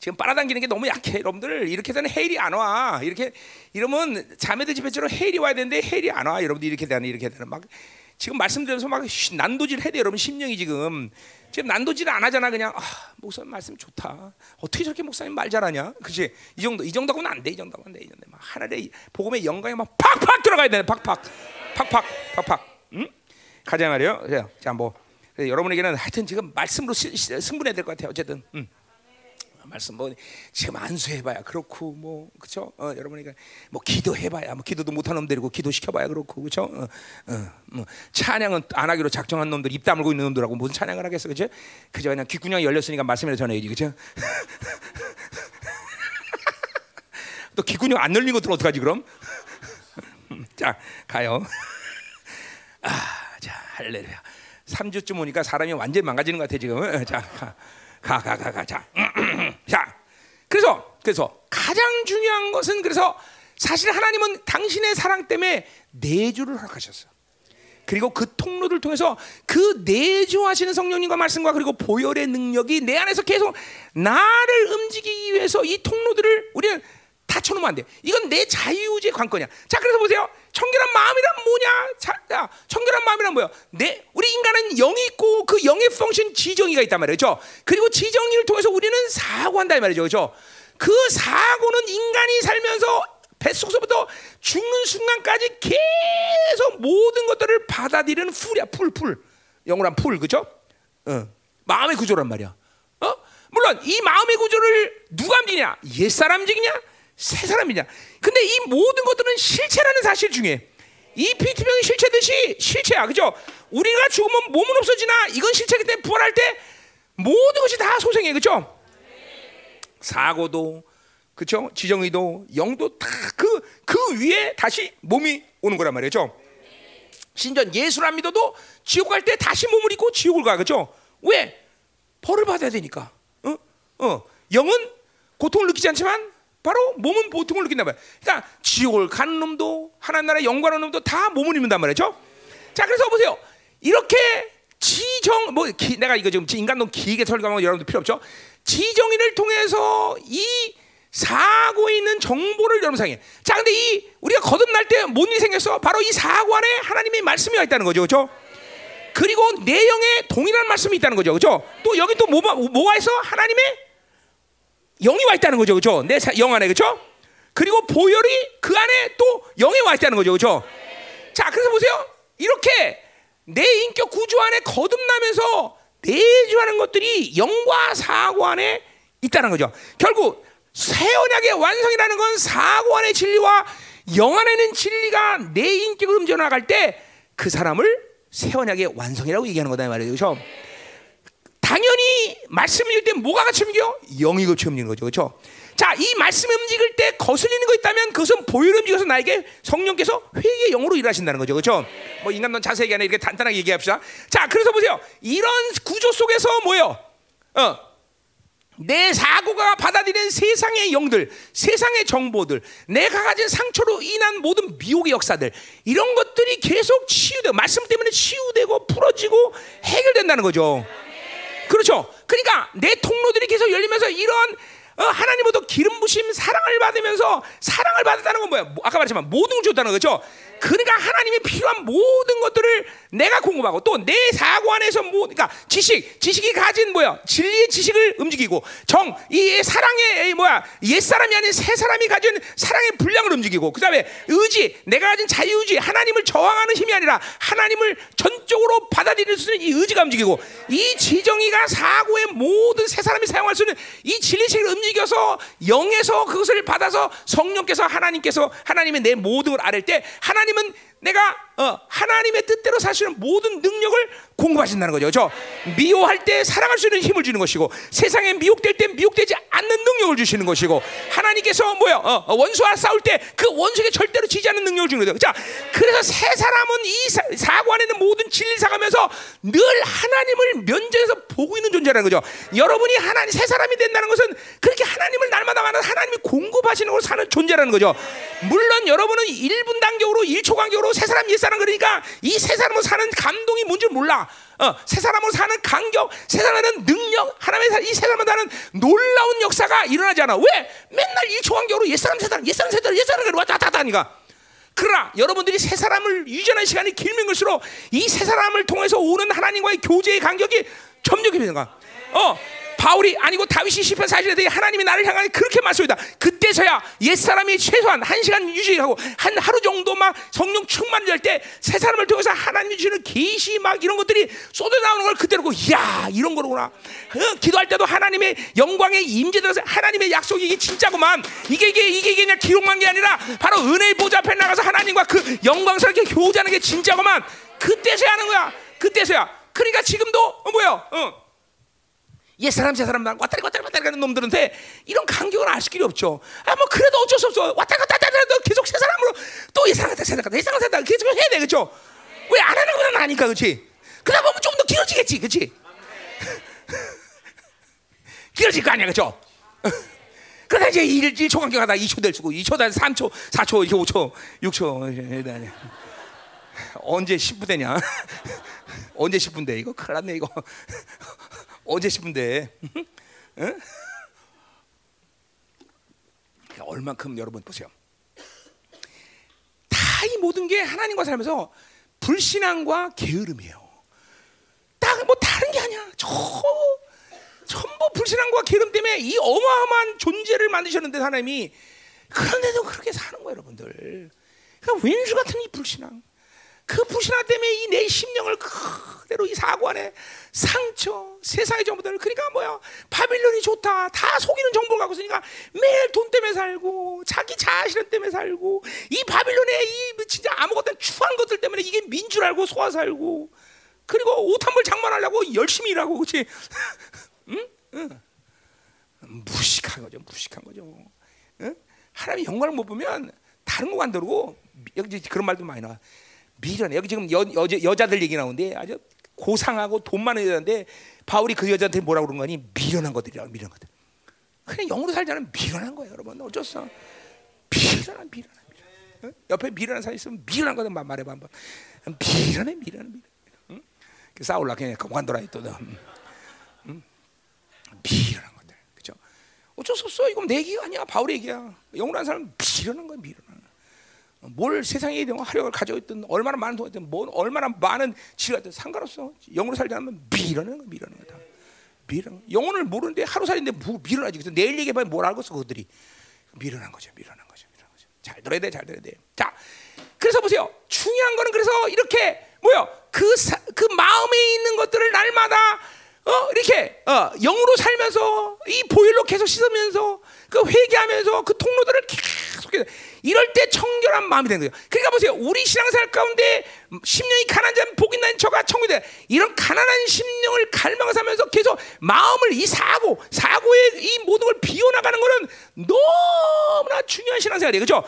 지금 빨아당기는 게 너무 약해, 여러분들. 이렇게 해서는 헤일이 안 와. 이렇게 이러면 자매들 집에처럼 헤일이 와야 되는데 헤일이 안 와. 여러분들 이렇게 되는 이렇게 되는 막 지금 말씀드려서 막 쉬- 난도질 돼, 여러분 심령이 지금 지금 난도질 안 하잖아, 그냥 아, 목사님 말씀 좋다. 어떻게 저렇게 목사님 말 잘하냐, 그렇지? 이 정도 이 정도면 안 돼, 이 정도면 안 돼, 이 정도. 막 하늘의 복음의 영광이 막 팍팍 들어가야 돼, 팍팍, 팍팍, 팍팍. 응? 가자 말이요. 그래요. 자, 뭐 그래서 여러분에게는 하여튼 지금 말씀으로 시- 시- 승분해야 될 것 같아요. 어쨌든. 응. 말씀 뭐 지금 안수해봐야 그렇고 뭐 그렇죠 어, 여러분이가 뭐 기도해봐야 뭐 기도도 못한 놈 데리고 기도 시켜봐야 그렇고 그렇죠 어, 어, 뭐 찬양은 안 하기로 작정한 놈들 입 다물고 있는 놈들하고 무슨 찬양을 하겠어 그죠 그저 그냥 귓구녕이 열렸으니까 말씀이라 전해야지 그죠 [LAUGHS] 또 귓구녕 안 열린 것들은 어떡하지 그럼? [LAUGHS] 자 가요. 아 자 할렐루야. 3주쯤 오니까 사람이 완전히 망가지는 것 같아 지금 어, 자가 가 가 가 가. 자. [CLEARS THROAT] 자, 그래서 그래서 가장 중요한 것은 그래서 사실 하나님은 당신의 사랑 때문에 내주를 허락하셨어. 그리고 그 통로를 통해서 그 내주하시는 성령님과 말씀과 그리고 보혈의 능력이 내 안에서 계속 나를 움직이기 위해서 이 통로들을 우리는 다 쳐놓으면 안 돼. 이건 내 자유의지의 관건이야. 자, 그래서 보세요. 청결한 마음이란 뭐냐? 자, 야, 청결한 마음이란 뭐야? 내 우리 인간은 영이 있고 그 영의 function 지정의가 있단 말이죠. 그리고 지정의를 통해서 우리는 사고한다 이 말이죠. 그렇죠? 그 사고는 인간이 살면서 뱃속서부터 죽는 순간까지 계속 모든 것들을 받아들이는 풀이야. 풀, 풀. 영어로 한 풀, 그죠? 어. 마음의 구조란 말이야. 어? 물론 이 마음의 구조를 누가 움직이냐? 옛사람 움직이냐? 새 사람이냐? 근데 이 모든 것들은 실체라는 사실 중에 이 피트병이 실체듯이 실체야. 그죠? 우리가 죽으면 몸은 없어지나 이건 실체기 때문에 부활할 때 모든 것이 다 소생해. 그죠? 사고도 그렇죠? 지정의도 영도 다그그 위에 다시 몸이 오는 거란 말이죠. 심지어 예수를 안 믿어도 지옥 갈 때 다시 몸을 입고 지옥을 가 그죠? 왜? 벌을 받아야 되니까. 어? 어. 영은 고통을 느끼지 않지만 바로 몸은 고통을 느낀단 말이야. 그러니까 지옥을 가는 놈도 하나님 나라에 영광하는 놈도 다 몸을 입는단 말이죠. 자, 그래서 보세요. 이렇게 지정 뭐 기, 내가 이거 지금 인간론 길게 설명하면 여러분들 필요 없죠. 지정인을 통해서 이 사고에 있는 정보를 여러분 상해. 자, 근데 이 우리가 거듭날 때 뭔 일이 생겼어? 바로 이 사고 안에 하나님의 말씀이 와 있다는 거죠, 그렇죠? 그리고 내용에 동일한 말씀이 있다는 거죠, 그렇죠? 또 여기 또 뭐가 뭐가 있어? 하나님의 영이 와 있다는 거죠, 그렇죠? 내 영 안에, 그렇죠? 그리고 보혈이 그 안에 또 영이 와 있다는 거죠, 그렇죠? 자, 그래서 보세요. 이렇게 내 인격 구조 안에 거듭나면서 내주하는 것들이 영과 사고 안에 있다는 거죠. 결국 새 언약의 완성이라는 건 사고 안의 진리와 영 안에 있는 진리가 내 인격을 옮겨 나갈 때 그 사람을 새 언약의 완성이라고 얘기하는 거다 말이에요. 그렇죠? 당연히 말씀을 읽을 때 뭐가 같이 움직여? 영이 같이 움직이는 거죠. 그렇죠? 자, 이 말씀이 움직일 때 거슬리는 거 있다면 그것은 보혈 움직여서 나에게 성령께서 회개의 영으로 일하신다는 거죠. 그렇죠? 뭐 인간론 자세히 얘기 이렇게 간단하게 얘기합시다. 자, 그래서 보세요. 이런 구조 속에서 뭐예요? 어. 내 사고가 받아들이는 세상의 영들, 세상의 정보들, 내가 가진 상처로 인한 모든 미혹의 역사들, 이런 것들이 계속 치유되고, 말씀 때문에 치유되고, 풀어지고, 해결된다는 거죠. 그렇죠. 그러니까 내 통로들이 계속 열리면서 이런 어, 하나님으로부터 기름 부심 사랑을 받으면서 사랑을 받았다는 건 뭐야? 아까 말했지만 모든 걸 줬다는 거죠. 그러니까 하나님이 필요한 모든 것들을 내가 공급하고 또 내 사고 안에서 뭐 그러니까 지식 지식이 가진 뭐야 진리의 지식을 움직이고 정 이 사랑의 뭐야 옛 사람이 아닌 새 사람이 가진 사랑의 분량을 움직이고 그다음에 의지 내가 가진 자유의지 하나님을 저항하는 힘이 아니라 하나님을 전적으로 받아들일 수 있는 이 의지가 움직이고 이 지정이가 사고의 모든 새 사람이 사용할 수 있는 이 진리식을 움직 여서 영에서 그것을 받아서 성령께서 하나님께서 하나님의 내 모든 걸 아를 때 하나님은 내가 어, 하나님의 뜻대로 사실은 모든 능력을 공급하신다는 거죠. 저 미워할 때 사랑할 수 있는 힘을 주는 것이고 세상에 미혹될 때 미혹되지 않는 능력을 주시는 것이고 하나님께서 뭐야 어, 어, 원수와 싸울 때 그 원수에게 절대로 지지 않는 능력을 주는 거죠. 자, 그래서 새 사람은 이 사, 사고 안에 있는 모든 진리 사가면서 늘 하나님을 면전에서 보고 있는 존재라는 거죠. 여러분이 하나님 새 사람이 된다는 것은 그렇게 하나님을 날마다 만나 하나님이 공급하시는 걸로 사는 존재라는 거죠. 물론 여러분은 1분 단격으로 1초 간격으로 새 사람 옛 사람 그러니까 이새 사람으로 사는 감동이 뭔지 몰라. 어, 새 사람으로 사는 간격, 새 사람은 능력, 하나님의 이새 사람을 사는 놀라운 역사가 일어나지 않아. 왜? 맨날 1초 간격으로 옛 사람, 새 사람, 옛 사람, 새 사람, 옛 사람 왔다 갔다 하니까. 그러나 여러분들이 새 사람을 유전하는 시간이 길면 갈수록 이새 사람을 통해서 오는 하나님과의 교제의 간격이 점점 거야. 어, 바울이 아니고 다윗이 시편 40에 하나님이 나를 향하여 그렇게 말씀이다. 그때서야 옛 사람이 최소한 한 시간 유지하고 한 하루 정도 막 성령 충만될 때 새 사람을 통해서 하나님이 주시는 계시 막 이런 것들이 쏟아 나오는 걸 그때 보고 야 이런 거로구나. 어, 기도할 때도 하나님의 영광의 임재 들어서 하나님의 약속이 이게 진짜구만. 이게 이게 이게 그냥 기록만 게 아니라 바로 은혜의 보좌 앞에 나가서 하나님과 그 영광스럽게 교제하는 게 진짜구만. 그때서야 하는 거야. 그때서야. 그러니까 지금도 어, 뭐야? 어. 옛 사람 새 사람 왔다리 왔다리 왔다리 가는 놈들한테 이런 간격을 알 길이 없죠. 아 뭐 그래도 어쩔 수 없어. 왔다리 갔다 왔다리 갔다 계속 새 사람으로 또 옛 사람 같다 새 사람 같다 계속 해야 돼 그렇죠? 왜 안 하는 건 아니까 그렇지? 그러다 보면 좀 더 길어지겠지 그렇지? [LAUGHS] 길어질 거 아니야 그렇죠? [LAUGHS] 그러다 이제 1, 1초 간격하다 2초 될 수고 2초 다 3초 4초 이렇게 5초 6초 [LAUGHS] 언제 10분 되냐? 언제 10분 돼? 이거 큰일 났네 이거 10분 돼? 응? 얼만큼 여러분 보세요. 다 이 모든 게 하나님과 살면서 불신앙과 게으름이에요. 딱 뭐 다른 게 아니야. 저 전부 불신앙과 게으름 때문에 이 어마어마한 존재를 만드셨는데 하나님이 그런데도 그렇게 사는 거예요, 여러분들. 그러니까 왼수 같은 이 불신앙. 그 불신앙 때문에 이 내 심령을 그대로 이 사고 안에 상처, 세상의 정보들 그러니까 뭐야 바빌론이 좋다 다 속이는 정보를 갖고 있으니까 매일 돈 때문에 살고 자기 자신 때문에 살고 이 바빌론의 이 진짜 아무것도 추한 것들 때문에 이게 민줄 알고 소화 살고 그리고 옷 한 벌 장만하려고 열심히 일하고 그렇지 [LAUGHS] 응? 응. 무식한 거죠 무식한 거죠 응? 하나님의 영광을 못 보면 다른 거 만들고 여기 그런 말도 많이 나와 미련해. 여기 지금 여, 여, 여자들 얘기 나오는데 아주 고상하고 돈 많은 여자인데 바울이 그 여자한테 뭐라고 그런 거니? 미련한 것들이라고 미련한 것들. 그냥 영으로 살자는 미련한 거예요, 여러분. 어쩔 수 없어. 미련한 미련한 미련. 응? 옆에 미련한 사람 있으면 미련한 거든 말해봐 한번. 미련해 미련해 미련. 응? 싸울라 그냥 그만둬라 또. 응? 미련한 것들, 그죠? 어쩔 수 없어. 이건 내 얘기가 아니야. 바울의 얘기야. 영으로 한 사람 미련한 거야, 미련한. 뭘 세상에 하려고 가지고 있든 얼마나 많은 돈 있든 뭐 얼마나 많은 지가 있든 상관없어. 영으로 않으면 미련하는 거 미련하는 거다. 미련. 영혼을 모르는데 하루 살인데 뭐 미련하지. 그래서 내일 얘기해봐야 뭘 알겠어 그들이. 미련한 거죠. 미련한 거죠. 미련한 거죠. 잘 들어야 돼. 잘 들어야 돼. 자, 그래서 보세요. 중요한 거는 그래서 이렇게 뭐요? 그, 사, 그 마음에 있는 것들을 날마다 어 이렇게 어 영으로 살면서 이 보혈로 계속 씻으면서 그 회개하면서 그 통로들을 계속 이럴 때 청결한 마음이 되는 거예요. 그러니까 보세요. 우리 신앙생활 가운데 심령이 가난한 자는 복이 난 저가 청구돼. 이런 가난한 심령을 갈망하면서 계속 마음을 이 사고, 사고의 이 모든 걸 비워나가는 거는 너무나 중요한 신앙생활이에요. 그죠?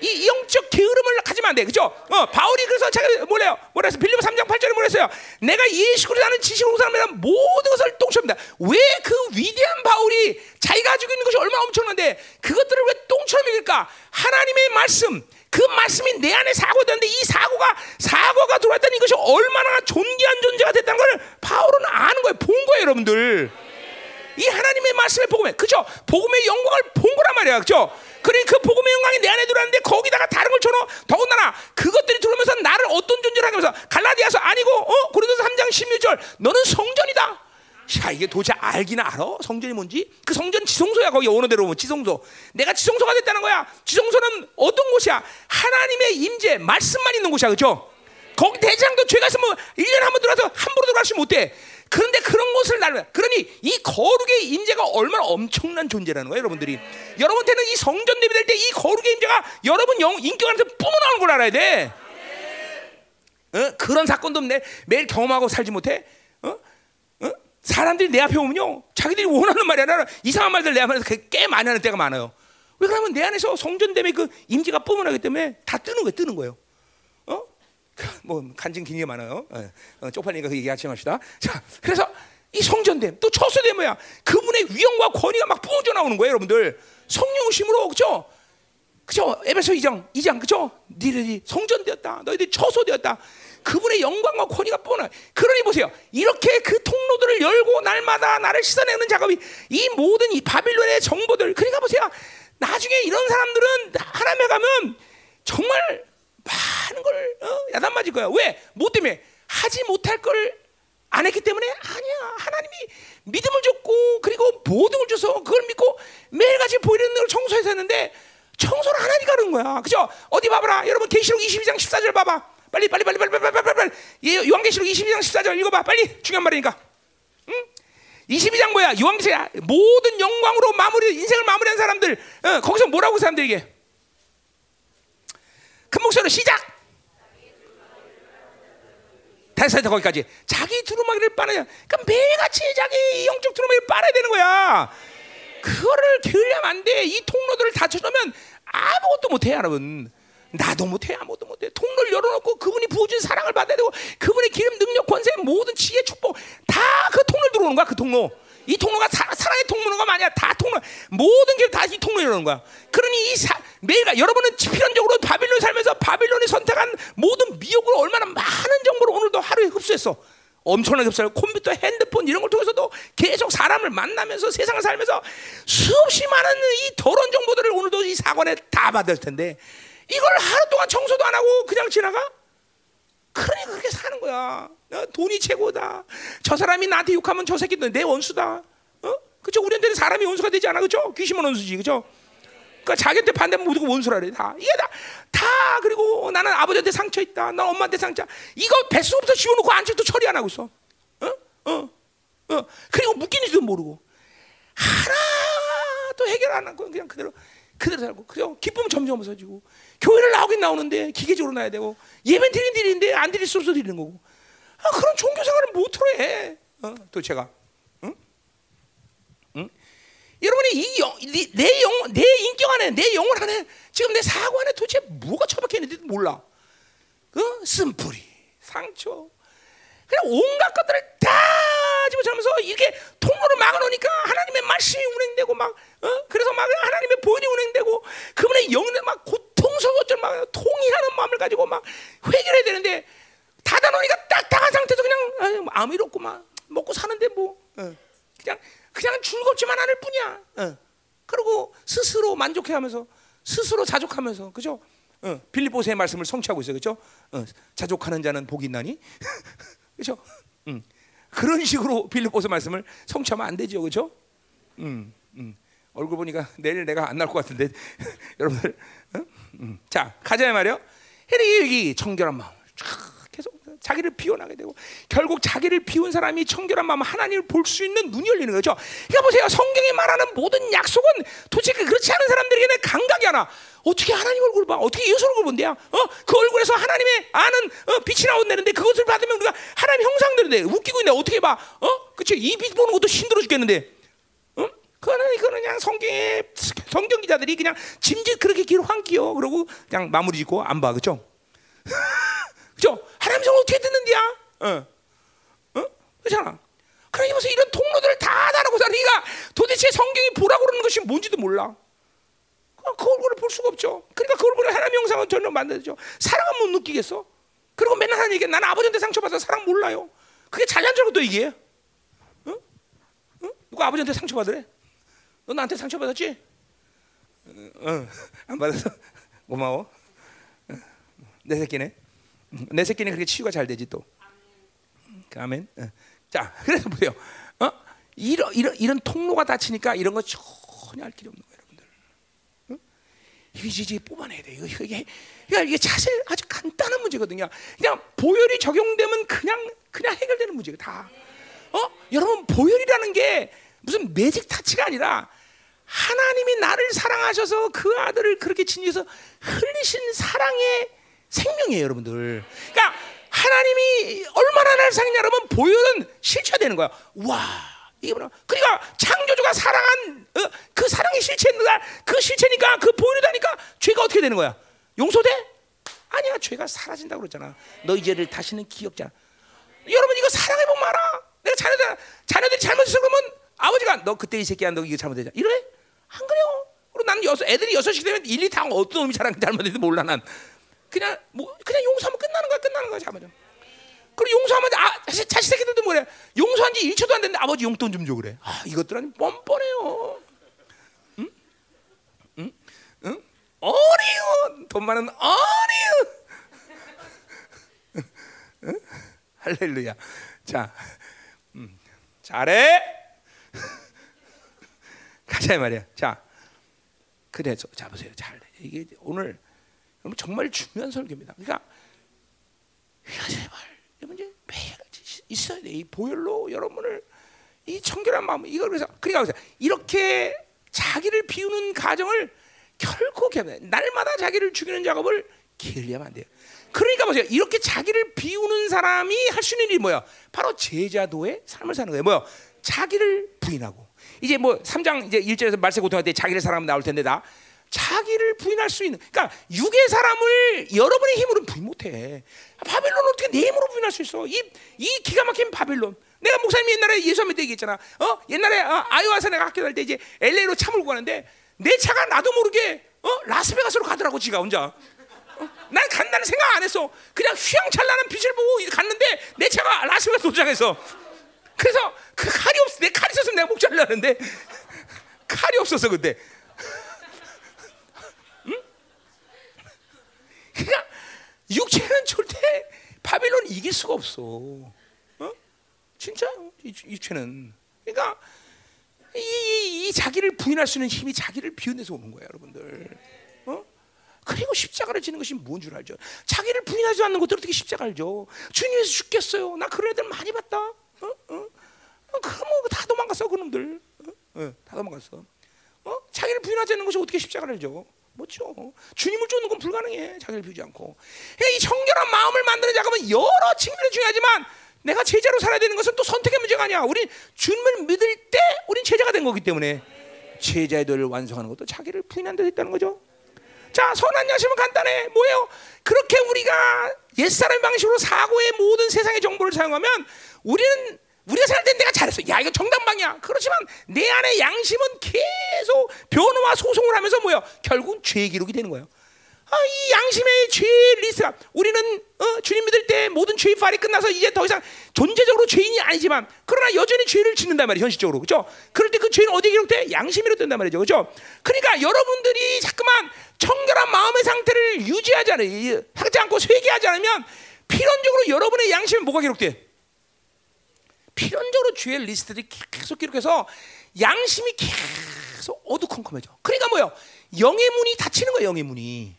이 영적 게으름을 가지면 안 돼. 그죠? 어, 바울이 그래서 자가 뭐래요? 뭐라 했어? 빌리보 3장 8절에 뭐라 했어요? 내가 예수 그리스도 아는 지식으로 사람마다 모든 것을 똥처럼다. 왜 그 위대한 바울이 자기가 가지고 있는 것이 얼마나 엄청난데 그것들을 왜 똥처럼일까? 하나님 의 말씀 그 말씀이 내 안에 사고되는데 이 사고가 사고가 들어왔다는 이것이 얼마나 존귀한 존재가 됐다는 걸 바울은 아는 거예요. 본 거예요, 여러분들. 이 하나님의 말씀을 복음에 그죠? 복음의 영광을 본 거란 말이야, 그죠? 그래 그 복음의 영광이 내 안에 들어왔는데 거기다가 다른 걸 쳐넣어 더군다나 그것들이 들어오면서 나를 어떤 존재를 하면서 갈라디아서 아니고 어 고린도서 3장 16절 너는 성전이다. 자 이게 도대체 알긴 알아? 성전이 뭔지? 그 성전 지성소야 거기 오너대로 보면 지성소. 내가 지성소가 됐다는 거야. 지성소는 어떤 곳이야? 하나님의 임재 말씀만 있는 곳이야, 그렇죠? 거기 대장도 죄가 있으면 1년에 한 번 들어와서 함부로 들어갈 수 못해. 그런데 그런 것을 나는 그러니 이 거룩의 임재가 얼마나 엄청난 존재라는 거예요, 여러분들이. 여러분한테는 이 성전 예배될 때 이 거룩의 임재가 여러분 영 인격 안에서 뿜어나오는 걸 알아야 돼. 어? 그런 사건도 매, 매일 경험하고 살지 못해. 어? 어? 사람들이 내 앞에 오면요, 자기들이 원하는 말이 아니라 이상한 말들 내 앞에서 꽤 많이 하는 때가 많아요. 왜 그러면 내 안에서 성전 때문에 그 임재가 뿜어나기 때문에 다 뜨는 거예요, 뜨는 거예요. 뭐 간증 기능이 많아요. 어, 어, 쪽팔리니까 그 얘기 같이 합시다. 자, 그래서 이 성전됨 또 처소됨 뭐야? 그분의 위엄과 권위가 막 뿜어져 나오는 거예요, 여러분들. 성령심으로 그죠? 그죠? 에베소 2장 2장 그죠? 니들이 성전되었다. 너희들이 처소되었다. 그분의 영광과 권위가 뻔해. 그러니 보세요. 이렇게 그 통로들을 열고 날마다 나를 씻어내는 작업이 이 모든 이 바빌론의 정보들. 그러니까 보세요. 나중에 이런 사람들은 하나님에 가면 정말 많은 걸 어? 야단 맞을 거야. 왜? 뭐 때문에? 하지 못할 걸 안 했기 때문에 아니야. 하나님이 믿음을 줬고 그리고 모든 걸 줘서 그걸 믿고 매일같이 보이는 걸 청소해서 했는데 청소를 하나님이 가는 거야. 그죠? 어디 봐봐라. 여러분 계시록 22장 14절 봐봐. 빨리 빨리 빨리 빨리 빨리 빨리 빨리 빨리. 요한계시록 22장 14절 읽어봐. 빨리 중요한 말이니까. 응? 22장 뭐야? 요한계시록 모든 영광으로 마무리 인생을 마무리한 사람들 어, 거기서 뭐라고 사람들에게 큰 목소리로 시작. 다시 거기까지 자기 두루마기를 빨아야. 그러니까 매일같이 자기 영적 두루마기를 빨아야 되는 거야. 그거를 게을리하면 안 돼. 이 통로들을 닫혀놓으면 아무것도 못해, 여러분. 나도 못해, 아무것도 못해. 통로를 열어놓고 그분이 부어준 사랑을 받아야 되고 그분의 기름, 능력, 권세, 모든 지혜, 축복 다 그 통로를 들어오는 거야, 그 통로. 이 통로가 사, 랑의 통로가 아니야. 다 통로. 모든 게 다 이 통로에 이러는 거야. 그러니 이 사, 매일 여러분은 필연적으로 바빌론 살면서 바빌론이 선택한 모든 미혹으로 얼마나 많은 정보를 오늘도 하루에 흡수했어. 엄청나게 흡수하고 컴퓨터, 핸드폰 이런 걸 통해서도 계속 사람을 만나면서 세상을 살면서 수없이 많은 이 더러운 정보들을 오늘도 이 사관에 다 받을 텐데 이걸 하루 동안 청소도 안 하고 그냥 지나가? 그러니 그렇게 사는 거야. 어? 돈이 최고다. 저 사람이 나한테 욕하면 저 새끼도 내 원수다. 어? 그죠? 우리한테는 사람이 원수가 되지 않아, 그죠? 귀신은 원수지, 그죠? 그러니까 자기한테 반대면 모두 원수라 그래. 다 이게 다, 다 그리고 나는 아버지한테 상처 있다. 나 엄마한테 상처. 이거 뱃속부터 지워놓고 안쪽도 처리 안 하고 있어. 어? 어? 어? 그리고 묶이는지도 모르고 하나도 해결 안 하고 그냥 그대로 그대로 살고 그죠? 기쁨은 점점 없어지고 교회를 나오긴 나오는데 기계적으로 나야 되고 예배 드린 드리는데 안 드릴 수 없어 드리는 거고 아, 그런 종교 생활을 못으로 해. 어? 응? 여러분이 이 영, 내 인격 안에, 내 영혼 안에, 지금 내 사고 안에 도대체 뭐가 처박혀 있는지도 몰라. 어? 쓴뿌리, 상처, 그냥 온갖 것들을 다 집어치면서 이렇게 통로를 막아놓으니까 하나님의 말씀이 운행되고 막, 어? 그래서 막 하나님의 보혈이 운행되고 그분의 영혼에 막 고통스러워져 막 통이하는 마음을 가지고 막 회개해야 되는데 닫아놓으니까 딱딱한 상태에서 그냥 아무 일 없고 막 먹고 사는데 뭐 어. 그냥 그냥 즐겁지만 않을 뿐이야. 어. 그리고 스스로 만족해하면서 스스로 자족하면서 그죠? 어. 빌립보서의 말씀을 성취하고 있어요, 그죠? 어. 자족하는 자는 복이 있나니, [LAUGHS] 그죠? 음. 그런 식으로 빌립보서 말씀을 성취하면 안 되죠, 그죠? 음, 음. 얼굴 보니까 내일 내가 안 날 것 같은데 [LAUGHS] 여러분들, 어? 음. 자 가자 말이요. 해리 청결한 마음. 자기를 비워나게 되고 결국 자기를 비운 사람이 청결한 마음 하나님을 볼 수 있는 눈이 열리는 거죠. 그러니까 보세요. 성경이 말하는 모든 약속은 도대체 그렇지 않은 사람들에게는 감각이 하나. 어떻게 하나님 얼굴을 봐? 어떻게 예수 얼굴을 본대야? 어? 그 얼굴에서 하나님의 아는 어, 빛이 나온다는데 그것을 받으면 우리가 하나님 형상되는데 웃기고 있네. 어떻게 봐? 어? 그치? 이 빛 보는 것도 힘들어 죽겠는데. 어? 그거는 이거는 그냥 성경의 성경 기자들이 그냥 짐짓 그렇게 기록 한 끼요. 그러고 그냥 마무리 짓고 안 봐. 그죠? [LAUGHS] 그죠? 하나님 성 어떻게 듣는디야? 어, 어, 그렇잖아. 그러니 무슨 이런 통로들을 다 달아고 사니까 도대체 성경이 보라고 그러는 것이 뭔지도 몰라. 그 얼굴을 볼 수가 없죠. 그러니까 그 얼굴에 하나님 영상은 전혀 만들죠. 사랑은 못 느끼겠어. 그리고 맨날 하는 얘기 나는 아버지한테 상처받아 사랑 몰라요. 그게 잘난 줄 알고 또 얘기해. 어? 어? 누가 아버지한테 상처받으래? 너 나한테 상처받았지? 어, 어. 안 받아서 고마워. 어. 내 새끼네. 내 새끼는 그렇게 치유가 잘 되지 또. 아멘. 어. 자, 그래서 보세요. 어? 이런 이런 이런 통로가 닫히니까 이런 거 전혀 할 길이 없는 거예요, 여러분들. 어? 이게 이제 뽑아내야 돼. 이거 이게 이게 사실 아주 간단한 문제거든요. 그냥 보혈이 적용되면 그냥 그냥 해결되는 문제가 다. 어? 여러분 보혈이라는 게 무슨 매직 타치가 아니라 하나님이 나를 사랑하셔서 그 아들을 그렇게 진리해서 흘리신 사랑의 생명이에요, 여러분들. 그러니까 하나님이 얼마나 날 사랑했냐 여러분 보혈은 실체되는 거야. 와. 이게 뭐냐? 그러니까 창조주가 사랑한 어, 그 사랑의 실체니까 그 실체니까 그 보혈이다니까 죄가 어떻게 되는 거야? 용서돼? 아니야 죄가 사라진다고 그랬잖아. 너희 죄를 다시는 기억자. 여러분 이거 사랑해 보면 알아. 내가 자녀들 자녀들이 잘못했어 그러면 아버지가 너 그때 이 새끼야 너 이거 잘못했잖아. 이래? 안 그래요. 그리고 나는 여섯 애들이 여섯이 되면 일리 다 어떤 놈이 잘못했는지 몰라 난. 그냥 뭐 그냥 용서하면 끝나는 거야 끝나는 거야 자면 그리고 용서하면 아 자식 새끼들도 뭐래. 용서한 지 1초도 안 됐는데 아버지 용돈 좀 줘 그래. 아 이것들은 뻔뻔해요. 응? 응? 응? 어리요 돈 많은 어리요 응? 할렐루야. 자 음, 잘해. [LAUGHS] 가자 말이야. 자 그래서 자 보세요. 잘 이게 오늘 정말 중요한 설교입니다. 그러니까 제발 여러분 이제 매일 있어야 돼. 이 보혈로 여러분을 이 청결한 마음 이걸 그래서 그러니까 이렇게 자기를 비우는 가정을 결코 개면 날마다 자기를 죽이는 작업을 게을리하면 안 돼요. 그러니까 보세요. 이렇게 자기를 비우는 사람이 할 수 있는 일이 뭐야? 바로 제자도의 삶을 사는 거예요. 뭐야? 자기를 부인하고. 이제 뭐 3장 이제 1절에서 말세 고통할 때 자기를 사랑하면 나올 텐데 다 자기를 부인할 수 있는 그러니까 육의 사람을 여러분의 힘으로 부인 못해. 바빌론 어떻게 내 힘으로 부인할 수 있어? 이, 이 기가 막힌 바빌론. 내가 목사님이 옛날에 예수 믿때 얘기했잖아. 어? 옛날에 어, 아이오와서 내가 학교 다닐 때 이제 LA로 차 몰고 가는데 내 차가 나도 모르게 어? 라스베가스로 가더라고 지가 혼자. 어? 난 간다는 생각 안 했어. 그냥 휘황찬란한 빛을 보고 갔는데 내 차가 라스베가스 도착했어. 그래서 그 칼이 없어. 내 칼이 있었으면 내가 목 잘라는데 [LAUGHS] 칼이 없어서 그때. 그러니까 육체는 절대 바빌론 이길 수가 없어. 어? 진짜 이, 육체는. 그러니까 이, 이, 이, 자기를 부인할 수 있는 힘이 자기를 비운 데서 오는 거야, 여러분들. 어? 그리고 십자가를 지는 것이 뭔 줄 알죠? 자기를 부인하지 않는 것들 어떻게 십자가를 져? 주님에서 죽겠어요. 나 그런 애들 많이 봤다. 어? 어? 어 그다 도망갔어, 그놈들. 어? 어? 다 도망갔어. 어? 자기를 부인하지 않는 것이 어떻게 십자가를 져? 뭐죠? 주님을 쫓는 건 불가능해. 자기를 비우지 않고. 이 청결한 마음을 만드는 작업은 여러 측면이 중요하지만 내가 제자로 살아야 되는 것은 또 선택의 문제가 아니야. 우리 주님을 믿을 때 우린 제자가 된 거기 때문에 제자의 도를 완성하는 것도 자기를 부인한 데 있다는 거죠. 자, 선한 양심은 간단해. 뭐예요? 그렇게 우리가 옛사람 방식으로 사고의 모든 세상의 정보를 사용하면 우리는 우리가 땐 내가 잘했어. 야, 이거 정당방이야. 그렇지만 내 안에 양심은 계속 변화와 소송을 하면서 뭐야? 결국 죄 기록이 되는 거예요. 아, 이 양심의 죄 리스트가 우리는 어, 주님 믿을 때 모든 죄의 팔이 끝나서 이제 더 이상 존재적으로 죄인이 아니지만 그러나 여전히 죄를 짓는단 말이에요 현실적으로 그죠? 그럴 때 그 죄는 어디에 기록돼? 양심으로 된단 말이죠 그죠? 그러니까 여러분들이 자꾸만 청결한 마음의 상태를 유지하지 않으 하지 않고 회개하지 않으면 필연적으로 여러분의 양심에 뭐가 기록돼? 필연적으로 죄의 리스트들이 계속 기록해서 양심이 계속 어두컴컴해져. 그러니까 뭐요? 영의 문이 닫히는 거예요. 영의 문이.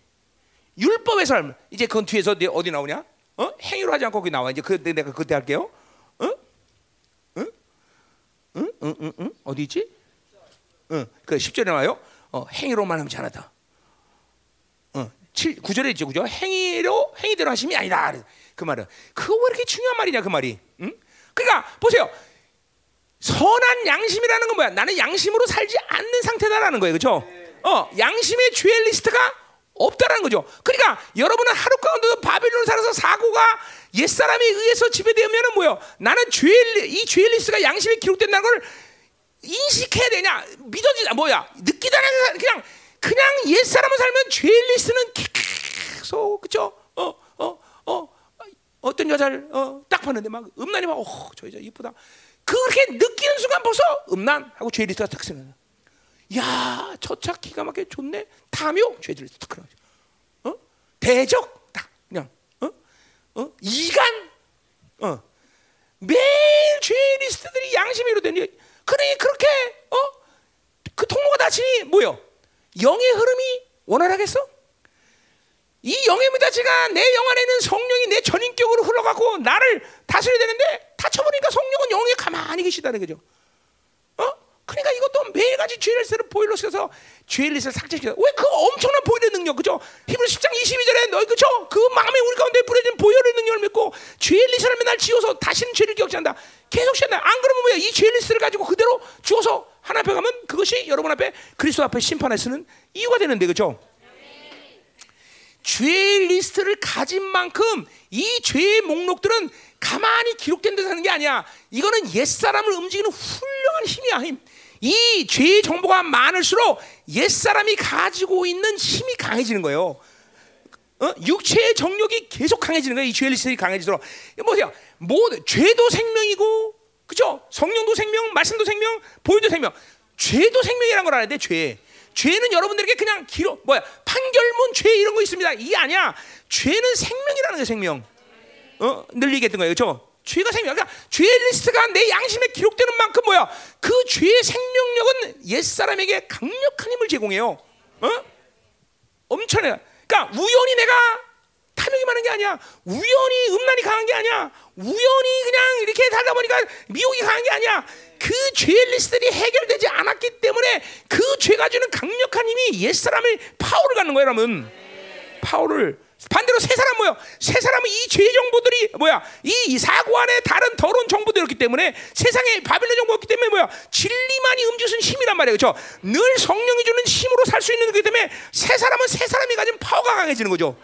율법의 삶 이제 그건 뒤에서 어디 나오냐? 어? 행위로 하지 않고 거기 나와. 이제 그 내가 그때 할게요. 어? 응? 응? 응? 응? 응? 어디 있지? 응. 그 10절에 나와요. 어, 행위로만 하면 잘하다. 어, 7, 9절에 있죠. 그죠? 행위로 행위대로 하심이 아니다. 그 말은 그거 왜 이렇게 중요한 말이냐 그 말이. 응? 그러니까 보세요. 선한 양심이라는 건 뭐야? 나는 양심으로 살지 않는 상태다라는 거예요. 그렇죠? 어, 양심의 죄 리스트가 없다라는 거죠. 그러니까 여러분은 하루 가운데도 바빌론 살아서 사고가 옛사람에 의해서 지배되면은 뭐요? 나는 죄, 이죄 리스트가 양심에 기록된다는 걸 인식해야 되냐? 믿어지냐? 뭐야? 느끼다는 그냥 그냥 옛사람을 살면 죄 리스트는 계속 그죠? 어, 어, 어. 어떤 여자를 어, 딱 봤는데 막 음란이 막, 어, 저 여자 이쁘다. 그렇게 느끼는 순간 벌써 음란 하고 죄 리스트가 탁 쓰는 야, 저차 기가 막히게 좋네. 탐욕, 죄들 딱 그런 어? 대적, 딱 그냥 어? 어? 이간, 어? 매일 죄 리스트들이 양심으로 되니. 그러니 그렇게 어? 그 통로가 닫히니 뭐요? 영의 흐름이 원활하겠어? 이 영의 무다지가 내 영 안에 있는 성령이 내 전인격으로 흘러가고 나를 다스려야 되는데 다쳐보니까 성령은 영에 가만히 계시다는 거죠. 그러니까 이것도 매일같이 죄를스를 보일러 시켜서 죄를스를 삭제시켜. 왜 그 엄청난 보혈의 능력, 그죠? 히브리 10장 22절에 너희 그죠? 그 마음에 우리 가운데 뿌려진 보혈의 능력을 믿고 죄를리스를 맨날 지어서 다시는 죄를 기억지 않다. 계속 시한다. 안 그러면 뭐야? 이 죄 리스트를 가지고 그대로 주어서 하나님 앞에 가면 그것이 여러분 앞에 그리스도 앞에 심판에 쓰는 이유가 되는데, 그죠? 죄의 리스트를 가진 만큼 이 죄의 목록들은 가만히 기록된 데서 하는 게 아니야. 이거는 옛사람을 움직이는 훌륭한 힘이야, 힘. 이 죄의 정보가 많을수록 옛사람이 가지고 있는 힘이 강해지는 거예요. 어? 육체의 정력이 계속 강해지는 거예요. 이 죄의 리스트가 강해지도록. 뭐세요? 뭐, 죄도 생명이고, 그죠? 성령도 생명, 말씀도 생명, 보혈도 생명. 죄도 생명이라는 걸 알아야 돼, 죄. 죄는 여러분들에게 그냥 기록, 뭐야, 판결문 죄 이런 거 있습니다. 이게 아니야. 죄는 생명이라는 거예요, 생명. 어? 늘 얘기했던 거예요. 그죠? 죄가 생명. 그러니까 죄의 리스트가 내 양심에 기록되는 만큼 뭐야? 그 죄의 생명력은 옛 사람에게 강력한 힘을 제공해요. 어? 엄청나. 그러니까 우연히 내가 탐욕이 많은 게 아니야. 우연히 음란이 강한 게 아니야. 우연히 그냥 이렇게 살다 보니까 미혹이 강한 게 아니야. 그 죄의 리스트들이 해결되지 않았기 때문에 그 죄가 주는 강력한 힘이 옛 사람의 파워를 갖는 거예요, 여러분. 파워를 반대로 새 사람 뭐요? 새 사람은 이 죄 정보들이 뭐야? 이 사고 안에 다른 더러운 정보들이었기 때문에 세상에 바빌론 정보였기 때문에 뭐야? 진리만이 음 주는 힘이란 말이에요, 그렇죠? 늘 성령이 주는 힘으로 살 수 있는 거기 때문에 새 사람은 새 사람이 가진 파워가 강해지는 거죠.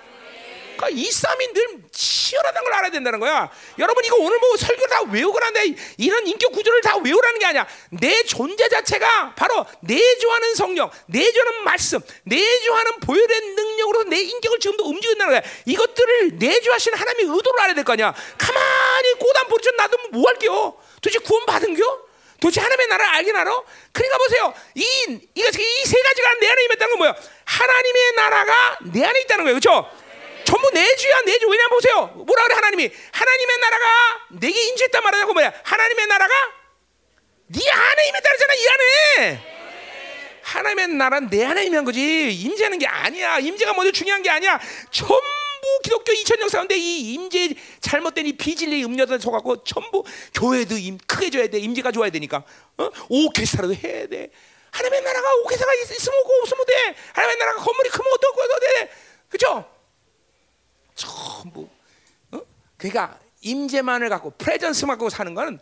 그러니까 이 싸움이 늘 치열하다는 걸 알아야 된다는 거야. 여러분 이거 오늘 뭐 설교 다 외우거나 이런 인격 구조를 다 외우라는 게 아니야. 내 존재 자체가 바로 내주하는 성령, 내주하는 말씀, 내주하는 보혈의 능력으로 내 인격을 지금도 움직인다는 거야. 이것들을 내주하신 하나님의 의도를 알아야 될 거 아니야. 가만히 꼬담 부르쳐 놔두면 뭐 할게요? 도대체 구원 받은겨? 도대체 하나님의 나라를 알긴 알아? 그러니까 보세요. 이, 이거, 이세 가지가 내 안에 임했다는 건 뭐야? 하나님의 나라가 내 안에 있다는 거예요. 그렇죠? 전부 내 주야, 내 주. 왜냐 보세요. 뭐라 그래, 하나님이? 하나님의 나라가 내게 임재했단 말이냐고 뭐야? 하나님의 나라가 네 안에 임했다잖아, 이 안에. 하나님의 나라는 내 안에 임한 거지. 임재하는 게 아니야. 임재가 먼저 중요한 게 아니야. 전부 기독교 2000년 가운데 이 임재 잘못된 이 비진리 음료들 속하고 전부 교회도 임 크게 줘야 돼 임재가 좋아야 되니까 어? 오케스트라도 해야 돼 하나님의 나라가 오케스트라가 있으면 없으면 돼 하나님의 나라가 건물이 크면 어떻고 돼 그죠? 전부 어? 그러니까 임재만을 갖고 프레전스만 갖고 사는 거는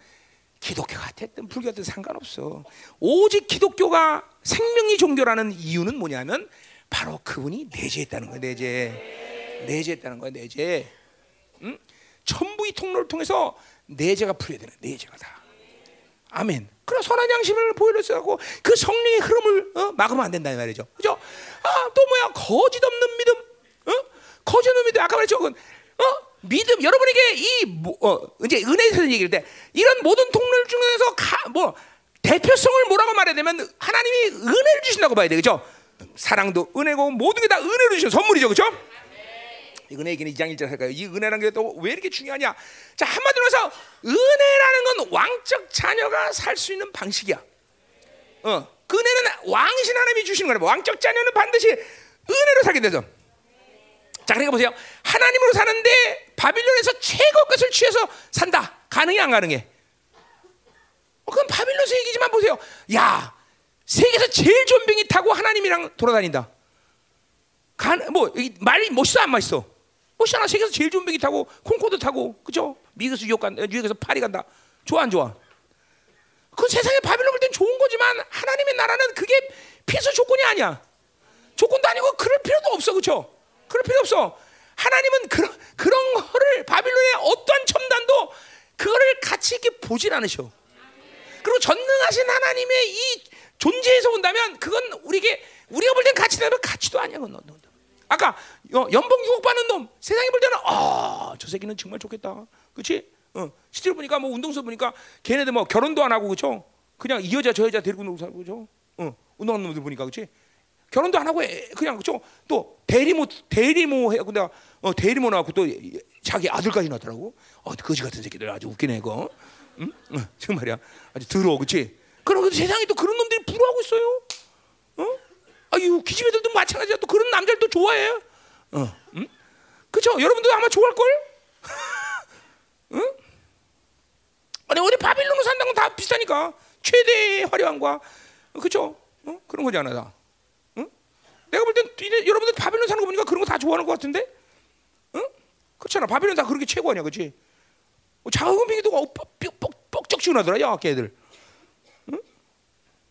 기독교가 됐든 불교든 상관없어 오직 기독교가 생명이 종교라는 이유는 뭐냐면 바로 그분이 내재했다는 거야 내재 내재했다는 거야 내재. 응? 전부 이 통로를 통해서 내재가 풀려야 되는 내재가 다. 아멘. 그럼 선한 양심을 보여줬고 그 성령의 흐름을 어? 막으면 안 된다 이 말이죠. 그죠? 아, 또 뭐야? 거짓 없는 믿음. 어? 거짓 없는 믿음. 아까 말했죠. 어? 믿음 여러분에게 이 뭐, 어, 이제 은혜에서 얘기할 때 이런 모든 통로를 중에서 가, 뭐 대표성을 뭐라고 말해야 되면 하나님이 은혜를 주신다고 봐야 되겠죠. 사랑도 은혜고 모든 게 다 은혜를 주신 선물이죠. 그렇죠? 은혜 얘기는 2장 1절 할까요? 이 은혜라는 게 또 왜 이렇게 중요하냐? 자, 한마디로 해서 은혜라는 건 왕적 자녀가 살 수 있는 방식이야. 어, 그 은혜는 왕이신 하나님이 주시는 거라. 왕적 자녀는 반드시 은혜로 살게 되죠. 자, 그러니까 보세요. 하나님으로 사는데 바빌론에서 최고 것을 취해서 산다. 가능해 안 가능해? 어, 그건 바빌론서 얘기지만 보세요. 야, 세계에서 제일 좋은 비행기 타고 하나님이랑 돌아다닌다. 간, 뭐, 말이 멋있어 안 멋있어? 멋있잖아. 세계에서 제일 좋은 비행기 타고 콩코드 타고 그죠? 미국에서 뉴욕 간다. 뉴욕에서 파리 간다. 좋아 안 좋아? 그 세상에 바빌론 볼땐 좋은 거지만 하나님의 나라는 그게 필수 조건이 아니야. 조건도 아니고 그럴 필요도 없어. 그렇죠? 그럴 필요 없어. 하나님은 그런 그런 거를 바빌론의 어떠한 첨단도 그거를 같이 이렇게 보질 않으셔. 그리고 전능하신 하나님의 이 존재에서 본다면 그건 우리에게 우리가 볼땐 가치 되면 가치도 아니야. 그건. 아까 연봉 6억 받는 놈 세상에 볼 때는 아저 새끼는 정말 좋겠다. 그렇지? 어. 실제로 보니까 뭐 운동서 보니까 걔네들 뭐 결혼도 안 하고 그죠? 그냥 이 여자 저 여자 데리고 놀고 살고 그죠? 어. 운동하는 놈들 보니까 그렇지? 결혼도 안 하고 그냥 그죠? 또 대리모 대리모 해 근데 어 대리모 나왔고 또 자기 아들까지 낳더라고. 어 거지 같은 새끼들 아주 웃기네 그거. 응? 어, 정말이야. 아주 더러워 그렇지? 그럼 세상에 또 그런 놈들이 부러워하고 있어요. 어? 아유 기집애들도 마찬가지야. 또 그런 남자를 또 좋아해. 어, 응? 그렇죠? 여러분도 아마 좋아할 걸. [LAUGHS] 응? 아니 어디 바빌론을 산다는 건 다 비슷하니까 최대의 화려함과 그렇죠? 어? 그런 거잖아 다. 응? 내가 볼 땐 여러분들 바빌론 사는 거 보니까 그런 거 다 좋아하는 것 같은데? 응? 그렇잖아. 바빌론 다 그렇게 최고 아니야, 그렇지? 어, 작은 비기도 뻑뻑 지원하더라, 야, 걔들.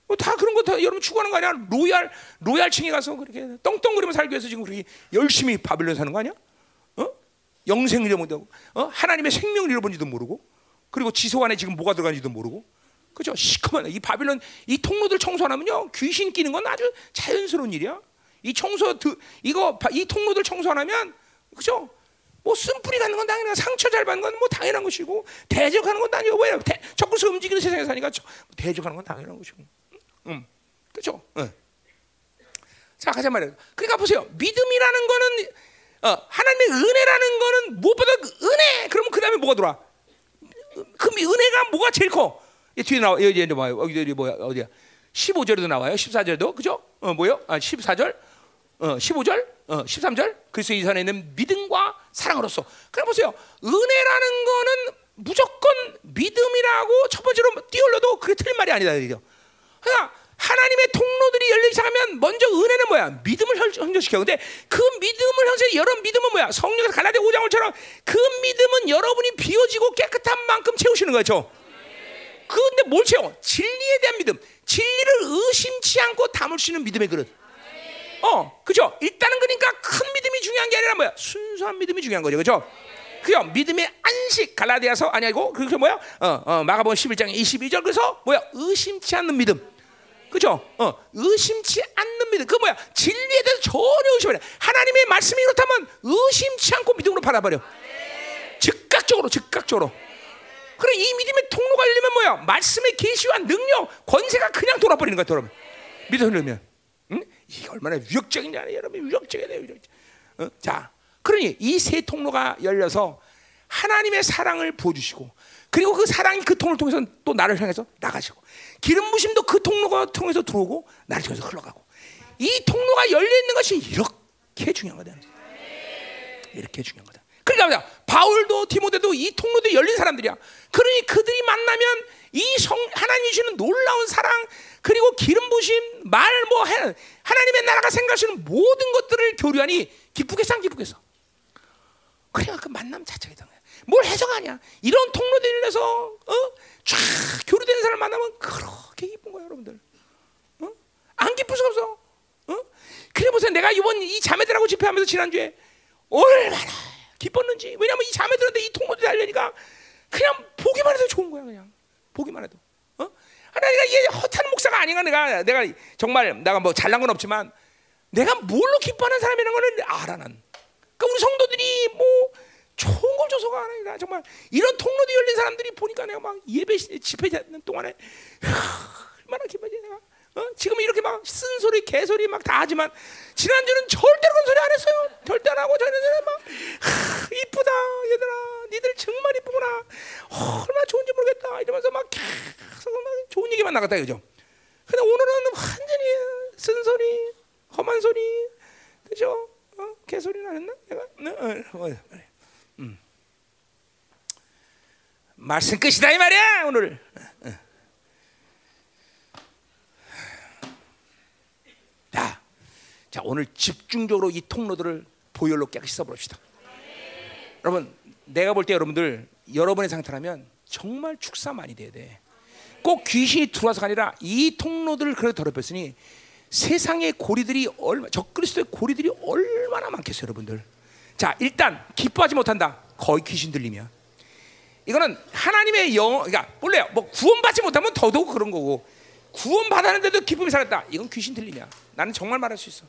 뭐다 그런 거 다 여러분 추구하는 거 아니야? 로얄 로얄층에 가서 그렇게 떵떵거리며 살기 위해서 지금 그렇게 열심히 바빌론 사는 거 아니야? 어? 영생을 잃어버리고 어? 하나님의 생명을 잃어버린지도 모르고 그리고 지소 안에 지금 뭐가 들어가는지도 모르고 그죠? 시커먼 이 바빌론 이 통로들 청소 안 하면요 귀신 끼는 건 아주 자연스러운 일이야. 이 청소 이거 이 통로들 청소 안 하면 그죠? 뭐 쓴뿌리 갖는 건 당연한 상처 잘 받는 건 뭐 당연한 것이고 대적하는 건 당연히 왜 대, 적그서 움직이는 세상에 사니까 대적하는 건 당연한 것이고 음, 그렇죠? 네. 자, 가자 말이에요. 그러니까 보세요. 믿음이라는 거는 어, 하나님의 은혜라는 거는 무엇보다 그 은혜. 그러면 그 다음에 뭐가 들어와? 그 은혜가 뭐가 제일 커? 뒤에 나와 여기 뭐야? 여기 뭐야? 어디야? 15절에도 나와요. 14절도 그죠? 어, 뭐요? 아, 14절, 어, 15절, 어, 13절. 그래서 이 산에 있는 믿음과 사랑으로서. 그래 보세요. 은혜라는 거는 무조건 믿음이라고 첫 번째로 띄올려도 그게 틀린 말이 아니다. 그러니까 하나님의 통로들이 열리기 시작하면 먼저 은혜는 뭐야? 믿음을 현저시켜. 근데 그 믿음을 현재 여러분 믿음은 뭐야? 성령에서 갈라디 5장을처럼 그 믿음은 여러분이 비워지고 깨끗한 만큼 채우시는 거죠. 그런데 뭘 채워? 진리에 대한 믿음. 진리를 의심치 않고 담을 수 있는 믿음의 그릇. 어, 그죠? 일단은 그러니까 큰 믿음이 중요한 게 아니라 뭐야? 순수한 믿음이 중요한 거죠, 그죠? 그죠? 믿음의 안식 갈라디아서 아니고 그게 뭐야? 어, 어, 마가복음 11장 22절 그래서 뭐야? 의심치 않는 믿음. 그죠? 어, 의심치 않는 믿음. 그 뭐야? 진리에 대해서 전혀 의심 안 해. 하나님의 말씀이 그렇다면 의심치 않고 믿음으로 받아버려. 즉각적으로, 즉각적으로. 그래 이 믿음의 통로가 열리면 뭐야? 말씀의 계시와 능력, 권세가 그냥 돌아버리는 거야, 돌아. 믿음 흐르면. 응? 이게 얼마나 알아요, 여러분. 위력적이야, 위력적. 어? 자, 그러니 이 세 통로가 열려서 하나님의 사랑을 부어주시고 그리고 그 사랑이 그 통로를 통해서 또 나를 향해서 나가시고 기름 부심도 그 통로가 통해서 들어오고 나를 통해서 흘러가고 이 통로가 열려 있는 것이 이렇게 중요한 거다. 이렇게 중요한 거다. 그러니까 바울도 디모데도 이 통로도 열린 사람들이야. 그러니 그들이 만나면 이 성 하나님이 주시는 놀라운 사랑 그리고 기름 부심 말 뭐 하나님의 나라가 생각하시는 모든 것들을 교류하니 기쁘겠어 안 기쁘겠어. 그러니까 그 만남 거야. 뭘 해석하냐? 이런 통로들 인해서 어? 쫙 교류되는 사람 만나면 그렇게 기쁜 거야, 여러분들. 어? 안 기쁠 수가 없어. 어? 그래 보세요. 내가 이번 이 자매들하고 집회하면서 지난주에 얼마나 기뻤는지. 왜냐면 이 자매들한테 이 통로들이 달려니까 그냥 보기만 해도 좋은 거야, 그냥. 보기만 해도. 어? 하나님가 이게 허탄 목사가 아닌가 내가 내가 정말 내가 뭐 잘난 건 없지만 내가 뭘로 기뻐하는 사람이라는 거는 알아 난. 그러니까 우리 성도들이 뭐 좋은 걸 줘서가 아니라 정말 이런 통로도 열린 사람들이 보니까 내가 막 예배 집회 하는 동안에 얼마나 기뻐지 내가 어? 지금 이렇게 막 쓴소리 개소리 막 다 하지만 지난주는 절대로 그런 소리 안 했어요 절대 안 하고 저희는 막 하, 이쁘다 얘들아 니들 정말 이쁘구나 어, 얼마나 좋은지 모르겠다 이러면서 막 계속 막 좋은 얘기만 나갔다 그죠 근데 오늘은 완전히 쓴소리 험한 소리 그죠 어? 개소리 나했나 내가 어, 어, 어, 음. 말씀 끝이다 이 말이야 오늘. 자, 자 오늘 집중적으로 이 통로들을 보혈로 깨끗이 써봅시다. 여러분, 내가 볼 때 여러분들 여러분의 상태라면 정말 축사 많이 돼야 돼. 꼭 귀신이 들어와서가 아니라 이 통로들을 그래 더럽혔으니 세상의 고리들이 얼마 적그리스도의 고리들이 얼마나 많겠어요, 여러분들. 자, 일단 기뻐하지 못한다. 거의 귀신 들림이야. 이거는 하나님의 영, 그러니까 몰라요. 뭐 구원받지 못하면 더더욱 그런 거고 구원 받았는데도 기쁨이 살았다. 이건 귀신 들림이야. 나는 정말 말할 수 있어.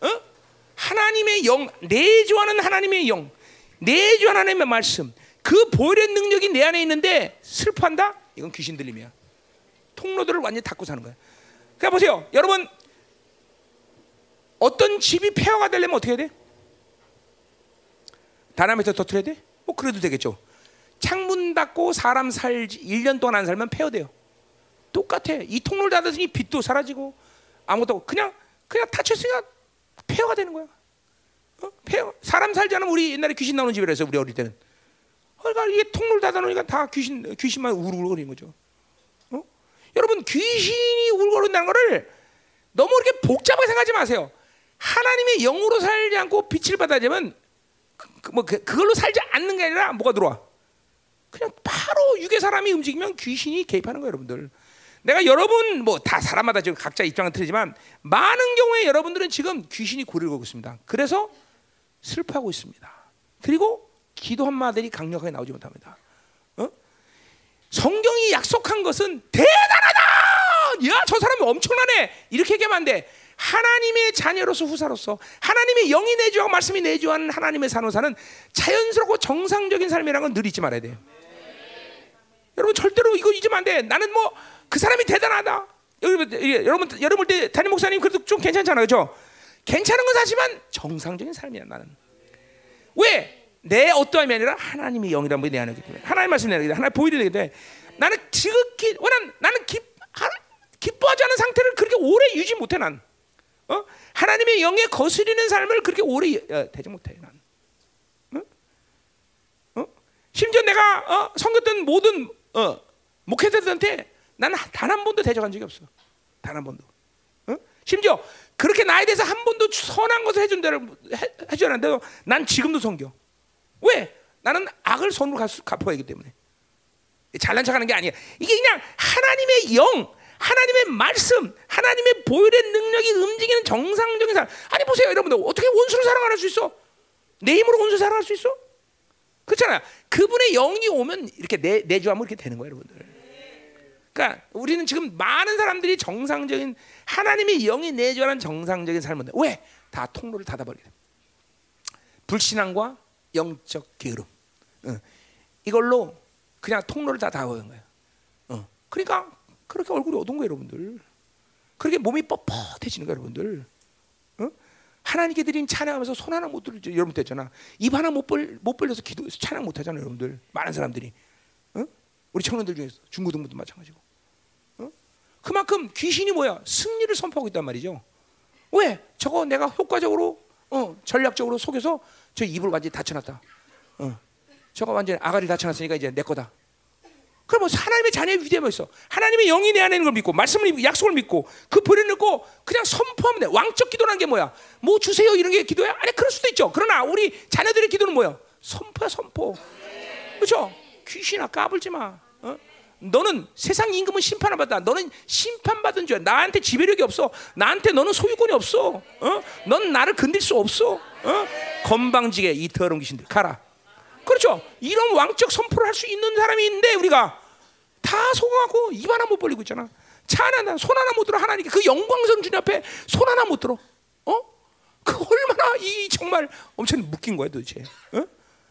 어? 하나님의 영, 내주하는 하나님의 영, 내주하는 하나님의 말씀, 그 보혈의 능력이 내 안에 있는데 슬퍼한다? 이건 귀신 들림이야. 통로들을 완전히 닫고 사는 거야. 그러니까 보세요, 여러분 어떤 집이 폐허가 되려면 어떻게 해야 돼? 다나미터 터트려야 돼? 뭐 그래도 되겠죠. 창문 닫고 사람 살 1년 동안 안 살면 폐허돼요. 똑같아. 이 통로를 닫았으니 빛도 사라지고 아무것도 그냥 그냥 닫혔으니까 폐허가 되는 거야. 어? 사람 살지 않으면 우리 옛날에 귀신 나오는 집이라서 우리 어릴 때는. 그러니까 이게 통로를 닫아놓으니까 다 귀신 귀신만 우르르거리는 거죠. 어? 여러분 귀신이 울거린다는 거를 너무 이렇게 복잡하게 생각하지 마세요. 하나님의 영으로 살지 않고 빛을 받아야면 그, 뭐 그, 그걸로 살지 않는 게 아니라 뭐가 들어와? 그냥 바로 육의 사람이 움직이면 귀신이 개입하는 거예요, 여러분들. 내가 여러분 뭐 다 사람마다 지금 각자 입장은 틀리지만 많은 경우에 여러분들은 지금 귀신이 고리를 걸고 있습니다. 그래서 슬퍼하고 있습니다. 그리고 기도 한마디 강력하게 나오지 못합니다. 어? 성경이 약속한 것은 대단하다. 야, 저 사람이 엄청나네. 이렇게 얘기하면 안 돼. 하나님의 자녀로서 후사로서 하나님의 영이 내주하고 말씀이 내주하는 하나님의 산호사는 자연스럽고 정상적인 삶이라는 건 늘 잊지 말아야 돼요. 여러분 절대로 이거 잊으면 안 돼. 나는 뭐 그 사람이 대단하다. 여러분, 여러분, 여러분 때 담임 목사님 그래도 좀 괜찮잖아요, 그렇죠? 괜찮은 건 사지만 정상적인 삶이야 나는. 왜? 내 어떠함이 아니라 하나님의 영이란 분이 내 안에 있기 때문에 하나님 말씀 내기 때문에 하나님 보이기 때문에 나는 지극히 왜냐면 나는 기, 하, 기뻐하지 않은 상태를 그렇게 오래 유지 못해 난. 어? 하나님의 영에 거스리는 삶을 그렇게 오래 어, 되지 못해 난. 어? 어? 심지어 내가 어, 섬겼던 모든 어, 목회자들한테 나는 단 한 번도 대적한 적이 없어. 단 한 번도. 어? 심지어 그렇게 나에 대해서 한 번도 선한 것을 해준 대로 해주지 않는데도 난 지금도 섬겨. 왜? 나는 악을 손으로 갚아야 하기 때문에. 잘난 척하는 게 아니야. 이게 그냥 하나님의 영, 하나님의 말씀, 하나님의 보혈의 능력이 움직이는 정상적인 사람. 아니 보세요, 여러분들 어떻게 원수를 사랑할 수 있어? 내 힘으로 원수 사랑할 수 있어? 그렇잖아요. 그분의 영이 오면 이렇게 내 내주하면 이렇게 되는 거예요, 여러분들. 그러니까 우리는 지금 많은 사람들이 정상적인 하나님의 영이 내주하는 정상적인 삶인데 왜? 다 통로를 닫아버리게 돼. 불신앙과 영적 게으름. 어. 이걸로 그냥 통로를 다 닫아버린 거예요. 어. 그러니까 그렇게 얼굴이 어두운 거예요, 여러분들. 그렇게 몸이 뻣뻣해지는 거예요, 여러분들. 어? 하나님께 드린 찬양하면서 손 하나 못 들죠. 여러분 됐잖아. 입 하나 못, 벌, 못 벌려서 기도 찬양 못 하잖아요, 여러분들. 많은 사람들이. 어? 우리 청년들 중에서 중고등부도 마찬가지고. 어? 그만큼 귀신이 뭐야? 승리를 선포하고 있단 말이죠. 왜? 저거 내가 효과적으로 어, 전략적으로 속여서 저 입을 완전히 닫혀놨다. 어. 저거 완전히 아가리 닫혀놨으니까 이제 내 거다. 그러면 하나님의 자녀의 위대함이 있어. 하나님의 영이 내 안에 있는 걸 믿고 말씀을 믿고 약속을 믿고 그 버려놓고 그냥 선포하면 돼. 왕적 기도라는 게 뭐야? 뭐 주세요 이런 게 기도야? 아니 그럴 수도 있죠. 그러나 우리 자녀들의 기도는 뭐야? 선포야 선포. 그렇죠? 귀신아 까불지 마. 어? 너는 세상 임금은 심판을 받다. 너는 심판받은 줄. 나한테 지배력이 없어. 나한테 너는 소유권이 없어. 어? 넌 나를 건들 수 없어. 어? 건방지게 이 더러운 귀신들 가라. 그렇죠? 이런 왕적 선포를 할 수 있는 사람이 있는데 우리가 다 속아갖고 입 하나 못 벌리고 있잖아. 차 하나, 손 하나 못 들어 하나님께 그 영광스러운 주님 앞에 손 하나 못 들어. 어? 그 얼마나 이 정말 엄청 묶인 거야 도대체. 어?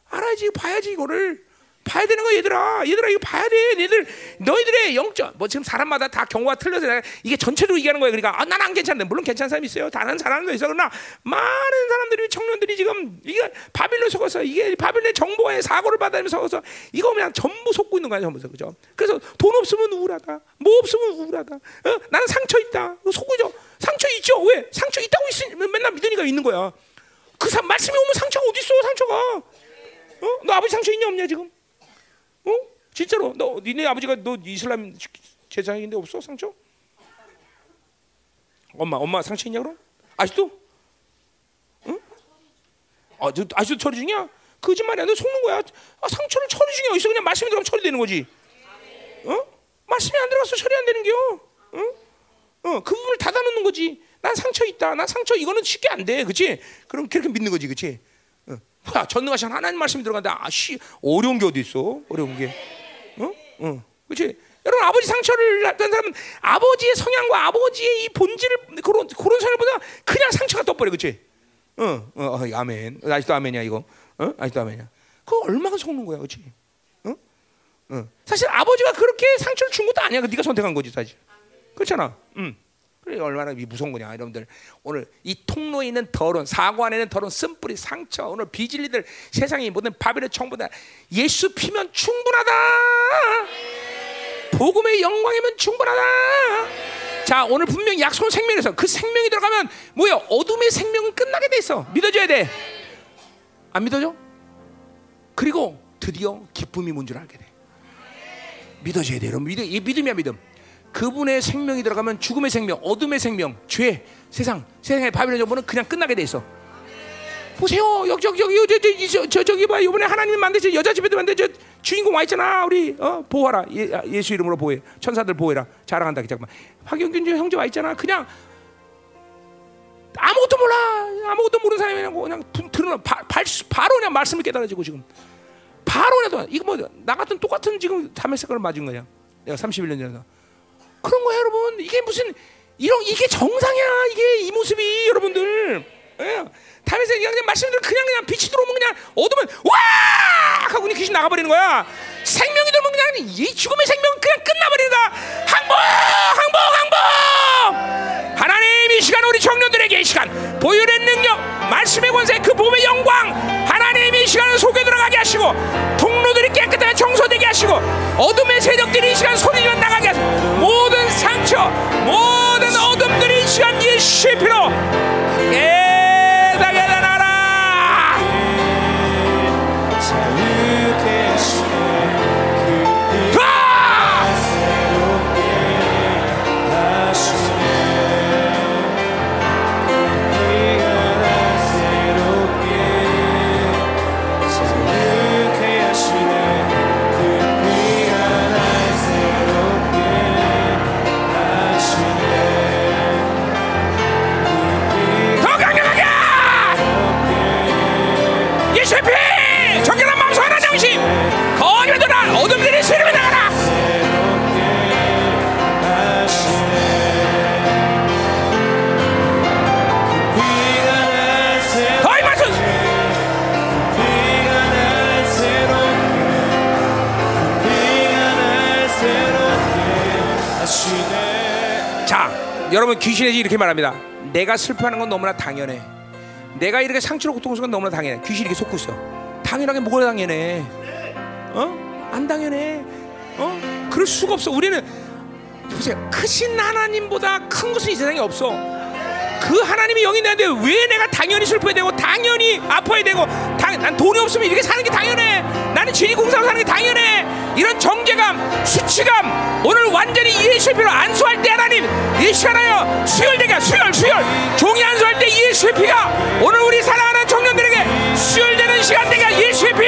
알아야지, 봐야지 이거를. 봐야 되는 거야 얘들아. 얘들아 이거 봐야 돼. 얘들 너희들의 영적 뭐 지금 사람마다 다 경우가 틀려서 내가 이게 전체적으로 얘기하는 거야. 그러니까 아, 난안 괜찮은데 물론 괜찮은 사람이 있어요. 다른 사람도 있어. 그러나 많은 사람들이 청년들이 지금 이게 바빌론 속아서 이게 바빌론의 정보에 사고를 받으면서 속아서 이거 그냥 전부 속고 있는 거야 전부 그죠? 그래서 돈 없으면 우울하다. 뭐 없으면 우울하다. 어? 나는 상처 있다. 속고죠. 상처 있죠? 왜? 상처 있다고 있으면 맨날 믿으니까 있는 거야. 그 사, 말씀이 오면 상처가 어디 있어 상처가? 어? 너 아버지 상처 있냐 없냐 지금 어? 진짜로 너 니네 아버지가 너 이슬람 제사장인데 없어 상처? 엄마 엄마 상처 있냐 그럼? 아직도? 응? 아, 저, 아직도 처리 중이야? 거짓말이야. 너 속는 거야. 아, 상처를 처리 중에 어디서 그냥 말씀이 들어가면 처리되는 거지. 어? 말씀이 안 들어가서 처리 안 되는 겨. 어? 어, 그 부분을 닫아놓는 거지. 난 상처 있다. 난 상처 이거는 쉽게 안 돼. 그렇지? 그럼 그렇게 믿는 거지. 그렇 지? 야, 전능하신 하나님 말씀이 들어간다. 아씨 어려운 게 어디 있어? 어려운 게. 어? 어. 그렇지? 여러분 아버지 상처를 났던 사람은 아버지의 성향과 아버지의 이 본질을 그런 그런 사람보다 그냥 상처가 떠버려, 그렇지? 어, 어, 어, 아멘. 아직도 아멘이야 이거. 어? 아직도 아멘이야. 그거 얼마나 속는 거야, 그렇지? 어? 어. 사실 아버지가 그렇게 상처를 준 것도 아니야. 그 네가 선택한 거지, 사실. 그렇잖아. 음. 그래 얼마나 무서운 거냐 여러분들. 오늘 이 통로에 있는 더러운 사고 안에 는 더러운 쓴뿌리 상처 오늘 비질리들 세상이 모든 바벨의 청보다 예수 피면 충분하다. 복음의 영광이면 충분하다. 자 오늘 분명 히 약속은 생명에서 그 생명이 들어가면 뭐야 어둠의 생명은 끝나게 돼 있어. 믿어줘야 돼. 안 믿어줘? 그리고 드디어 기쁨이 뭔 줄 알게 돼. 믿어줘야 돼 여러분. 믿음이야 믿음 그분의 생명이 들어가면 죽음의 생명, 어둠의 생명, 죄, 세상, 세상의 바빌론 정보는 그냥 끝나게 돼 있어. 보세요, 여기 저기 여기 저, 저, 저, 저기 봐 이번에 하나님이 만드신 여자 집에도 저 주인공 와 있잖아. 우리 어, 보호하라. 예, 수 이름으로 보호해. 천사들 보호해라. 자랑한다. 잠깐만. 박영균 형제 와 있잖아. 그냥 아무것도 몰라. 아무것도 모르는 사람이라고 그냥 들으나 바로 그냥 말씀을 깨달아지고 지금 바로 그냥 이거 뭐 나 같은 똑같은 지금 담에색깔을 맞은 거야. 내가 31년 전에. 그런 거야, 여러분. 이게 무슨 이런 이게 정상이야. 이게 이 모습이 여러분들. 예. 다면서 그냥 말씀대로 그냥 그냥 빛이 들어오면 그냥 어두면 와 하고 그냥 귀신 나가버리는 거야. 생명이 들어오면 그냥 이 죽음의 생명 그냥 끝나버린다. 항복, 항복, 항복. 하나님 이 시간 우리 청년들에게 이 시간 보혈의 능력, 말씀의 권세, 그 몸의 영광, 하나님 이 시간을 속에 들어가게 하시고 통로들이 깨끗하게 청소되게 하시고 어둠의 세력들이 이 시간 소리가 나가게 하시고 모든 상처, 모든 어둠들이 이 시간 예수의 피로 여러분 귀신에게 이렇게 말합니다. 내가 슬퍼하는 건 너무나 당연해. 내가 이렇게 상처로 고통스러운 건 너무나 당연해. 귀신이 이렇게 속고 있어. 당연하게 뭐가 당연해? 어? 안 당연해. 어? 그럴 수가 없어. 우리는 보세요. 크신 하나님보다 큰 것은 이 세상에 없어. 그 하나님이 영이 나는데 왜 내가 당연히 슬퍼야 되고 당연히 아파야 되고 당, 난 돈이 없으면 이렇게 사는 게 당연해. 나는 진리공사로 사는 게 당연해. 이런 정제감 수치감 오늘 완전히 예수의피로 안수할 때 하나님 이 시간하여 수혈되게 수혈 수혈. 종이 안수할 때 예수의 피가 오늘 우리 사랑하는 청년들에게 수혈되는 시간 되게 예수의 피!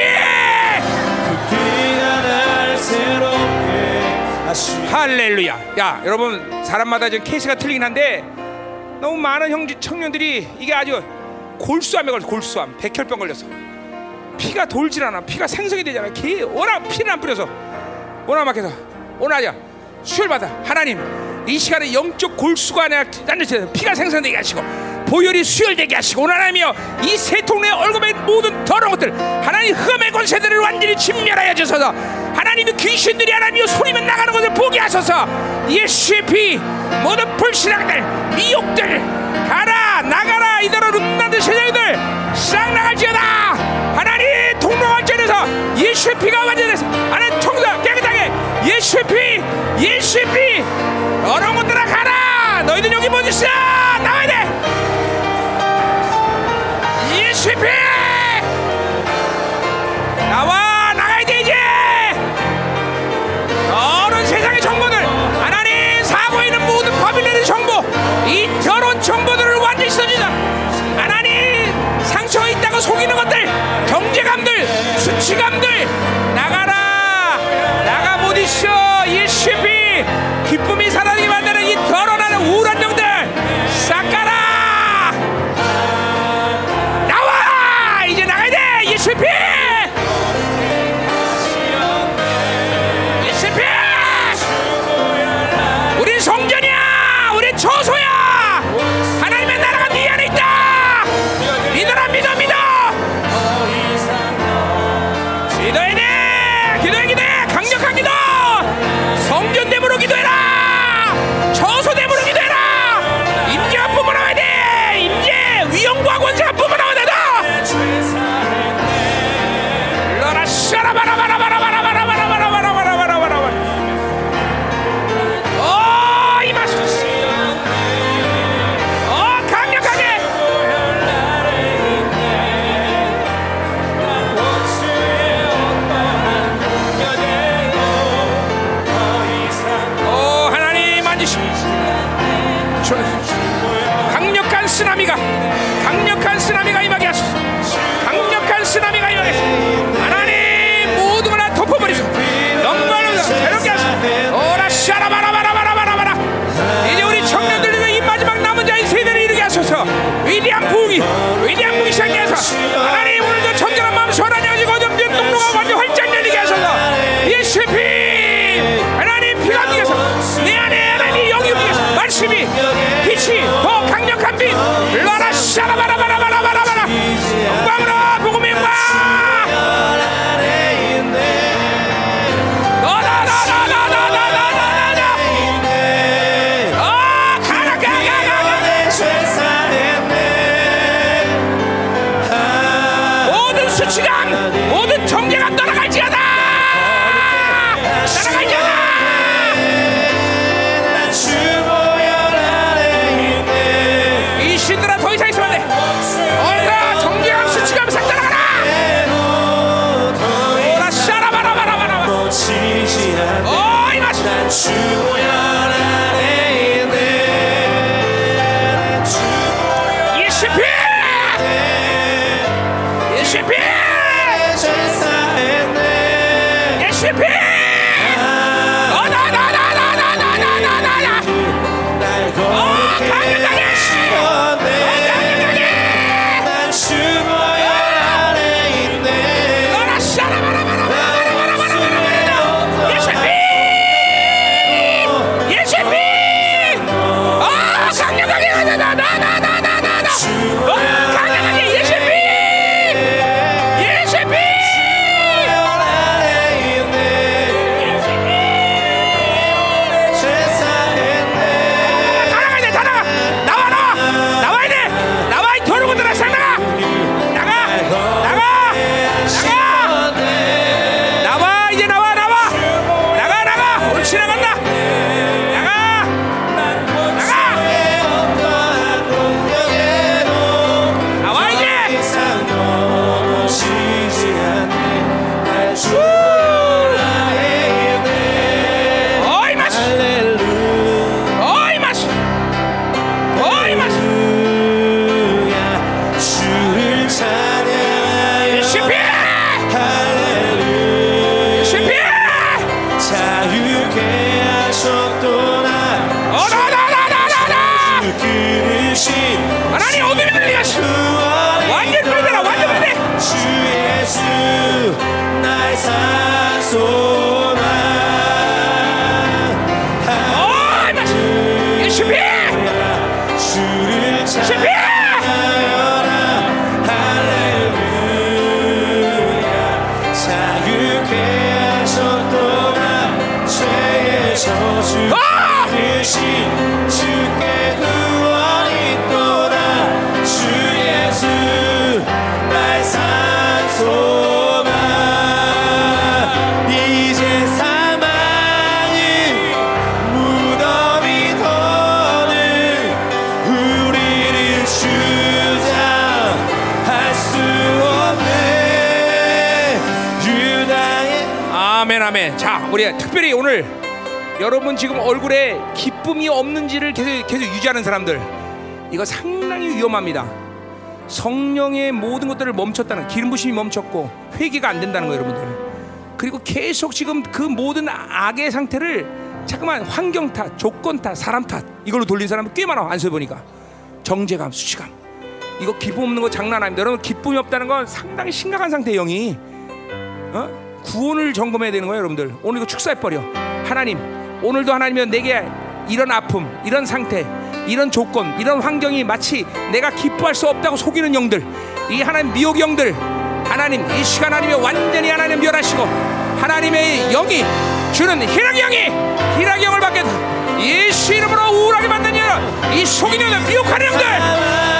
하시네 할렐루야. 야 여러분 사람마다 좀 케이스가 틀리긴 한데 너무 많은 형 청년들이 이게 아주 골수암에 걸려 골수암 백혈병 걸렸어 피가 돌질 않아. 피가 생성이 되질 않아. 기 워낙 피를 안 뿌려서. 워낙 막해서. 오늘 아주 수혈 받아. 하나님 이 시간에 영적 골수가 아니라 피가 생성되게 하시고 보혈이 수혈되게 하시고 하나님이여 이 세통내 얼굴의 모든 더러운 것들 하나님 흑암의 권세들을 완전히 진멸하여 주소서. 하나님이 귀신들이 하나님이여 소리만 나가는 것을 보게 하소서. 예수의 피 모든 불신앙들 미혹들 가라 나가라 이대로 룸나들 세상들 싹 나갈지어다. 하나님 통로할전에서 예수의 피가 완전해서 하나님 청사 깨끗하게 예수의 피 예수의 피 더러운 것들아 가라! 너희들 여기 뭐 있어! 나와야 돼! 예수의 피 나와 나가야 돼 이제! 더러운 세상의 정보들 하나님 사고에 있는 모든 바빌론의 정보 이 더러운 정보들을 완전히 씻어주자. 하나님 상처가 있다고 속이는 것들 경제감들 수치감들 나가라! 나가 못 있어! 예수의 피 기쁨이 사라지게 만드는 이 더러운 우울한 영 사람들 이거 상당히 위험합니다. 성령의 모든 것들을 멈췄다는 기름 부심이 멈췄고 회개가 안 된다는 거예요, 여러분들. 그리고 계속 지금 그 모든 악의 상태를 잠깐만 환경 탓, 조건 탓, 사람 탓 이걸로 돌린 사람이 꽤 많아 안서 보니까 정제감, 수치감. 이거 기쁨 없는 거 장난 아닙니다. 여러분 기쁨이 없다는 건 상당히 심각한 상태의 영이. 어? 구원을 점검해야 되는 거예요, 여러분들. 오늘 이거 축사해 버려. 하나님, 오늘도 하나님은 내게 이런 아픔, 이런 상태, 이런 조건, 이런 환경이 마치 내가 기뻐할 수 없다고 속이는 영들, 이 하나님 미혹 영들, 하나님 이 시간 하나님이 완전히 하나님 멸하시고 하나님의 영이 주는 희락의 영이 희락의 영을 받게 예수 이름으로 우울하게 만든 영, 이 속이는 영, 미혹하는 영들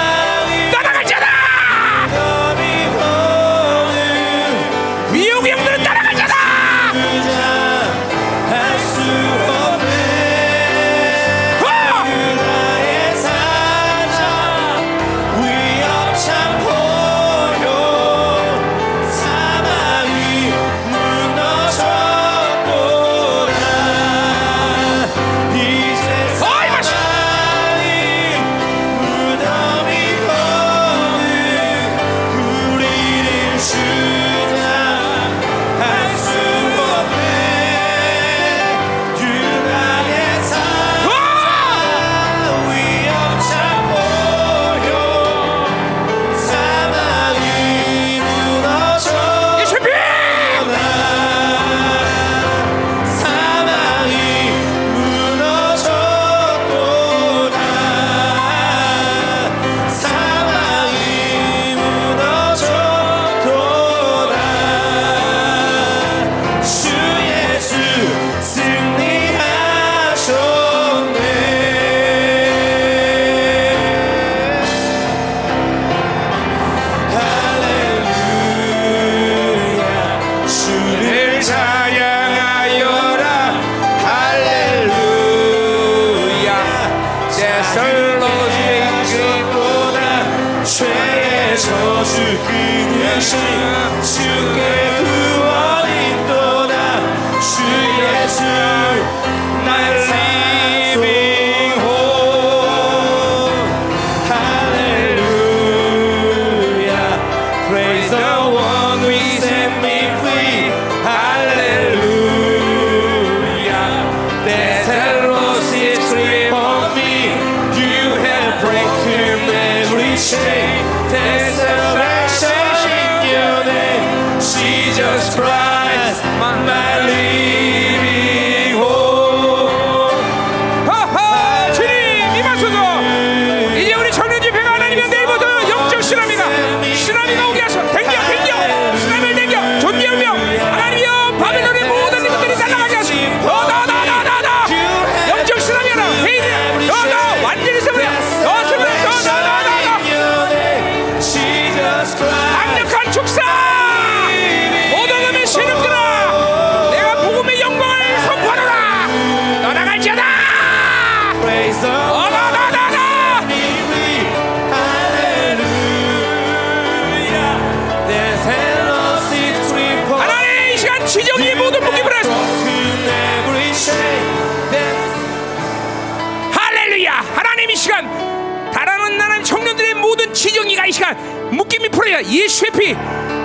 예수의 피.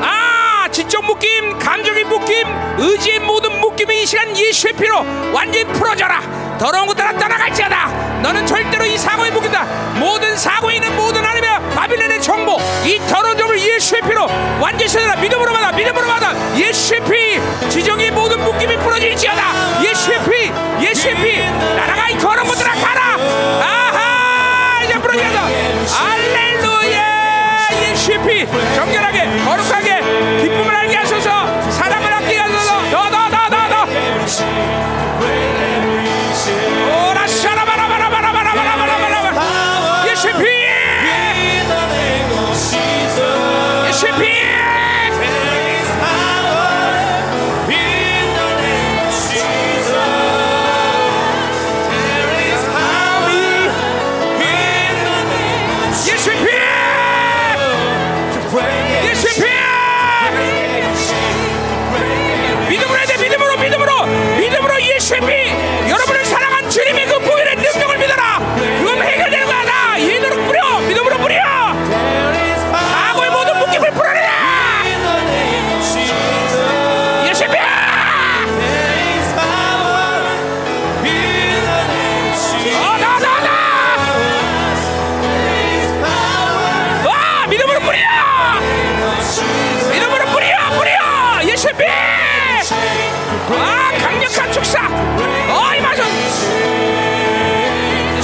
아, 지적 묶임, 감정의 묶임, 의지의 모든 묶임이 이 시간 예수의 피로 완전히 풀어져라. 더러운 것들아 떠나갈지어다. 너는 절대로 이 사고에 묶인다. 모든 사고에 있는 모든 아니면 바빌론의 정보, 이 더러운 점을 예수의 피로 완전히 쓰라. 믿음으로 받아, 믿음으로 받아. 예수의 피, 지정의 모든 묶임이 풀어질지어다. 예수의 피, 예수의 피. 날아가 이 더러운 것들아 가라. 아하, 이제 풀어진다. 알렐루야. 나의 실패 정결하게 거룩하게 기쁨을 알게 하소서. 사랑을 아끼게 하소서. 너도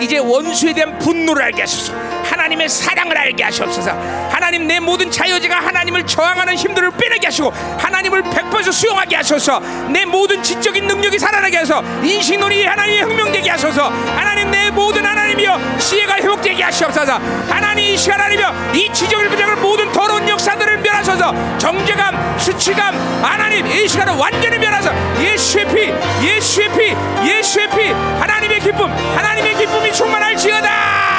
이제 원수에 대한 분노를 알게 하소서 사랑을 알게 하시옵소서. 하나님 내 모든 자유지가 하나님을 저항하는 힘들을 빼내게 하시고 하나님을 100% 수용하게 하소서. 내 모든 지적인 능력이 살아나게 하소서. 인식론이 하나님의 혁명되게 하소서. 하나님 내 모든 하나님이여 지혜가 회복되게 하시옵소서. 하나님 이 시간 하나님이여 이 지정을 부정을 모든 더러운 역사들을 멸하소서. 정죄감 수치감 하나님 이 시간을 완전히 멸하소서. 예수의 피 예수의 피 예수의 피. 하나님의 기쁨 하나님의 기쁨이 충만할지어다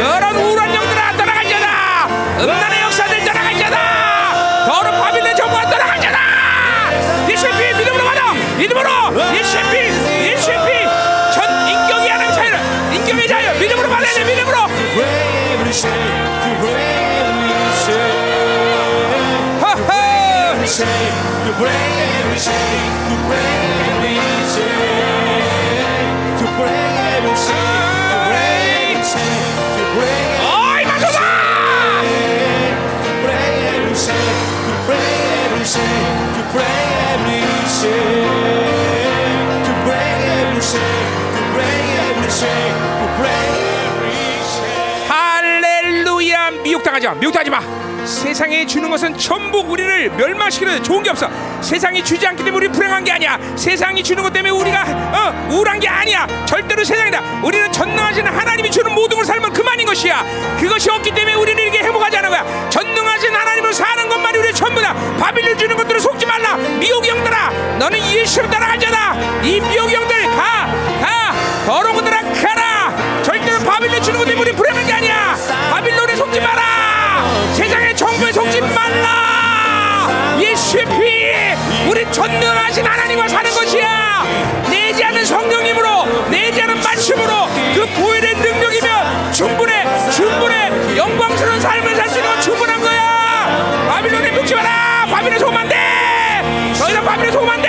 여러 우울한 영들아 떠나갈지어다. 음란의 역사들 떠나갈지어다. 더러운 바빌론 정부가 떠나갈지어다. 예수의 피 믿음으로 받아. 믿음으로. 예수의 피 예수의 피전 인격이 하는 자유를 인격의 자유 믿음으로 받아야 돼 믿음으로. 허허 할렐루야 미혹당하지 마. 미혹당하지 마 세상에 주는 것은 전부 우리를 멸망시키는 좋은 게 없어. 세상이 주지 않기 때문에 우리 불행한 게 아니야. 세상이 주는 것 때문에 우리가 어, 우울한 게 아니야. 절대로 세상이다. 우리는 전능하신 하나님이 주는 모든 걸 살면 그만인 것이야. 그것이 없기 때문에 우리는 이렇게 행복하지 않은 거야. 전능하신 하나님을 사는 것만이 우리의 전부다. 바빌론 주는 것들을 속지 말라. 미혹 영들아 너는 예수를 따라가잖아 이 미혹 영들 가 가. 더러운 것들아 가라. 절대로 바빌론 주는 것 때문에 우리 불행한 게 아니야. 바빌론에 속지 마라 세상의 정부에 속지 말라! 예수의 피 우리 전능하신 하나님과 사는 것이야! 내지 않은 성령님으로 내지 않은 말씀으로 그 보혈의 능력이면 충분해 충분해! 영광스러운 삶을 살 수 있는 건 충분한 거야! 바빌론에 묵지 마라! 바빌론 안돼더 이상 바빌론 안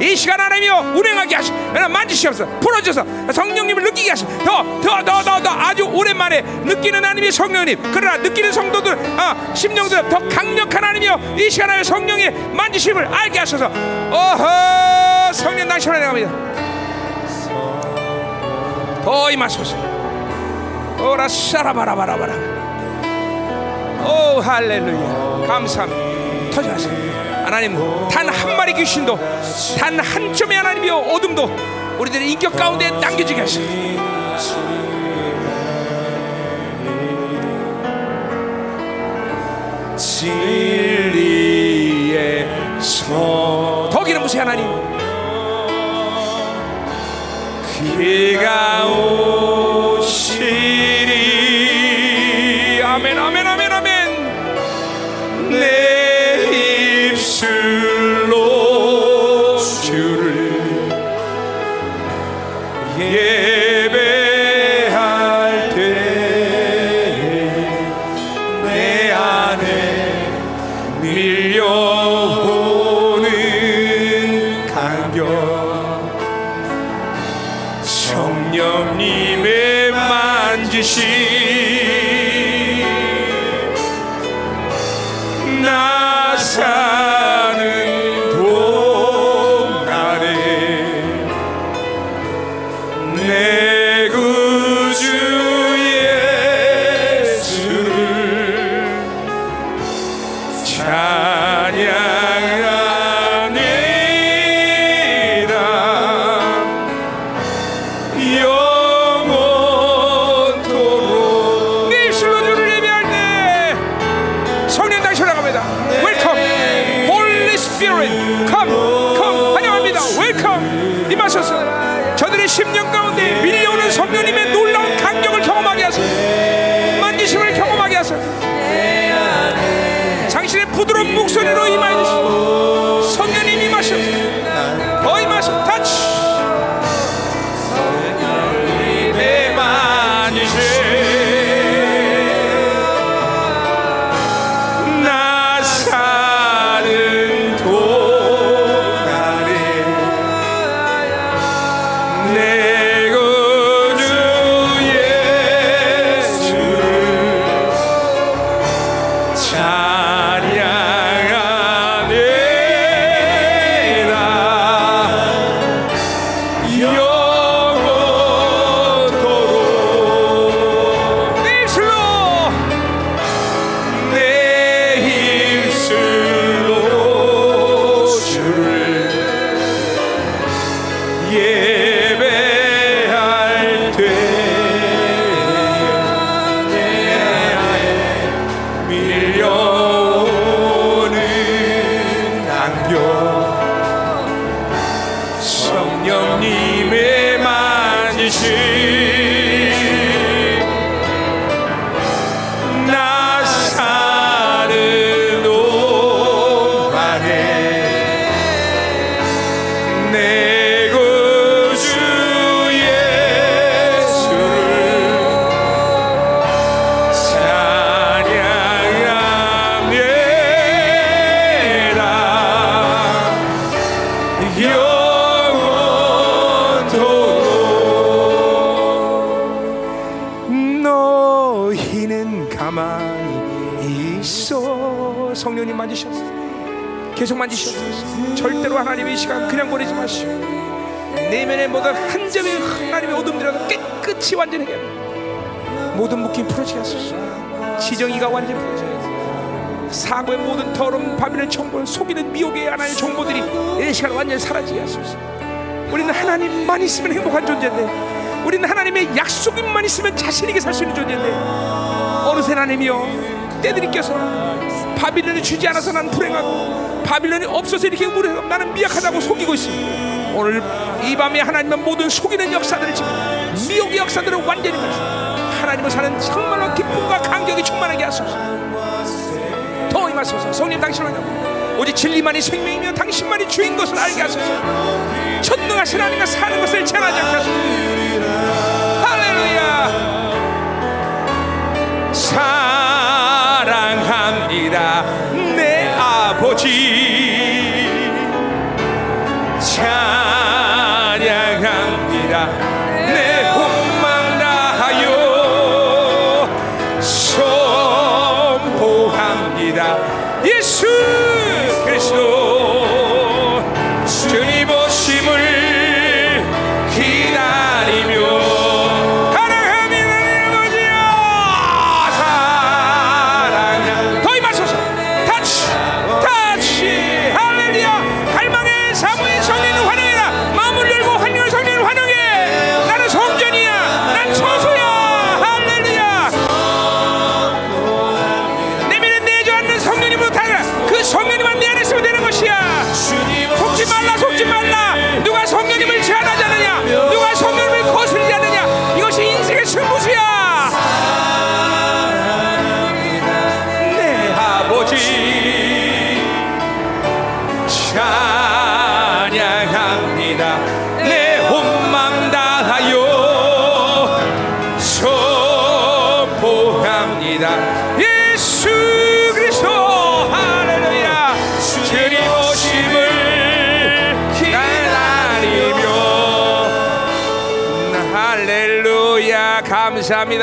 이이 시간 하나님이여 운행하게 하시 만지시옵소서. 풀어줘서. 성령님을 느끼게 하시. 더더 더 더 더 아주 오랜만에 느끼는 하나님의 성령님. 그러나 느끼는 성도들 아 심령들 더 강력한 하나님이여 이 시간 하나님 성령의 만지심을 알게 하소서. 어허 성령 당신 환영합니다 더 임하소서. 오라 샤라바라바라바라. 오 할렐루야. 감사합니다. 터져하세요. 하나님 단 한 마리 귀신도 단 한 점의 하나님이여 어둠도 우리들의 인격 가운데 남겨지게 하시고 진리의 성. 더 기름 부세 하나님. 비가 오 만지셨어 절대로 하나님의 이 시간 그냥 보내지 마시오. 내면의 모든 한 점의 하나님의 어둠들이라도 깨끗이 완전하게 하고 모든 묶임 풀어지게 하소서. 지정이가 완전히 풀어지게 사고의 모든 더러운 바빌론 정보를 속이는 미혹의 하나님의 정보들이 이 시간 완전히 사라지게 하소서. 우리는 하나님만 있으면 행복한 존재인데 우리는 하나님의 약속만 있으면 자신 있게 살 수 있는 존재인데 어느새 하나님이여 때들이 껴서 바빌론이 주지 않아서 난 불행하고 바빌론이 없어서 이렇게 우울해서 나는 미약하다고 속이고 있습니다. 오늘 이 밤에 하나님은 모든 속이는 역사들을 지금 미혹의 역사들을 완전히 하나님을 사는 정말로 기쁨과 감격이 충만하게 하소서. 더 임하소서. 성령 당신 하나님 오직 진리만이 생명이며 당신만이 주인 것을 알게 하소서. 천능하신 하나님과 사는 것을 전하지 않게 하소서. 할렐루야. 사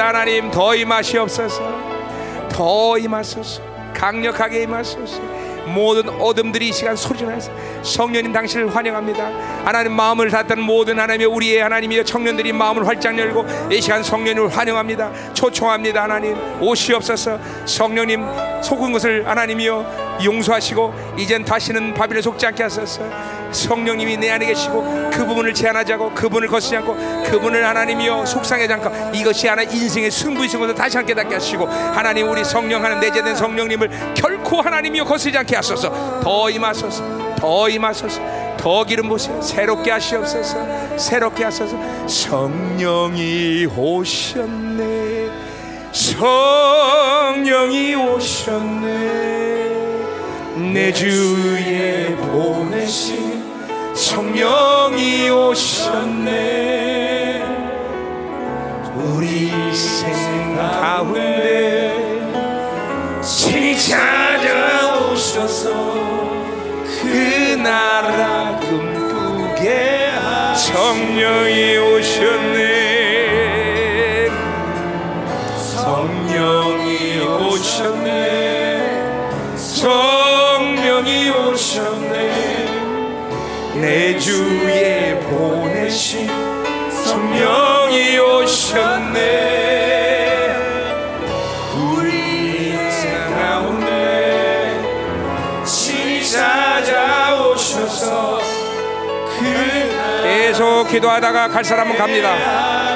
하나님 더 임하시옵소서. 더 임하소서. 강력하게 임하소서. 모든 어둠들이 이 시간 소리나서 성령님 당신을 환영합니다. 하나님 마음을 닫던 모든 하나님의 우리의 하나님이여 청년들이 마음을 활짝 열고 이 시간 성령님을 환영합니다. 초청합니다 하나님. 오시옵소서. 성령님 속은 것을 하나님이여 용서하시고 이젠 다시는 바빌에 속지 않게 하소서 성령님이 내 안에 계시고 그 부분을 제한하지 않고 그분을 거스지 않고 그분을 하나님이여 속상하지 않고 이것이 하나 인생의 승부이신 것을 다시 함께 닫게 하시고 하나님 우리 성령 하나님 내재된 성령님을 결코 하나님이여 거스지 않게 하소서. 더 임하소서. 더 임하소서. 더 기름 부으시고 새롭게 하시옵소서. 새롭게 하소서. 성령이 오셨네. 성령이 오셨네. 내 주에 보내신 성령이 오셨네. 우리 생 가운데 신이 찾아오셔서 그 나라 꿈꾸게 성령이 오셨네. 성령이 오셨네 내 주에 보내신 성령이 오셨네. 계속 기도하다가 갈 사람은 갑니다